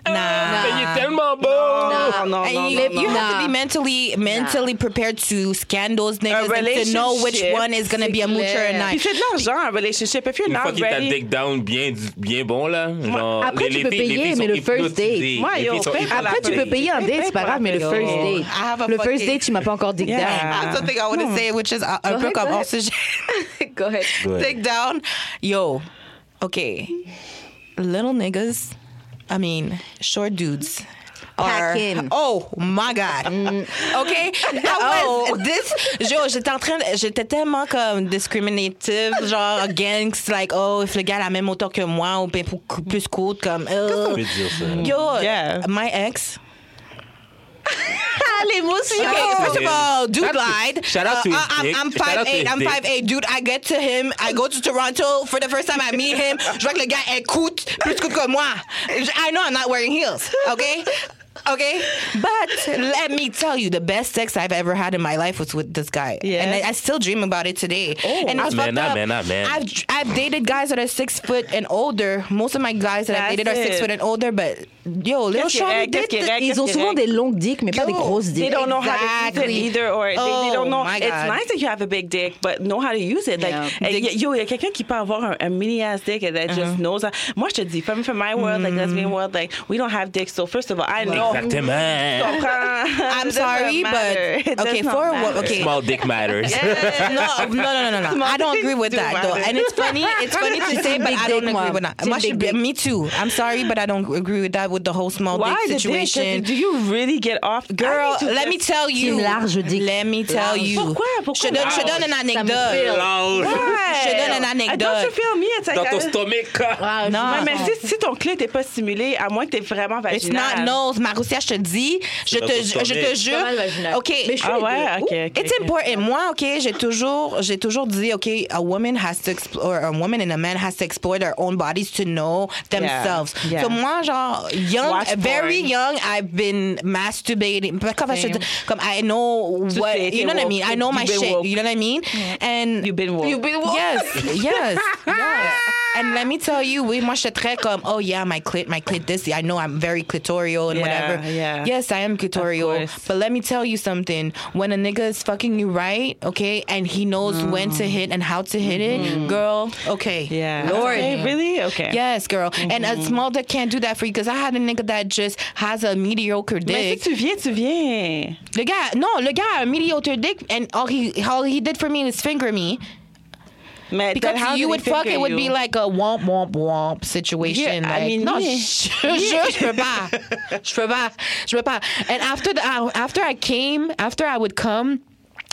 Nah. Mais il est tellement beau! Non, non, And non, you, non, you non. have to be mentally mentally prepared to scan those niggas and to know which relationship, one is going to be a moocher or clair. Puis not. c'est de l'argent, un relationship. If you're Une fois not qu'il t'a ready. dick down bien, bien bon, là. Genre, Après, les- tu les peux les payer, filles mais le first hypnotisées. date. Ouais, yo, filles sont paye pour la Après, tu peux payer un date, c'est pas grave, mais le Yo. first I date. have a Le first date, tu m'as pas encore dick Yeah. That's something I want to say, which is un, un peu ahead, comme go ahead. sujet. Go ahead. Ouais. Take down. Yo, okay. Little niggas, I mean, short dudes. Are, oh my God. Okay? I was, this, yo, j'étais en train, de- j'étais tellement comme discriminative, genre against, like, oh, if le gars a la même hauteur que moi ou bien plus courte, comme, veut dire ça? Yo, Yeah. my ex. l'émotion. Okay, first of all, dude Shout out to- lied. shout out to his I'm, dick. I'm Shout out to 5'8", his I'm dick. 5'8". Dude, I get to him, I go to Toronto. For the first time I meet him, je vois que le gars écoute plus que moi. I know I'm not wearing heels, okay? Okay, but let me tell you, the best sex I've ever had in my life was with this guy, Yeah. and I, I still dream about it today. Oh, and it's Amen, fucked up. amen, amen. I've I've dated guys that are six foot and older. Most of my guys that I've That's dated are six foot and older, but yo, little Qu'est-ce qui est shorty règle, did qu'est-ce qui the- règle, Ils ont qu'est-ce qui est souvent des longues dicks, mais pas des Yo, grosses They don't know how to use it either, or they, they don't know. Oh, my It's nice that you have a big dick, but know how to use it. Like, Yeah. eh, y- yo, il y a quelqu'un qui peut avoir un, un mini ass dick and that just Uh-huh. knows. That. Moi, je te dis, from, from my world, like Mm. lesbian world, like we don't have dicks. So first of all, I know. Exactement. I'm I'm sorry, but okay, for what? Okay, Small dick matters. no, no, no, no, no, no. I don't agree with do that though. And it's funny. It's funny to say, but big I don't dick, agree with that. Moi, je me too. I'm sorry, but I don't agree with that with the whole small Why dick situation. Do you really get off? Girl, let me tell you. Team large dick. Let me tell Large. you. Pourquoi? Pourquoi Je donne, je donne une anecdote. Je donne une Don't you anecdote. Dans ton Non. Mais si, ton clit n'est pas stimulé, à moins que tu es vraiment vaginal. It's not nose, Maroussia, je te dis, je te, je, te jure. Ok. Mais je suis Ah ouais, ok, ok. It's important. Moi, ok, j'ai toujours, j'ai toujours dit, ok, a woman has to explore, a woman and a man has to explore their own bodies to know themselves. Yeah. So moi, genre, young, Watch very porn. young, I've been masturbating. But Comme, je comme I know Tu what, sais, you know t'es what I mean? woke. I know my shit. woke. You know what I mean? And You've been woke. You've been woke. Yes, yes, yes. And let me tell you, oui, moi, je suis très comme, oh yeah, my clit, my clit this. I know I'm very clitoral and Yeah, whatever. yeah. Yes, I am clitoral. course. But let me tell you something. When a nigga is fucking you right, okay, and he knows when to mm. hit and how to hit it, mm-hmm. girl, okay. Mm. Yeah. Lord. Okay, really? Okay. Yes, girl. And a mm-hmm. small dick can't do that for you because I had a nigga that just has a mediocre dick. Mais si tu viens, tu viens. Le gars, no, le gars a a mediocre dick, and all he all he did for me is finger me. Mais Because how you would fuck, it would be like a womp womp womp situation. Yeah, I like, mean, no, yeah. je jure, je pas, je pas, je pas. And after the after I came, after I would come.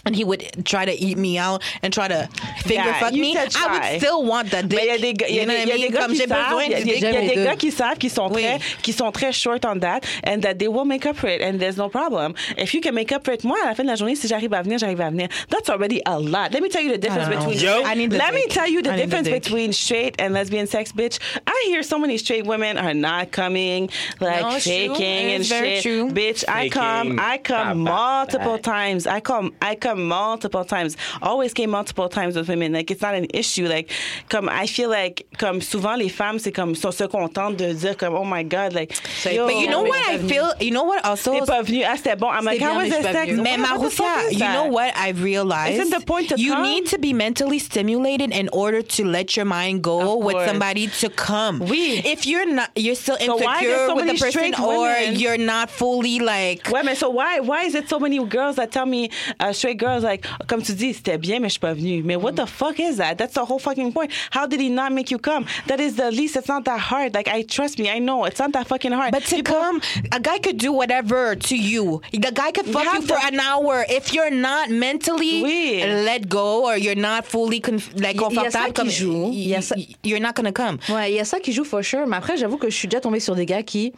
And he would try to eat me out and try to finger Yeah, fuck you me. said I try. would still want the dick. Mais il y a des gars, il y a You know des, what il y a I des mean? gars Comme qui j'ai savent, besoin il y a du des, dick. il y a J'aime les des deux. gars qui savent, qui sont Oui. très, qui sont très short on that, and that they will make up for it, and there's no problem. If you can make up for it, moi à la fin de la journée, si j'arrive à venir, j'arrive à venir. That's already a lot. Let me tell you the difference I don't know. between. Yo. I need the Let me dick. tell you the I need the difference dick. between straight and lesbian sex, bitch. I hear so many straight women are not coming, like No, it's true. faking and It's very shit. true. Bitch, I Faking. come, I come Bah, bah, multiple bah. times. I come, I come multiple times. Always came multiple times with women. Like it's not an issue. Like, comme I feel like, comme souvent les femmes, c'est comme sont se contentent de dire comme oh my god, like. yo, But you know what I feel? You know what also? T'es pas venu. Ah c'était bon. I'm like, how was the sex? venue. Mais What Marussia, you know what I've realized? Isn't the point to you come? need to be mentally stimulated in order to let your mind go with somebody to come. Oui. If you're not, you're still insecure there's so with the person, or women? you're not fully like. Ouais, mais so why, why is it so many girls that tell me, uh, straight girls, like, comme tu dis, c'était bien, mais je suis pas venue. Mais what the fuck is that? That's the whole fucking point. How did he not make you come? That is the least, it's not that hard. Like, I trust me, I know, it's not that fucking hard. But to People- come, a guy could do whatever to you. The guy could fuck you, have for to- an hour. If you're not mentally Oui. let go or you're not fully conf- like confortable, qui comme- joue. Y a ça- y- you're not gonna come. Ouais, il y a ça qui joue for sure. Mais après, j'avoue que je suis déjà tombée sur des gars qui,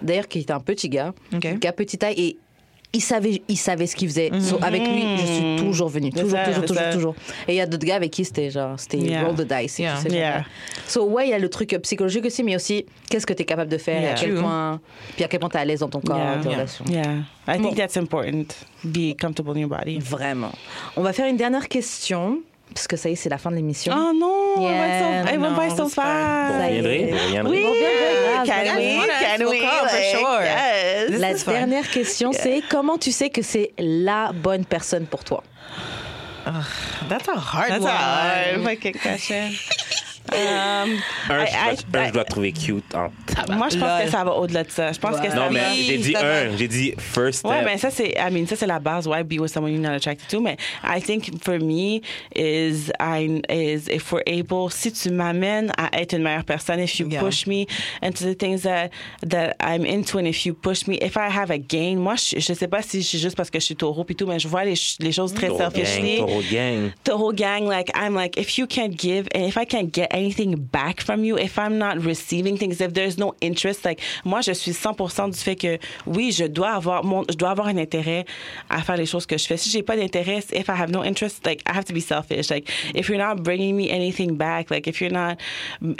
d'ailleurs, qui étaient un petit gars, Ok. gars petite taille, et il savait, il savait ce qu'il faisait. So, avec lui, je suis toujours venue. Toujours, ça, toujours, toujours, toujours. Et il y a d'autres gars avec qui c'était genre, c'était Yeah. roll the dice. et Yeah. tout, Yeah. So, ouais, il y a le truc psychologique aussi, mais aussi, qu'est-ce que tu es capable de faire, à quel point, puis à quel point tu es à l'aise dans ton corps, Yeah. tes relations. Yeah, I think Bon. that's important. Be comfortable in your body. Vraiment. On va faire une dernière question, parce que ça y est, c'est la fin de l'émission. Oh non, Yeah, fine. fast. Ça y est. Reviendrez, vous reviendrez. Oui, can we? Can we? For sure. Yes. La dernière question, c'est comment tu sais que c'est la bonne personne pour toi? That's a hard That's one. a hard fucking question. Um, Un, I- je I- dois- un, je dois trouver cute en tabac. moi, je pense Lol. que ça va au-delà de ça. Je pense que ça Non, mais j'ai dit un. J'ai dit first step. Ouais, mais ça c'est, I mean, ça c'est la base. Why be with someone you're not attracted to? Mais I think for me is I is if we're able, si tu m'amènes à être une meilleure personne, if you Yeah. push me into the things that that I'm into, and if you push me, if I have a gain, moi je, je sais pas si je suis juste parce que je suis taureau puis tout, mais je vois les, les choses très Taureau gang, selfishly. taureau gang. the whole gang like i'm like if you can't give and if i can't get anything back from you, if I'm not receiving things, if there's no interest, like, moi, je suis 100% du fait que, oui, je dois avoir mon, je dois avoir un intérêt à faire les choses que je fais. Si j'ai pas d'intérêt, if I have no interest, like, I have to be selfish. Like, if you're not bringing me anything back, like, if you're not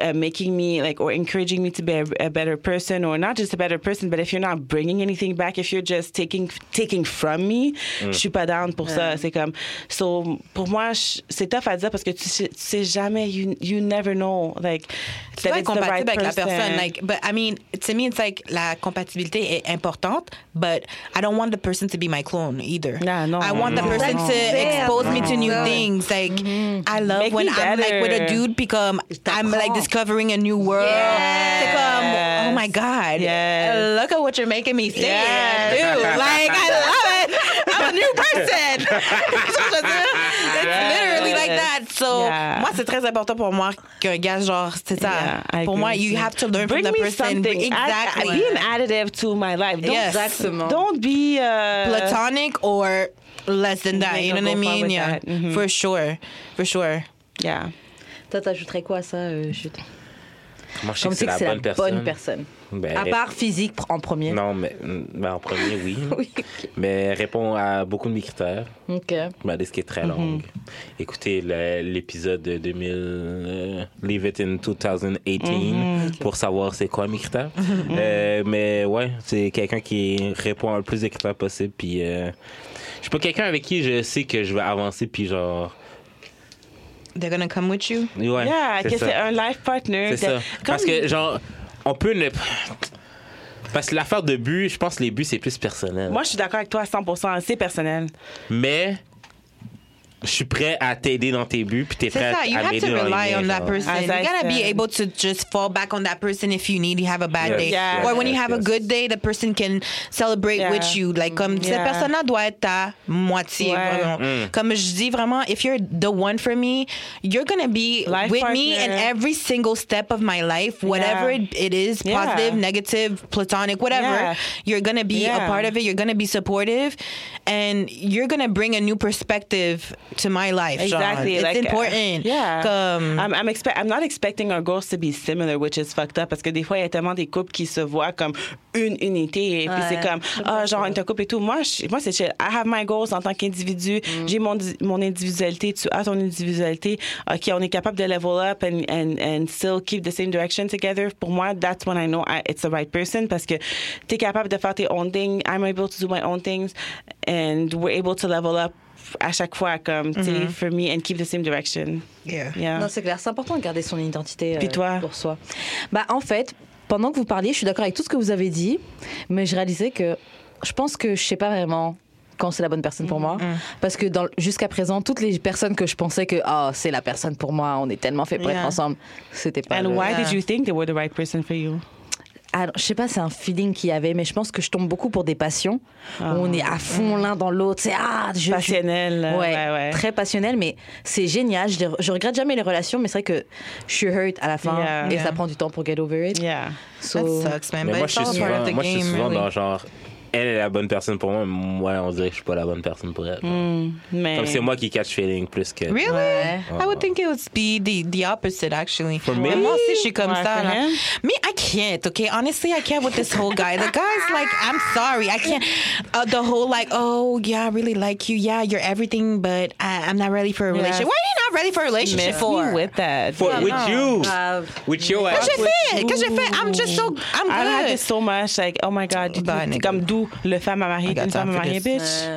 uh, making me, like, or encouraging me to be a, a better person, or not just a better person, but if you're not bringing anything back, if you're just taking, taking from me, je suis pas down pour ça. C'est comme, so, pour moi, c'est tough à dire parce que tu sais, tu sais jamais, you, you never know, like, Tu dois être it's the right compatible avec la person. personne. Like, but I mean, to me, it's like la compatibilité est importante, but I don't want the person to be my clone either. Yeah, no. I want the person to expose me to new things. Like, I love Make when I'm like with a dude because I'm like discovering a new world. C'est comme, oh my God. Yes. Look at what you're making me say. Yes. Dude, like, I love it. I'm a new person. that. So, Yeah. moi, c'est très important pour moi qu'un gars, genre, c'est ça. Yeah, pour moi, you have to learn Bring from the me person. something. Add- Exactly. be an additive to my life. Don't, Yes. Exactement. Don't be uh, Platonic or less than that. You know what I mean? Yeah. Mhm. For sure. For sure. Yeah. Toi, t'ajouterais quoi à ça, euh, Moi, je sais Comme que c'est la, bonne personne. bonne personne. Ben, À part physique en premier. Non, mais ben, en premier, oui. Oui. Mais répond à beaucoup de mes critères. Ok. Ma liste qui est très longue. Écoutez l'épisode de 2000, euh, Leave It in 2018 pour savoir c'est quoi mes critères. Euh, mais ouais, c'est quelqu'un qui répond le plus de critères possible. Puis euh, je suis pas quelqu'un avec qui je sais que je vais avancer. Puis genre, They're gonna come with you? ouais, Yeah, que c'est un life partner. C'est de- ça. Parce que, genre, on peut ne. Parce que l'affaire de but, je pense que les buts, c'est plus personnel. Moi, je suis d'accord avec toi à 100%. C'est personnel. Mais, je suis prêt à t'aider dans tes buts, puis t'es C'est prêt ça. You à have m'aider to dans les rely miens, on that person. As You I gotta be able to just fall back on that person if you need you have a bad Yes. day. Yeah. Or when you Yes, have a good day, the person can celebrate Yeah. with you. Like, comme cette personne-là doit être ta moitié. Ouais. vraiment. Mm. Comme je dis vraiment, if you're the one for me, you're gonna be Life with me in every single step of my life, whatever Yeah. it is, Yeah. positive, negative, platonic, whatever. Yeah. You're gonna be a part of it. You're gonna be supportive, and you're gonna bring a new perspective to my life. genre. Exactly. It's like, uh, important. Yeah. Comme, I'm, I'm, expe- I'm not expecting our goals to be similar, which is fucked up. Parce que des fois, il y a tellement des couples qui se voient comme une unité. Et puis Ouais. c'est comme, ah, genre, on est couple et tout. Moi, je- moi c'est chill. I have my goals en tant qu'individu. Mm. J'ai mon, mon individualité. Tu as ton individualité. OK, on est capable de level up and, and, and still keep the same direction together. Pour moi, that's when I know I, it's the right person parce que tu es capable de faire tes own things. I'm able to do my own things. And we're able to level up à chaque fois, comme, tu sais, for me, and keep the same direction. yeah. Yeah. Non, c'est clair. C'est important de garder son identité Puis euh, toi? pour soi. Bah, en fait, pendant que vous parliez, je suis d'accord avec tout ce que vous avez dit, mais je réalisais que je pense que je sais pas vraiment quand c'est la bonne personne pour moi. Parce que jusqu'à présent, toutes les personnes que je pensais que oh, c'est la personne pour moi, on est tellement fait pour Yeah. être ensemble, c'était pas. And le- why Yeah. did you think they were the right person for you? Alors, je sais pas, c'est un feeling qu'il y avait, mais je pense que je tombe beaucoup pour des passions où on est à fond l'un dans l'autre. C'est ah, je, je- Passionnel. euh, Ouais, ouais, ouais. très passionnel, mais c'est génial. Je, je regrette jamais les relations, mais c'est vrai que je suis hurt à la fin Yeah. et Yeah. ça prend du temps pour get over it. Yeah. So- That sucks, man. Mais But moi, it's je suis souvent, of the moi, je suis game, souvent really. dans genre, elle est la bonne personne pour moi, mais moi, on dirait que je suis pas la bonne personne pour elle. Mais Comme c'est moi qui catch feeling plus que. Really? Ouais. I would think it would be the, the opposite, actually. For me? Mais moi aussi, je suis comme Ouais, ça. for là. him? Me, I can't, okay? Honestly, I can't with this whole guy. The guy's like, I'm sorry. I can't. Uh, the whole, like, oh, yeah, I really like you. Yeah, you're everything, but I, I'm not ready for a relationship. Why are you not ready for a relationship miss for? me with that. For, with you! Grave. With your ass. Qu'est-ce que j'ai fait? Qu'est-ce que j'ai fait? I'm just so, I'm I've had this so much, like, oh my God, du- Bah, du- nigga. comme d'où le femme à marier, une femme à marier, bitch.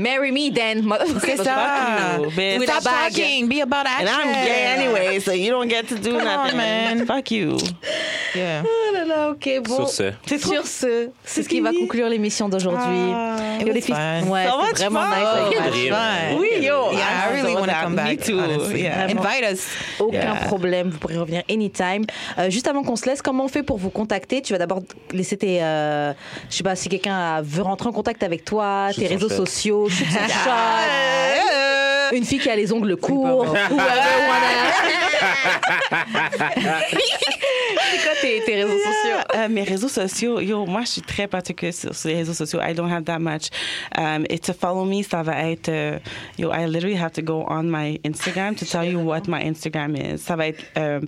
Euh, Marry me then. C'est ça. you, bitch. Stop talking. Be about action. And I'm gay anyway, so you don't get to do Come on, nothing. man. Fuck you. Yeah. Oh là là, ok, bon. Sur ce. Sur ce, c'est ce qui va conclure l'émission d'aujourd'hui. Ah, Yo, les filles, fun. ouais, So vraiment fun. nice. Oh, dream. Fun. Oui, yo. Yeah, I really want to come Me back. too. honestly. Yeah. Invite us. Aucun Yeah. problème, vous pourrez revenir anytime. Euh, juste avant qu'on se laisse, comment on fait pour vous contacter? Tu vas d'abord laisser tes. euh, je sais pas, si quelqu'un a- veut rentrer en contact avec toi, tes réseaux sociaux, shoot son shot. Une fille qui a les ongles courts. wanna- C'est quoi tes, tes réseaux sociaux? Euh, mes réseaux sociaux, yo, moi, je suis très particulière sur, sur les réseaux sociaux. I don't have that much. Um, et to follow me, ça va être, euh, yo, I literally have to go on my Instagram to tell you what my Instagram is. Ça va être um,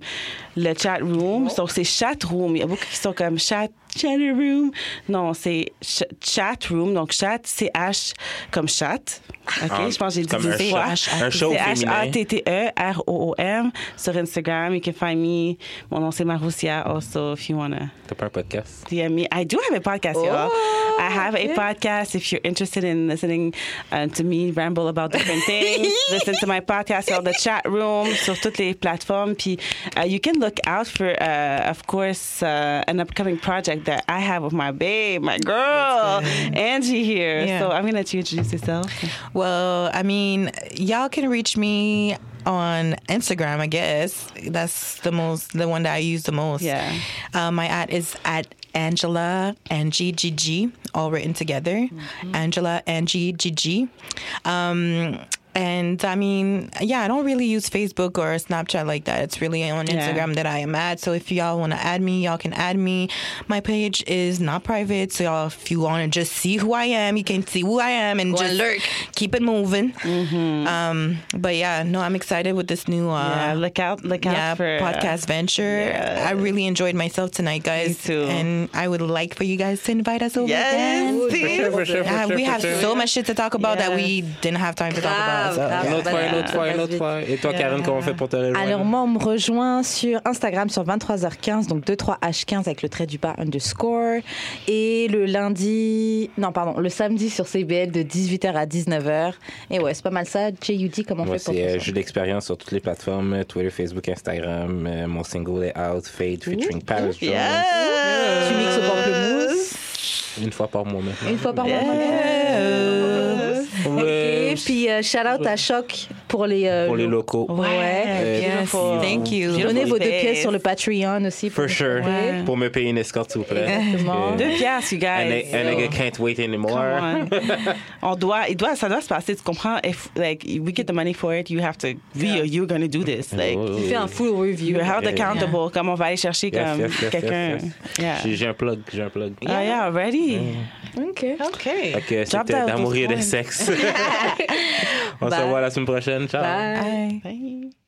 le chat room. Donc, c'est chat room. Il y a beaucoup qui sont comme chat chat room. Non, c'est ch- chat room. Donc, chat, c'est H comme chat. OK? Ah, je pense que j'ai dit un. Un show féminin. H-A-T-T-E-R-O-O-M sur Instagram. You can find me. Mon nom, c'est Maroussia. Also, if you want to T'as pas un podcast? DM me. I do have a podcast, y'all. I have a podcast. If you're interested in listening uh, to me ramble about different things, listen to my podcast, y'all. The chat room sur toutes les plateformes. Puis, uh, you can look out for, uh, of course, uh, an upcoming project that I have with my babe, my girl, Angie here. Yeah. So I'm gonna let you introduce yourself. Well, I mean, y'all can reach me on Instagram, I guess. That's the most, the one that I use the most. Yeah. Um, my ad is at Angela and GGG, all written together. Angela and GGG. Um, and I mean, yeah, I don't really use Facebook or Snapchat like that. It's really on Yeah. Instagram that I am at. So if y'all want to add me, y'all can add me. My page is not private. So y'all, if you want to just see who I am, you can see who I am and just lurk. keep it moving. Um, but yeah, no, I'm excited with this new uh, yeah, look out, look out yeah, for uh, podcast venture. yeah. I really enjoyed myself tonight, guys. Me too. And I would like for you guys to invite us over Yes, again. see? For sure, for sure, for sure, we have sure. so much shit to talk about that we didn't have time to talk about. So, Grave, grave. Une autre fois, une autre fois, une autre fois. Et toi, Karen, comment on fait pour te rejoindre? Alors moi, on me rejoint sur Instagram sur 23h15, donc 23h15 avec le trait du bas underscore. Et le lundi, non pardon, le samedi sur CBL de 18h à 19h. Et ouais, c'est pas mal ça. JUD, comment on Moi, fait pour c'est euh, faire jeu d'expérience sur toutes les plateformes, euh, Twitter, Facebook, Instagram. Euh, mon single est out, Fade, featuring Paris Jones. Tu mixes au pamplemousse Une fois par mois maintenant. une fois par mois. Et puis euh, shout out à Choc pour les euh, Pour les lo- locaux. Ouais. Euh, yes, beautiful. thank you. Donnez vos deux pièces sur le Patreon aussi. For nous sure. supporter. Pour me payer une escorte, s'il vous plaît. Exactement. Deux piastres, you guys. Un nigga- can't wait anymore. Come on. On doit, il doit, ça doit se passer, tu comprends? If, like, we get the money for it, you have to, we or you're gonna do this. Like, Oh, Il fait un full review. you're held Yeah. accountable. Comme on va aller chercher Yes, comme yes, quelqu'un. yes, yes. Yeah. J'ai- un plug, j'ai un plug. Ah, yeah, ready? Ok. Okay. Ok, Drop c'était d'amour et de sexe. On se revoit la semaine prochaine. 拜拜。